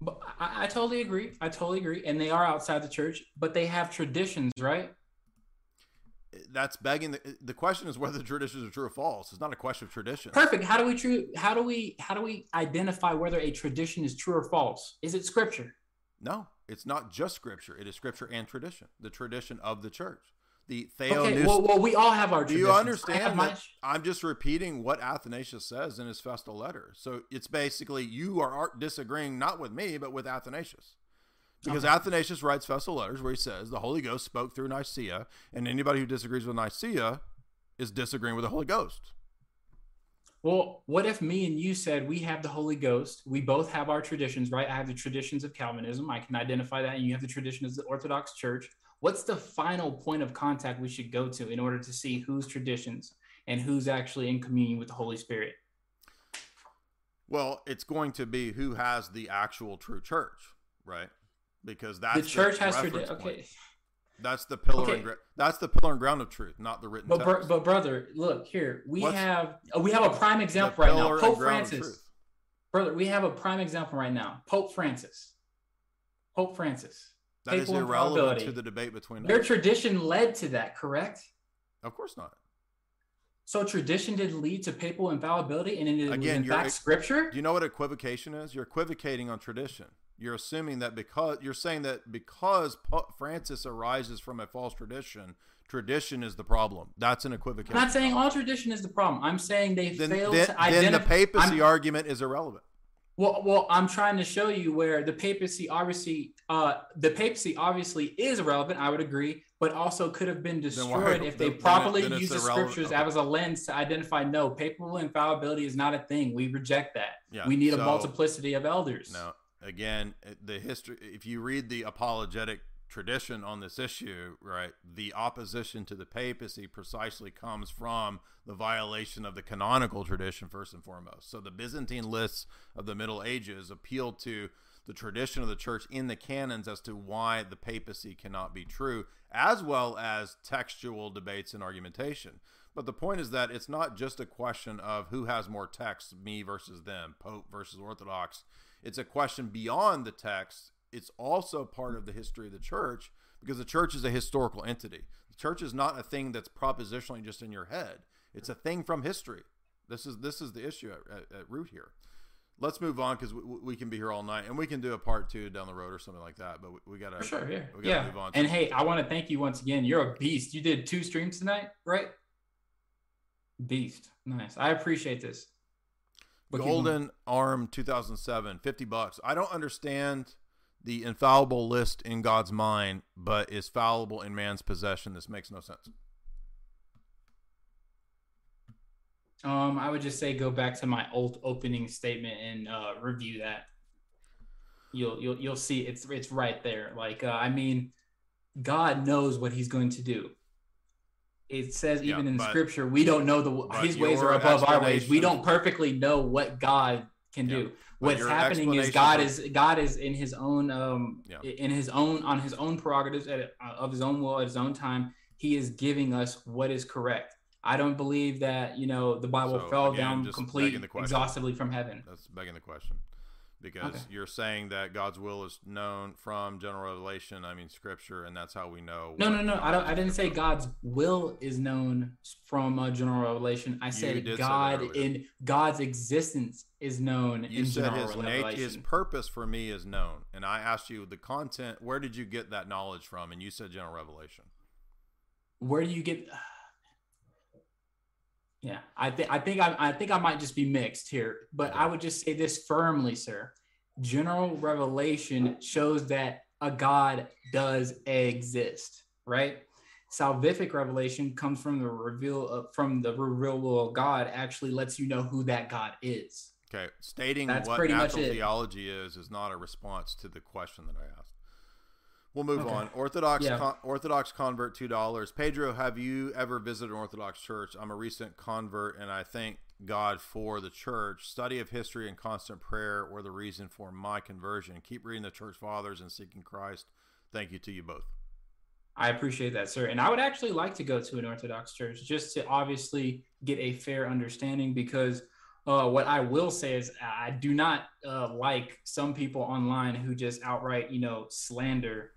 But I, I totally agree. I totally agree. And they are outside the church, but they have traditions, right? That's begging the, the question is whether the traditions are true or false. It's not a question of tradition. Perfect. How do we true? How do we? How do we identify whether a tradition is true or false? Is it scripture? No, it's not just scripture. It is scripture and tradition. The tradition of the church. The Okay. Theopneustos. Well, well, we all have our. Do you traditions. I have understand my- I'm just repeating what Athanasius says in his festal letter? So it's basically you are disagreeing not with me, but with Athanasius. Because Okay. Athanasius writes festal letters where he says the Holy Ghost spoke through Nicaea, and anybody who disagrees with Nicaea is disagreeing with the Holy Ghost. Well, what if me and you said we have the Holy Ghost? We both have our traditions, right? I have the traditions of Calvinism. I can identify that. And you have the traditions of the Orthodox Church. What's the final point of contact we should go to in order to see whose traditions and who's actually in communion with the Holy Spirit? Well, it's going to be who has the actual true church, right? Because that's the church has reference tradition. Okay. That's the pillar. Okay. And gra- that's the pillar and ground of truth, not the written But, text. but brother, look here. We What's- have uh, we have a prime example right now. Pope Francis. Brother, we have a prime example right now. Pope Francis. Pope Francis. That is irrelevant to the debate between Their us. tradition led to that, correct? Of course not. So tradition did lead to papal infallibility, and it was Again, in fact scripture. Do you know what equivocation is? You're equivocating on tradition. You're assuming that because you're saying that because Pope Francis arises from a false tradition, tradition is the problem. That's an equivocation. I'm not saying all tradition is the problem. I'm saying they then, failed then, to then the papacy I'm- argument is irrelevant. Well, well, I'm trying to show you where the papacy obviously, uh, the papacy obviously is relevant. I would agree, but also could have been why- destroyed if they then- properly then used the irrelevant. scriptures Okay. as a lens to identify. No, papal infallibility is not a thing. We reject that. Yeah, we need a multiplicity of elders. No, again, the history. If you read the apologetic tradition on this issue, right, the opposition to the papacy precisely comes from the violation of the canonical tradition first and foremost. So the Byzantine lists of the Middle Ages appeal to the tradition of the church in the canons as to why the papacy cannot be true, as well as textual debates and argumentation. But the point is that it's not just a question of who has more texts, me versus them, Pope versus Orthodox. It's a question beyond the text. It's also part of the history of the church because the church is a historical entity. The church is not a thing that's propositionally just in your head. It's a thing from history. This is this is the issue at, at, at root here. Let's move on because we, we can be here all night, and we can do a part two down the road or something like that. But we, we gotta For sure, yeah, we gotta yeah. move on. And hey, I want to thank you once again. You're a beast. You did two streams tonight, right? Beast, nice. I appreciate this. But. Golden Arm 2007, 50 bucks. I don't understand the infallible list in God's mind, but is fallible in man's possession. This makes no sense. Um, I would just say go back to my old opening statement and uh, review that. You'll you'll you'll see it's it's right there. Like uh, I mean, God knows what He's going to do. It says Yeah, even in but- Scripture, we don't know the His ways are above our ways. We don't perfectly know what God can Yeah, do. What's happening is God is God is in His own um Yeah. in His own on His own prerogatives at, uh, of His own will at His own time. He is giving us what is correct. I don't believe that you know the Bible So, fell again, down complete exhaustively from heaven. That's begging the question. Because Okay. you're saying that God's will is known from general revelation, I mean scripture, and that's how we know. No, no, no. I don't. I didn't say God's will is known from uh, general revelation. I said God in God's existence is known You in said general his nature, revelation. his purpose for me is known, and I asked you the content. Where did you get that knowledge from? And you said general revelation. Where do you get? Yeah, I think I think I, I think I might just be mixed here, but I would just say this firmly, sir. General revelation shows that a God does exist, right? Salvific revelation comes from the reveal of, from the reveal will of God. Actually, lets you know who that God is. Okay, stating That's what natural theology is is not a response to the question that I asked. We'll move Okay. on. Orthodox Yeah. con- Orthodox convert two dollars. Pedro, have you ever visited an Orthodox church? I'm a recent convert, and I thank God for the church. Study of history and constant prayer were the reason for my conversion. Keep reading the church fathers and seeking Christ. Thank you to you both. I appreciate that, sir. And I would actually like to go to an Orthodox church just to obviously get a fair understanding because uh, what I will say is I do not uh, like some people online who just outright, you know, slander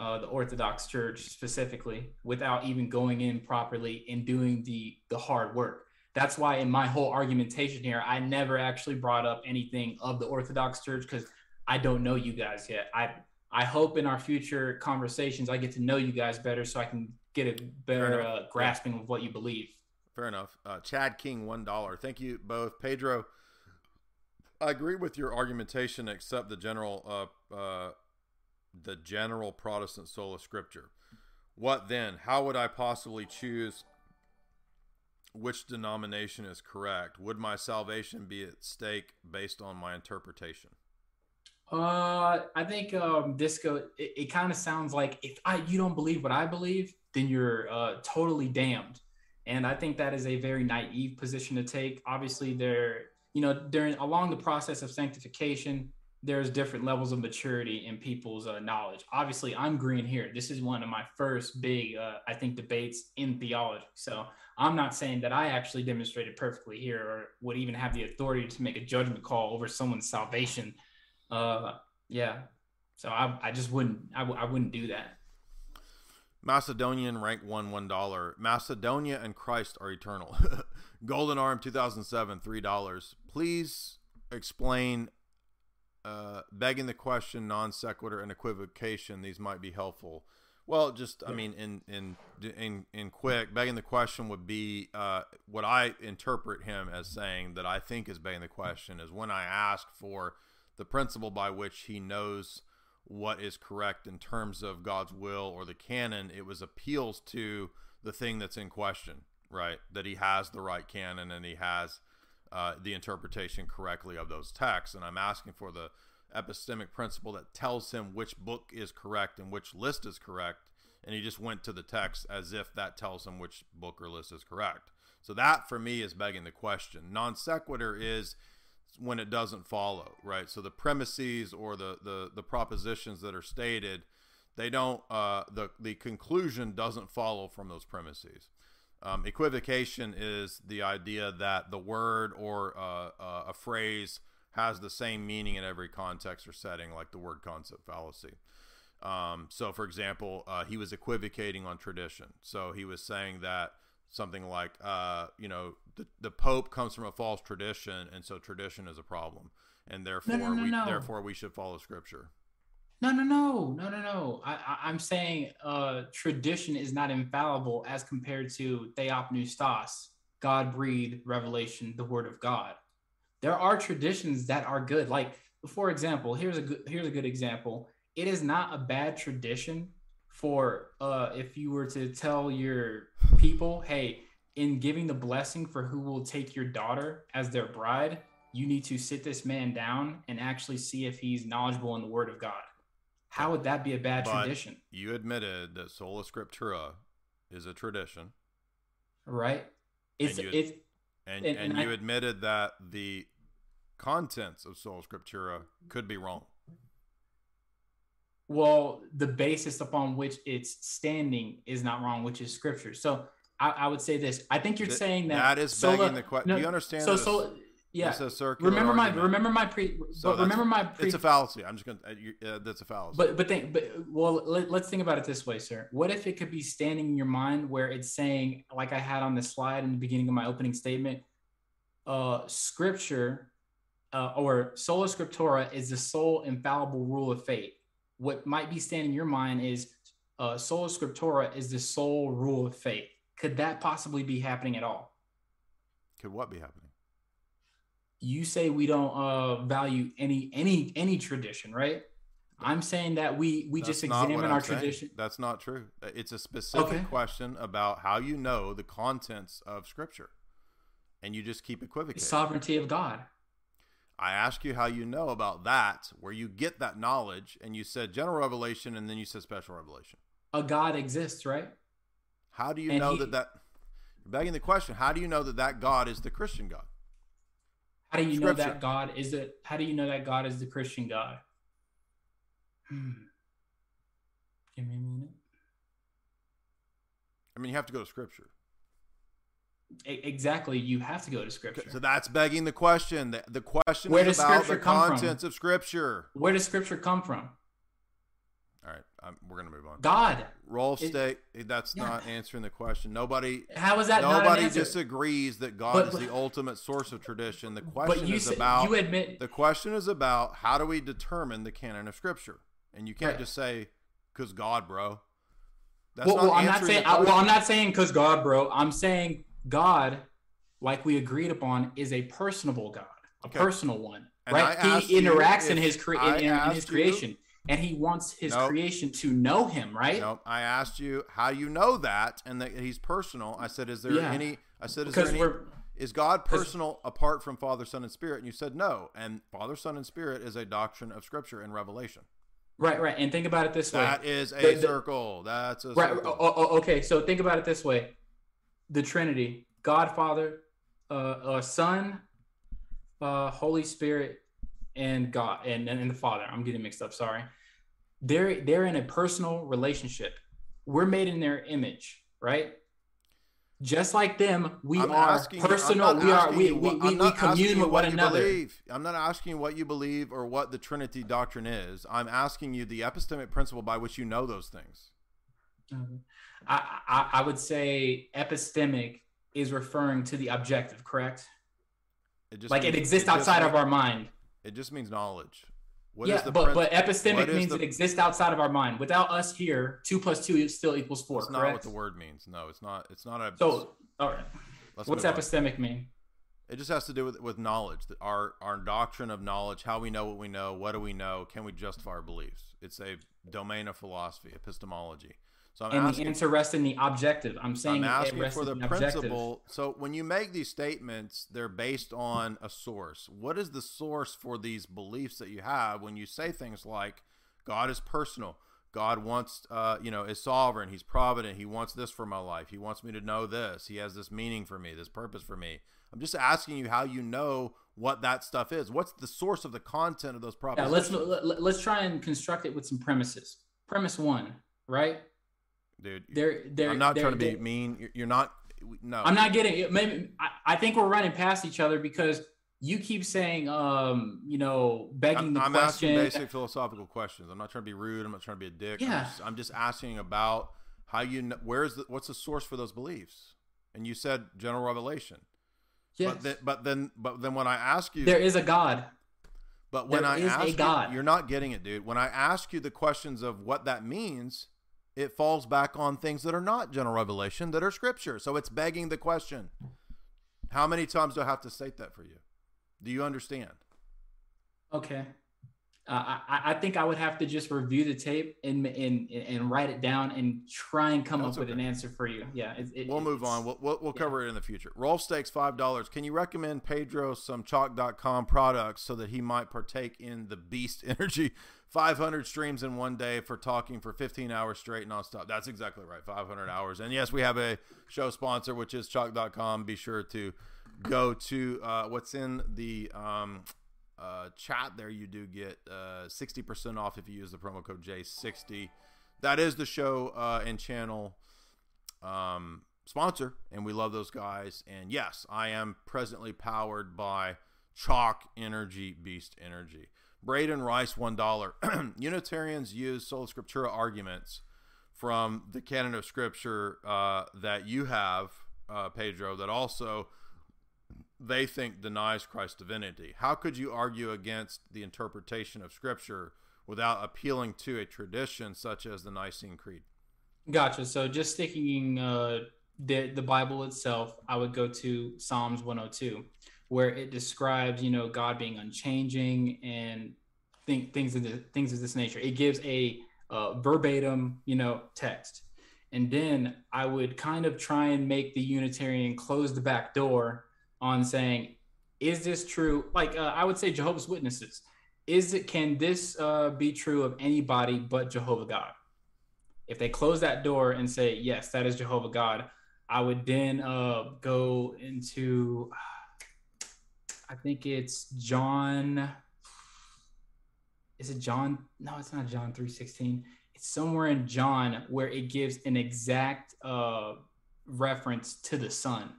uh, the Orthodox Church specifically without even going in properly and doing the the hard work. That's why in my whole argumentation here, I never actually brought up anything of the Orthodox Church because I don't know you guys yet. I I hope in our future conversations I get to know you guys better so I can get a better uh, grasping of what you believe. Fair enough. Uh, Chad King, one dollar. Thank you both, Pedro. I agree with your argumentation, except the general, uh, uh, the general Protestant sola scripture. What then? How would I possibly choose which denomination is correct? Would my salvation be at stake based on my interpretation? Uh, I think um, go. It, it kind of sounds like if I you don't believe what I believe, then you're uh, totally damned. And I think that is a very naive position to take. Obviously, there, you know, during along the process of sanctification, there's different levels of maturity in people's uh, knowledge. Obviously, I'm green here. This is one of my first big, uh, I think, debates in theology. So I'm not saying that I actually demonstrated perfectly here or would even have the authority to make a judgment call over someone's salvation. Uh, yeah. So I, I just wouldn't, I w- I wouldn't do that. Macedonian rank one one dollar. Macedonia and Christ are eternal. Golden Arm 2007 three dollars. Please explain. Uh, begging the question, non sequitur and equivocation. These might be helpful. Well, just I mean, in in in in quick, begging the question would be uh, what I interpret him as saying that I think is begging the question is when I ask for the principle by which he knows what is correct in terms of God's will or the canon. It was appeals to the thing that's in question, right? That he has the right canon and he has uh, the interpretation correctly of those texts. And I'm asking for the epistemic principle that tells him which book is correct and which list is correct. And he just went to the text as if that tells him which book or list is correct. So that for me is begging the question. Non sequitur is when it doesn't follow, right? So the premises or the the, the propositions that are stated, they don't uh, the the conclusion doesn't follow from those premises. Um, equivocation is the idea that the word or uh, uh, a phrase has the same meaning in every context or setting, like the word concept fallacy. Um, so, for example, uh, he was equivocating on tradition. So he was saying that something like, uh, you know, the, the Pope comes from a false tradition, and so tradition is a problem, and therefore no, no, we no. therefore we should follow Scripture. No, no, no, no, no, no. I, I, I'm saying uh, tradition is not infallible as compared to theopneustos, God breathed revelation, the Word of God. There are traditions that are good. Like, for example, here's a good here's a good example. It is not a bad tradition for uh, if you were to tell your people, hey, in giving the blessing for who will take your daughter as their bride, you need to sit this man down and actually see if he's knowledgeable in the Word of God. How would that be a bad But tradition? You admitted that sola scriptura is a tradition, Right? It's and you, it's and, and- and, and you I- admitted that the contents of sola scriptura could be wrong. well, the basis upon which it's standing is not wrong, which is scripture. So I, I would say this. I think you're Th- saying that that is sola- begging the que- do you understand So that so it's- yeah. it's a circular remember my remember my pre. So but remember my pre. It's a fallacy. I'm just gonna. Uh, uh, that's a fallacy. But but think but well let, let's think about it this way, sir. What if it could be standing in your mind where it's saying, like I had on the slide in the beginning of my opening statement, uh, scripture uh, or sola scriptura is the sole infallible rule of faith. What might be standing in your mind is uh, sola scriptura is the sole rule of faith. Could that possibly be happening at all? could what be happening? You say we don't uh, value any any any tradition, right? I'm saying that we we just That's what examine our saying. tradition. That's not true. Uh, It's a specific Okay. question about how you know the contents of Scripture, and you just keep equivocating. Sovereignty of God. I ask you how you know about that, where you get that knowledge, and you said general revelation, and then you said special revelation. A God exists, right? How do you And know he- that that? Begging the question. How do you know that that God is the Christian God? How do you know that God is it? How do you know that God is the Christian God? Hmm. Give me a minute. I mean, you have to go to Scripture. Exactly. You have to go to Scripture. So that's begging the question. The, the question Where is does about Scripture the come from? contents of Scripture. Where does Scripture come from? Um, we're gonna move on. God. Rolf It- state that's Yeah. not answering the question. Nobody. How is that not an Nobody disagrees that God But- is the ultimate source of tradition. The question is said- about. you admit- the question is about how do we determine the canon of Scripture, and you can't Right. just say because God, bro. That's well, not well, I'm not saying. I, well, I'm not saying because God, bro. I'm saying God, like we agreed upon, is a personable God, a Okay. personal one, And right? asked He interacts in his cre- I in, in his asked you- creation. And he wants his Nope. creation to know him, right? No, I asked you how you know that and that he's personal. I said, is there Yeah. any? I said, is Because there any? we're- Is God personal apart from Father, Son, and Spirit? And you said no. And Father, Son, and Spirit is a doctrine of Scripture and Revelation. Right, right. And think about it this way. That is a The- the- circle. That's a Right. circle. Oh, oh, okay. So think about it this way: the Trinity, God, Father, uh, uh Son, uh, Holy Spirit, and God, and, and the Father. I'm getting mixed up. Sorry. They're they're in a personal relationship. We're made in their image, right? Just like them, we I'm are asking personal. we are we we, what- we, we not asking commune with what one you another. Believe. I'm not asking you what you believe or what the Trinity doctrine is. I'm asking you the epistemic principle by which you know those things. I, I I would say epistemic is referring to the objective, correct? It just Like it exists just outside of our mind. It just means knowledge. What is yeah, the but but epistemic is means the- it exists outside of our mind. Without us here, two plus two still equals four. That's not what the word means. No, it's not. It's not a. So, all right. What's move on. epistemic mean? It just has to do with with knowledge. Our our doctrine of knowledge, how we know what we know, what do we know, can we justify our beliefs? It's a domain of philosophy, epistemology. So I'm and asking, the answer rests in the objective. I'm saying I'm asking for the objective. principle. So when you make these statements, they're based on a source. What is the source for these beliefs that you have when you say things like God is personal? God wants, uh, you know, is sovereign. He's provident. He wants this for my life. He wants me to know this. He has this meaning for me, this purpose for me. I'm just asking you how you know what that stuff is. What's the source of the content of those Yeah, let's let, let's try and construct it with some premises. Premise one, right? Dude, They're, they're, I'm not they're- trying to be mean. You're, you're not. No, I'm not getting it. Maybe I, I think we're running past each other because you keep saying, um, you know, begging I'm, the I'm question. asking basic philosophical questions. I'm not trying to be rude. I'm not trying to be a dick. I'm Yeah. just, I'm just asking about how you know, where's the, what's the source for those beliefs? And you said general revelation. Yes. But then, but then, but then when I ask you, There is a God. But when there I ask you, you're not getting it, dude. When I ask you the questions of what that means, it falls back on things that are not general revelation, that are scripture. So it's begging the question. How many times do I have to state that for you? Do you understand? Okay. Uh, I, I think I would have to just review the tape and and and write it down and try and come That's up with an answer for you. Yeah, it, it, We'll move on. We'll, we'll, we'll cover it in the future. Roll Stakes, $5. Can you recommend Pedro some choq.com products so that he might partake in the Beast Energy 500 streams in one day for talking for 15 hours straight nonstop? That's exactly right. 500 hours. And yes, we have a show sponsor, which is choq.com. Be sure to go to uh, what's in the um, uh, chat there. You do get uh, 60% off if you use the promo code J60. That is the show uh, and channel um, sponsor, and we love those guys. And yes, I am presently powered by Chalk Energy Beast Energy. Braden Rice, one dollar. Unitarians use sola scriptura arguments from the canon of Scripture uh, that you have, uh, Pedro, that also they think denies Christ's divinity. How could you argue against the interpretation of Scripture without appealing to a tradition such as the Nicene Creed? Gotcha. So just sticking uh, the the Bible itself, I would go to Psalms 102, where it describes, you know, God being unchanging and think, things of the, things of this nature. It gives a uh, verbatim, you know, text, and then I would kind of try and make the Unitarian close the back door on saying, is this true? Like uh, I would say Jehovah's Witnesses. Is it can this uh, be true of anybody but Jehovah God? if they close that door and say yes that is jehovah god i would then uh, go into i think it's john is it john? No it's not john 316 it's somewhere in john where it gives an exact uh, reference to the sun,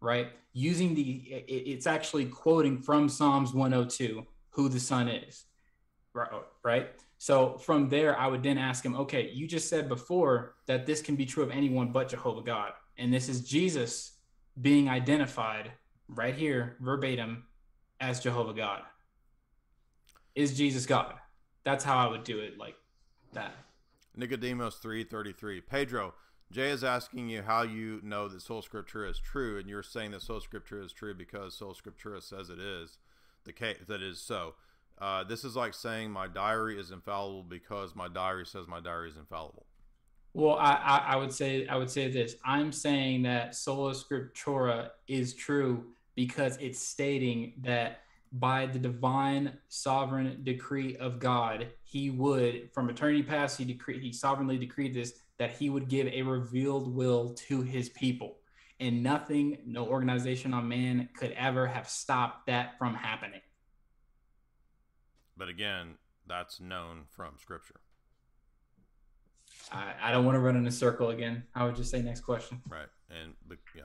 right? Using the it's actually quoting from psalms 102 who the sun is right? So from there i would then ask him okay you just said before that this can be true of anyone but jehovah god and this is jesus being identified right here verbatim as jehovah god is jesus god that's how i would do it like that Nicodemus 3:33. Pedro, Jay is asking you how you know that sola scriptura is true and you're saying that sola scriptura is true because sola scriptura says it is the case that is so. Uh, this is like saying my diary is infallible because my diary says my diary is infallible. Well, I, I, I would say I would say this. I'm saying that sola scriptura is true because it's stating that by the divine sovereign decree of God, he would, from eternity past, he decreed he sovereignly decreed this that he would give a revealed will to his people. And nothing, no organization on man could ever have stopped that from happening. But again, that's known from scripture. I, I don't want to run in a circle again. I would just say next question. Right. And yeah.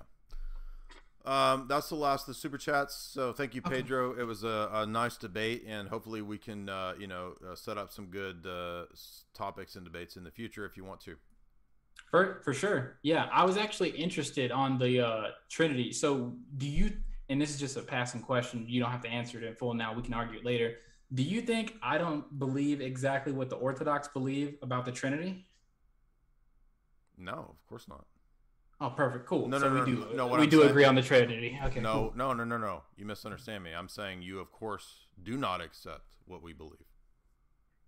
Um, that's the last of the super chats. So thank you, Pedro. It was a, a, nice debate, and hopefully we can, uh, you know, uh, set up some good uh, topics and debates in the future if you want to. For for sure, yeah. I was actually interested on the uh, Trinity. So do you? And this is just a passing question. You don't have to answer it in full now. We can argue it later. Do you think I don't believe exactly what the Orthodox believe about the Trinity? No, of course not. Oh, perfect. Cool. No, so no, we no, do. no. we I'm do saying- agree on the Trinity. Okay. No, cool. no, no, no, no. You misunderstand me. I'm saying you, of course, do not accept what we believe.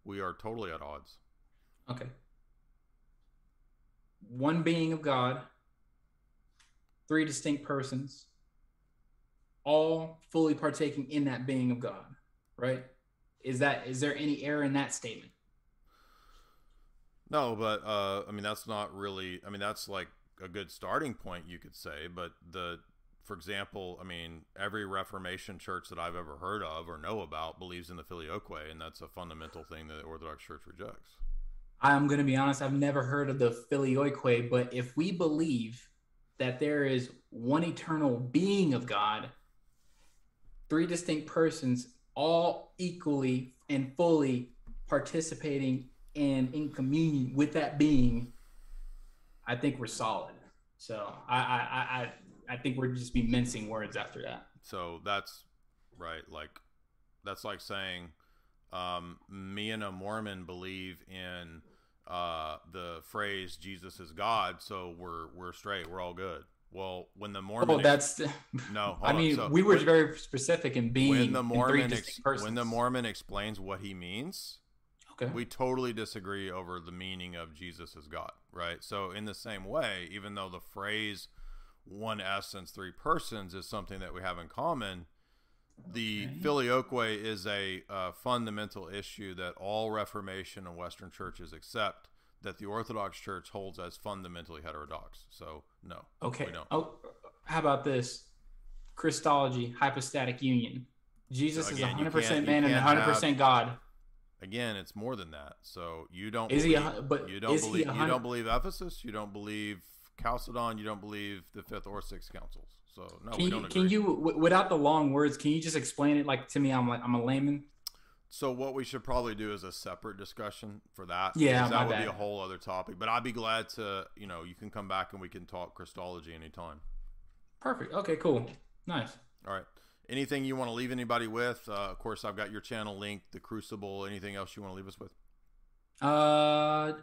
We are totally at odds. Okay. One being of God, three distinct persons, all fully partaking in that being of God, right? Is that is there any error in that statement? No, but uh, I mean that's not really. I mean that's like a good starting point, you could say. But the, for example, I mean every Reformation church that I've ever heard of or know about believes in the filioque, and that's a fundamental thing that the Orthodox Church rejects. I'm going to be honest, I've never heard of the filioque, but if we believe that there is one eternal being of God, three distinct persons, all equally and fully participating and in communion with that being, I think we're solid. So I I I, I think we're just be mincing words after that. So that's right. Like that's like saying um, me and a Mormon believe in uh, the phrase "Jesus is God," so we're we're straight. We're all good. Well, when the Mormon Oh, that's no, I mean, So we were when- very specific in being when the Mormon ex- persons. when the Mormon explains what he means, Okay. we totally disagree over the meaning of Jesus as God, right? So in the same way, even though the phrase one essence, three persons is something that we have in common, the filioque is a uh, fundamental issue that all Reformation and Western churches accept that the Orthodox Church holds as fundamentally heterodox. So no, Okay. Oh, how about this? Christology, hypostatic union. Jesus So is again, you 100% man and 100% have- God. Again, it's more than that. So you don't. Is he believe, hun- but you don't believe you don't believe Ephesus. You don't believe Chalcedon. You don't believe the fifth or sixth councils. So no, can we you, don't agree. can you w- without the long words, can you just explain it like to me? I'm like I'm a layman. So what we should probably do is a separate discussion for that. Yeah, that would be a whole other topic. But I'd be glad to, you know, you can come back and we can talk Christology anytime. Perfect. Okay, cool. Nice. All right. Anything you want to leave anybody with? Uh, of course, I've got your channel linked, the Crucible. Anything else you want to leave us with? Uh,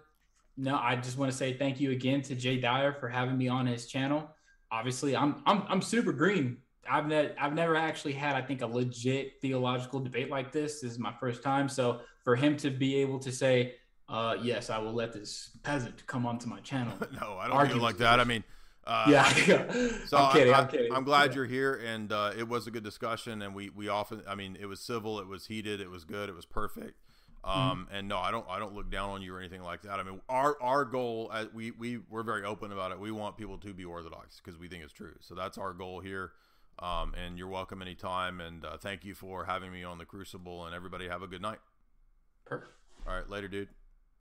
no, I just want to say thank you again to Jay Dyer for having me on his channel. Obviously, I'm I'm I'm super green. I've ne- I've never actually had I think a legit theological debate like this. This is my first time. So for him to be able to say, uh, yes, I will let this peasant come onto my channel. no, I don't argue feel like that. I mean, uh, Yeah, so I'm kidding, I, I'm kidding. I'm glad Yeah. you're here, and uh, it was a good discussion. And we we often, I mean, it was civil, it was heated, it was good, it was perfect. Mm-hmm. Um, and no, I don't I don't look down on you or anything like that. I mean, our our goal, uh, we we we're very open about it. We want people to be orthodox because we think it's true. So that's our goal here. Um, and you're welcome anytime. And uh, thank you for having me on the Crucible. And everybody have a good night. Perfect. All right, later, dude.